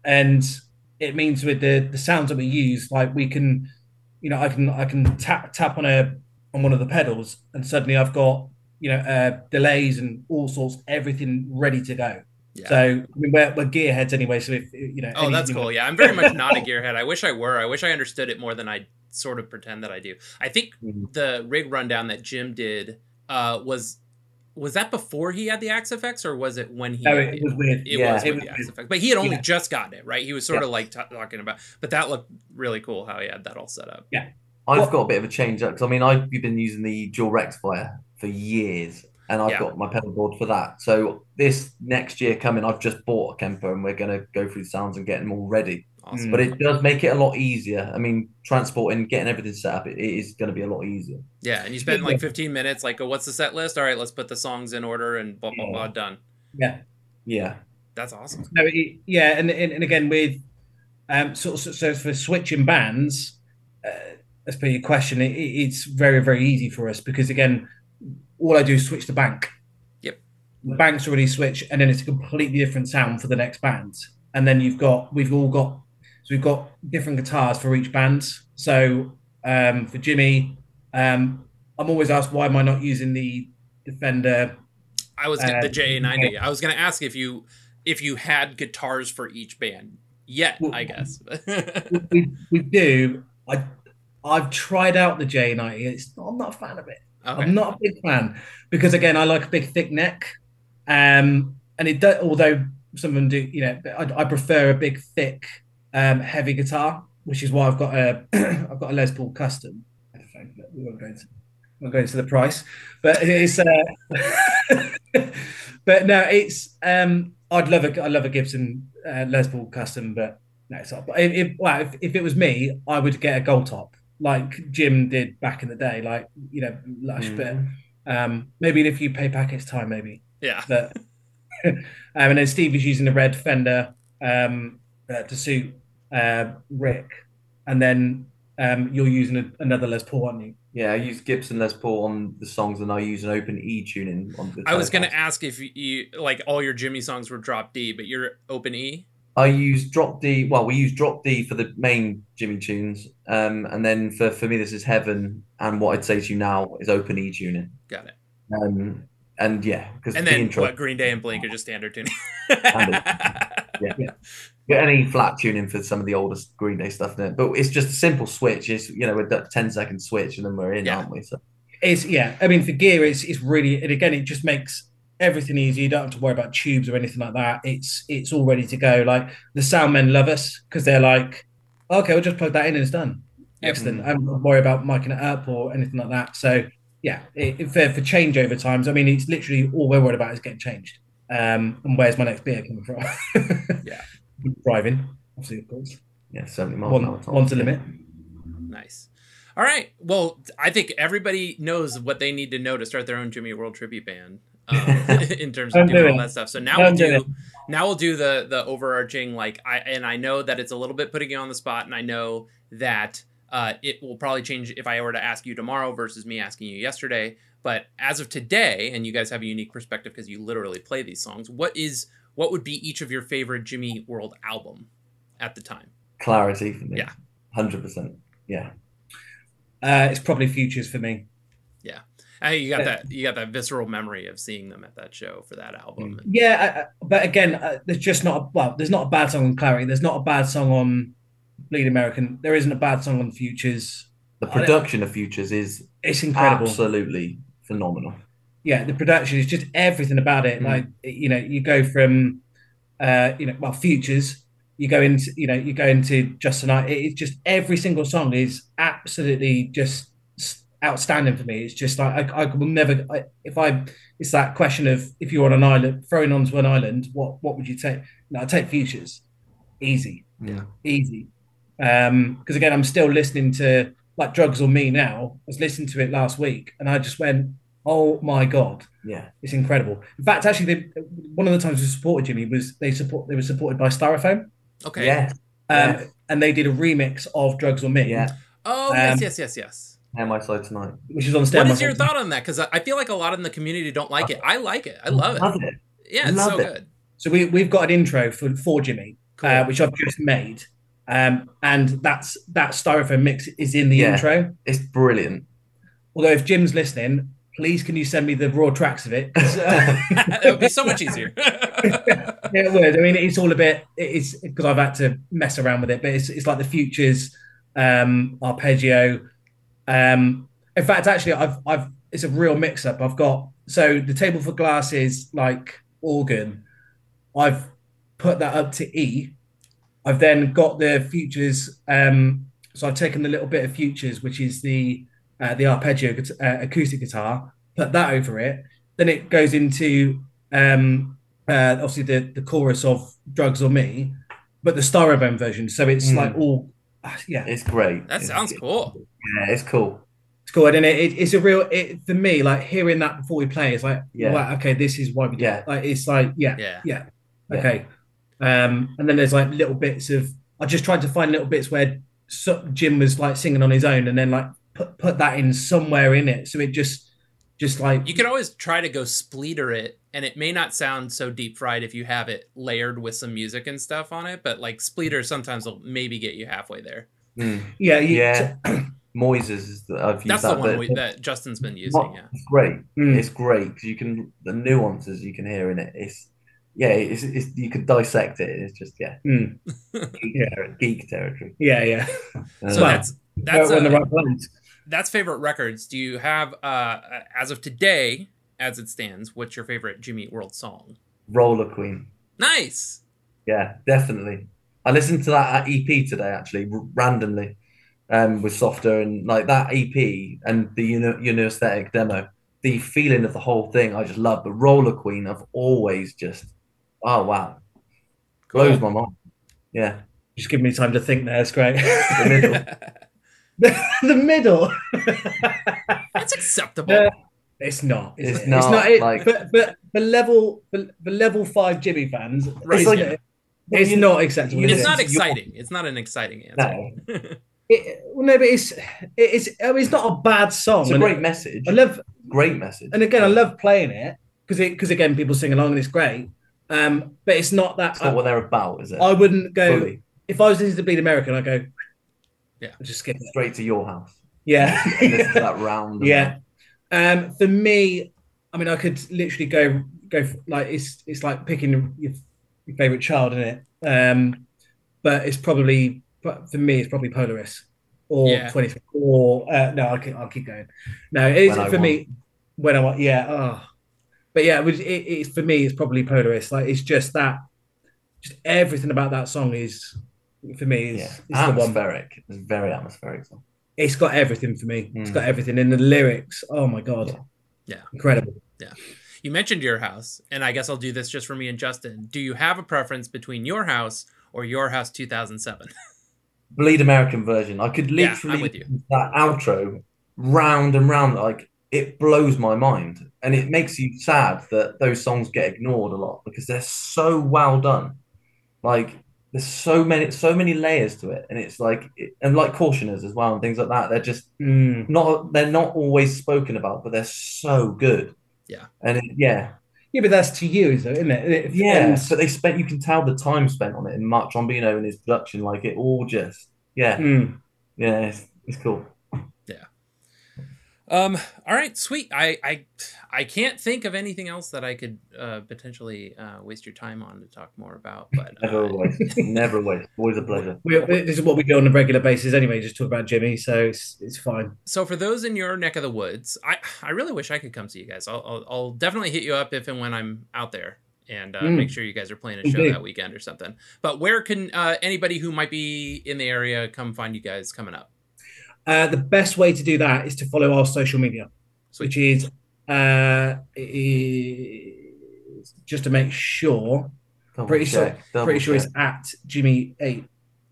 and it means with the the sounds that we use, like we can, you know, I can I can tap tap on a on one of the pedals, and suddenly I've got you know uh, delays and all sorts, everything ready to go. Yeah. So I mean, we're, we're gearheads anyway. So if you know, Oh, that's cool. Yeah, I'm very much not a gearhead. I wish I were. I wish I understood it more than I sort of pretend that I do. I think Mm-hmm. the rig rundown that Jim did uh, was was that before he had the Axe-Fx or was it when he? No, had it was weird. It Yeah, was it with was the Axe. Effects, but he had only Yeah. just gotten it right. He was sort Yeah. of like t- talking about, but that looked really cool how he had that all set up. Yeah. I've got a bit of a change up because I mean I've been using the dual rectifier for years, and I've Yeah. got my pedal board for that. So this next year coming, I've just bought a Kemper, and we're going to go through the sounds and get them all ready. Awesome. But it does make it a lot easier. I mean, transporting, getting everything set up, it, it is going to be a lot easier. Yeah, and you spend like 15 minutes, like, oh, what's the set list? All right, let's put the songs in order and blah blah blah. Done. Yeah. Yeah. That's awesome. No, it, yeah, and, and and again with um, sort of so, so for switching bands, uh, as per your question, it, it- it's very very easy for us because again, all I do is switch the bank. Yep. The bank's already switch, and then it's a completely different sound for the next band. And then you've got we've all got so we've got different guitars for each band. So um, for Jimmy, um, I'm always asked why am I not using the Defender I was Uh, the JA90. I was going to ask if you if you had guitars for each band yet. I guess. we, we do. I I've tried out the J90. It's I'm not a fan of it. Okay. I'm not a big fan because again, I like a big thick neck. Um, and it does. Although some of them do, you know, I, I prefer a big thick, um, heavy guitar, which is why I've got a I've got a Les Paul Custom. I don't know, but We won't go into we'll go into the price, but it's. Uh, but no, it's. Um, I'd love a I love a Gibson uh, Les Paul Custom, but no, it's not. But if, if, well, if, if it was me, I would get a gold top like Jim did back in the day, like you know, lush. Mm. But um, maybe in a few pay packets time, maybe. Yeah. But um, and then Steve is using the red Fender um, uh, to suit uh, Rick, and then um, you're using a, another Les Paul, aren't you? Yeah, I use Gibson Les Paul on the songs, and I use an open E tuning on the. I was going to ask if you like all your Jimmy songs were drop D, but you're open E. I use drop D. Well, we use drop D for the main Jimmy tunes, um, and then for for me, this is heaven. And what I'd say to you now is open E tuning. Got it. Um, and yeah, because And the then intro, what? Green Day and Blink are just standard tuning. yeah, Get any flat tuning for some of the oldest Green Day stuff in it, but it's just a simple switch. It's you know a 10 second switch, and then we're in, Yeah. aren't we? So It's yeah. I mean, for gear, it's it's really and again, it just makes everything easy. You don't have to worry about tubes or anything like that. It's it's all ready to go. Like the sound men love us because they're like, okay, we'll just plug that in and it's done. Excellent. I don't worry about miking it up or anything like that. So yeah, it, it- for for changeover times, I mean, it's literally all we're worried about is getting changed. Um, and where's my next beer coming from? yeah, driving, obviously, of course. Yeah, seventy miles an hour One, tops, one's the limit. Nice. All right. Well, I think everybody knows what they need to know to start their own Jimmy World tribute band um, in terms of Don't doing all that stuff. So now Don't we'll do do now we'll do the the overarching like I and I know that it's a little bit putting you on the spot, and I know that uh, it will probably change if I were to ask you tomorrow versus me asking you yesterday. But as of today, and you guys have a unique perspective because you literally play these songs. What is what would be each of your favorite Jimmy World album at the time? clarity for me. Yeah. hundred percent. Yeah. Uh, it's probably Futures for me. Yeah. I think you got Yeah. that you got that visceral memory of seeing them at that show for that album. Yeah, uh, uh, but again, uh, there's just not a, well, there's not a bad song on Clarity. There's not a bad song on Bleed American. There isn't a bad song on Futures. The production of Futures is It's incredible. absolutely phenomenal. Yeah, the production is just everything about it. Mm. Like you know, you go from uh, you know, well, futures. You go into you know, you go into just tonight. It- It's just every single song is absolutely just outstanding for me. It's just like I, I will never. I, if I, it's that question of if you're on an island, thrown onto an island, what what would you take? No, I take futures, easy, Yeah. easy. Um, because again, I'm still listening to like drugs or me now. I was listening to it last week, and I just went, "Oh my god!" Yeah. It's incredible. In fact, actually, they, one of the times we supported Jimmy was they support they were supported by Styrofoam, Okay. Yeah. um, Yeah. and they did a remix of Drugs or Me, Yeah. Oh yes, Um, yes, yes, yes. Am I side tonight? which is on What Stand is your thought on that? Because I feel like a lot in the community don't like it. I like it. I love it. Love it. Yeah, it's Love so it. good. So we we've got an intro for for Jimmy, Cool. uh, which I've just made, um, and that's that Styrofoam mix is in the Yeah. intro. It's brilliant. Although if Jim's listening, please can you send me the raw tracks of it? 'Cause, uh, it would be so much easier. it would. I mean, it's all a bit. It's because I've had to mess around with it, but it's it's like the futures, um, arpeggio. Um, in fact, actually, I've I've it's a real mix up. I've got so the table for glass is like organ. I've put that up to E. I've then got the futures. Um, so I've taken the little bit of futures, which is the uh, the arpeggio uh, acoustic guitar, put that over it. Then it goes into um, uh, obviously the the chorus of "Drugs or Me," but the styrofoam version. So it's Mm. like all, ah, yeah, It's great. that It's- sounds cool. Yeah, it's cool. it's cool. And it, it, it's a real it, for me. Like hearing that before we play, it's like, Yeah. wow, okay, this is why we do Yeah. it. Like it's like, yeah, Yeah. yeah, Yeah. okay. Um, and then there's like little bits of. I just tried to find little bits where so, Jim was like singing on his own, and then like put put that in somewhere in it, so it just just like You could always try to go spleeter it, and it may not sound so deep fried if you have it layered with some music and stuff on it. But like spleeter sometimes will maybe get you halfway there. Mm. yeah, you, Yeah. Moises is I've used That's that, the one we, that Justin's been using. what- Yeah. It's great. Mm. It's great because you can the nuances you can hear in it. It's yeah, it's, it's you could dissect it. It's just yeah, Mm. geek, Yeah. ter- geek territory. yeah, yeah. Uh, So Well, that's that's We're the right place. That's favorite records. Do you have uh as of today, as it stands, what's your favorite Jimmy Eat World song? Roller Queen. Nice. Yeah, definitely. I listened to that EP today actually r- randomly, um, with Softer and like that EP and the uni- Unisthetic demo. The feeling of the whole thing, I just love. The Roller Queen, I've always just, oh wow, blows my mind. Yeah, Just give me time to think. There, it's great. the middle. the middle. That's acceptable. Uh, it's not. is It's not, It's not. It, like- but but the level the, the level five Jimmy fans. Right, It's, yeah. it's you- not acceptable. it's not it's exciting. It's not an exciting answer. No, It, well, no, but it's it's I mean, it's not a bad song. it's a and great message. I love Great message. and again I love playing it because it because again people sing along and it's great. Um, but it's not that. It's not what they're about, is it? I wouldn't go Fully. if I was listening to Bleed American. I go. Yeah. Just get. Straight to your house. Yeah. Listen that round. Yeah. Um, for me, I mean, I could literally go go for, like it's it's like picking your, your favorite child in it. Um, but it's probably but for me, it's probably Polaris or Yeah. twenty or uh, no, I'll keep, I'll keep going. No, it is When I for me when I want. Yeah. Oh. But yeah, it was, it, it's for me. It's probably Polaris. Like it's just that, just everything about that song is for me is, Yeah. is the one. Atmospheric. It's very atmospheric. Song. It's got everything for me. It's got mm. everything in the lyrics. Oh my god. Yeah. Incredible. Yeah. You mentioned your house, and I guess I'll do this just for me and Justin. Do you have a preference between your house or your house 2007? Bleed American version. I could Yeah, literally with you. that outro round and round. Like it blows my mind, and it makes you sad that those songs get ignored a lot because they're so well done. Like there's so many, so many layers to it, and it's like, and like cautioners as well and things like that. They're just Mm. not. They're not always spoken about, but they're so good. Yeah. And it, yeah, Yeah, but that's to you, though, isn't it? Yeah. and- But they spent. You can tell the time spent on it and Mark Trombino and his production. Like it all just, yeah, Mm. yeah. It's, it's cool. Um. All right. Sweet. I I I can't think of anything else that I could uh, potentially uh, waste your time on to talk more about. But Never uh, a waste. Never a waste. Always a pleasure. We, this is what we do on a regular basis anyway. Just talk about Jimmy, so it's it's fine. so for those in your neck of the woods, I I really wish I could come see you guys. I'll I'll, I'll definitely hit you up if and when I'm out there. And uh, Mm. make sure you guys are playing a show Indeed. that weekend or something. But where can uh, anybody who might be in the area come find you guys coming up? Uh, the best way to do that is to follow our social media, which is uh, is just to make sure. Double pretty sure, check, double pretty sure it's at Jimmy Eat,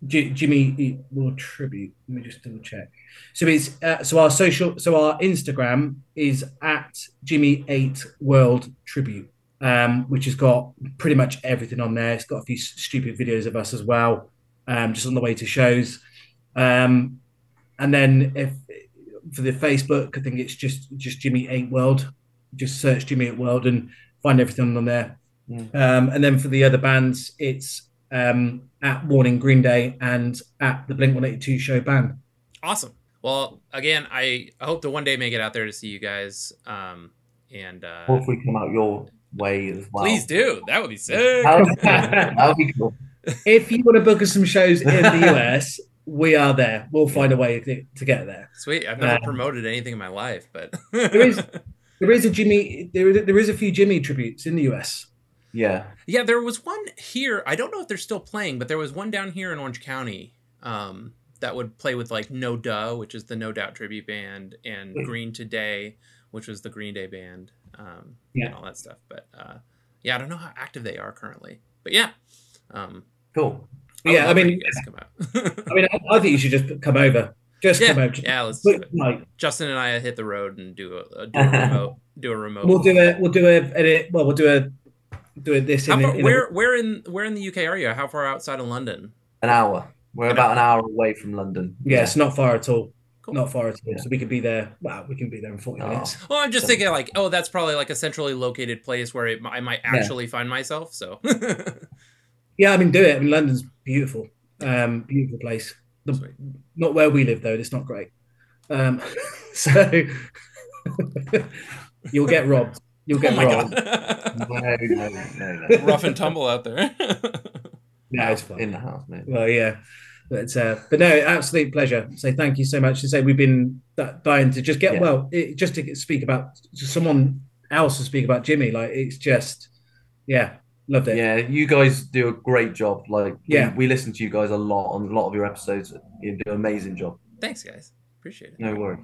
J- Jimmy Eat World Tribute. Let me just double check. So it's uh, so our social, so our Instagram is at Jimmy Eat World Tribute, um, which has got pretty much everything on there. It's got a few stupid videos of us as well, um, just on the way to shows. Um, and then if for the Facebook, I think it's just just Jimmy Eat World. Just search Jimmy Eat World and find everything on there. Um, and then for the other bands, it's um, at Warning Green Day and at the Blink One Eighty Two Show band. Awesome. Well, again, I, I hope to one day make it out there to see you guys. Um, and uh, Or if we come out your way as well. please do. That would be sick. That would be cool. If you want to book us some shows in the US, we are there. We'll find a way to, to get there. Sweet. I've never Um, promoted anything in my life, but there is there is a Jimmy there is, there is a few Jimmy tributes in the US. Yeah. Yeah, there was one here. I don't know if they're still playing, but there was one down here in Orange County um, that would play with like No Duh, which is the No Doubt tribute band, and. Green Today, which was the Green Day band, um, Yeah. and all that stuff. But uh, yeah, I don't know how active they are currently. But yeah, um, Cool. Would Yeah, I mean- you come out. I mean, I, I think you should just come over. Just yeah, come over. yeah, let's do it. night. Justin and I hit the road and do a, a do a remote. Do a remote. We'll do a we'll do a edit. Well, we'll do a do a this How in, a- far, in a- where where in where in the UK are you? How far outside of London? An hour. We're about an hour away from London. Yeah, it's not far at all. Not far at all. So we could be there. Well, we can be there in Oh. forty minutes. Well, I'm just thinking like, oh, that's probably like a centrally located place where it, I might Yeah. actually find myself. So Yeah, I mean, do it. I mean, London's beautiful. Um, beautiful place. The, not where we live though. It's not great. Um, so you'll get robbed. You'll get Oh robbed. No, no, no, no. rough and tumble out there. No, it's fine. In the house, mate. Well, yeah, but uh, but no, absolute pleasure. So thank you so much. To say we've been d- dying to just get Yeah. well, it, just to speak about to someone else to speak about Jimmy. Like it's just, yeah, loved it. Yeah, you guys do a great job. Like, we- Yeah. we, listen to you guys a lot on a lot of your episodes. You do an amazing job. Thanks, guys. Appreciate it. No worries.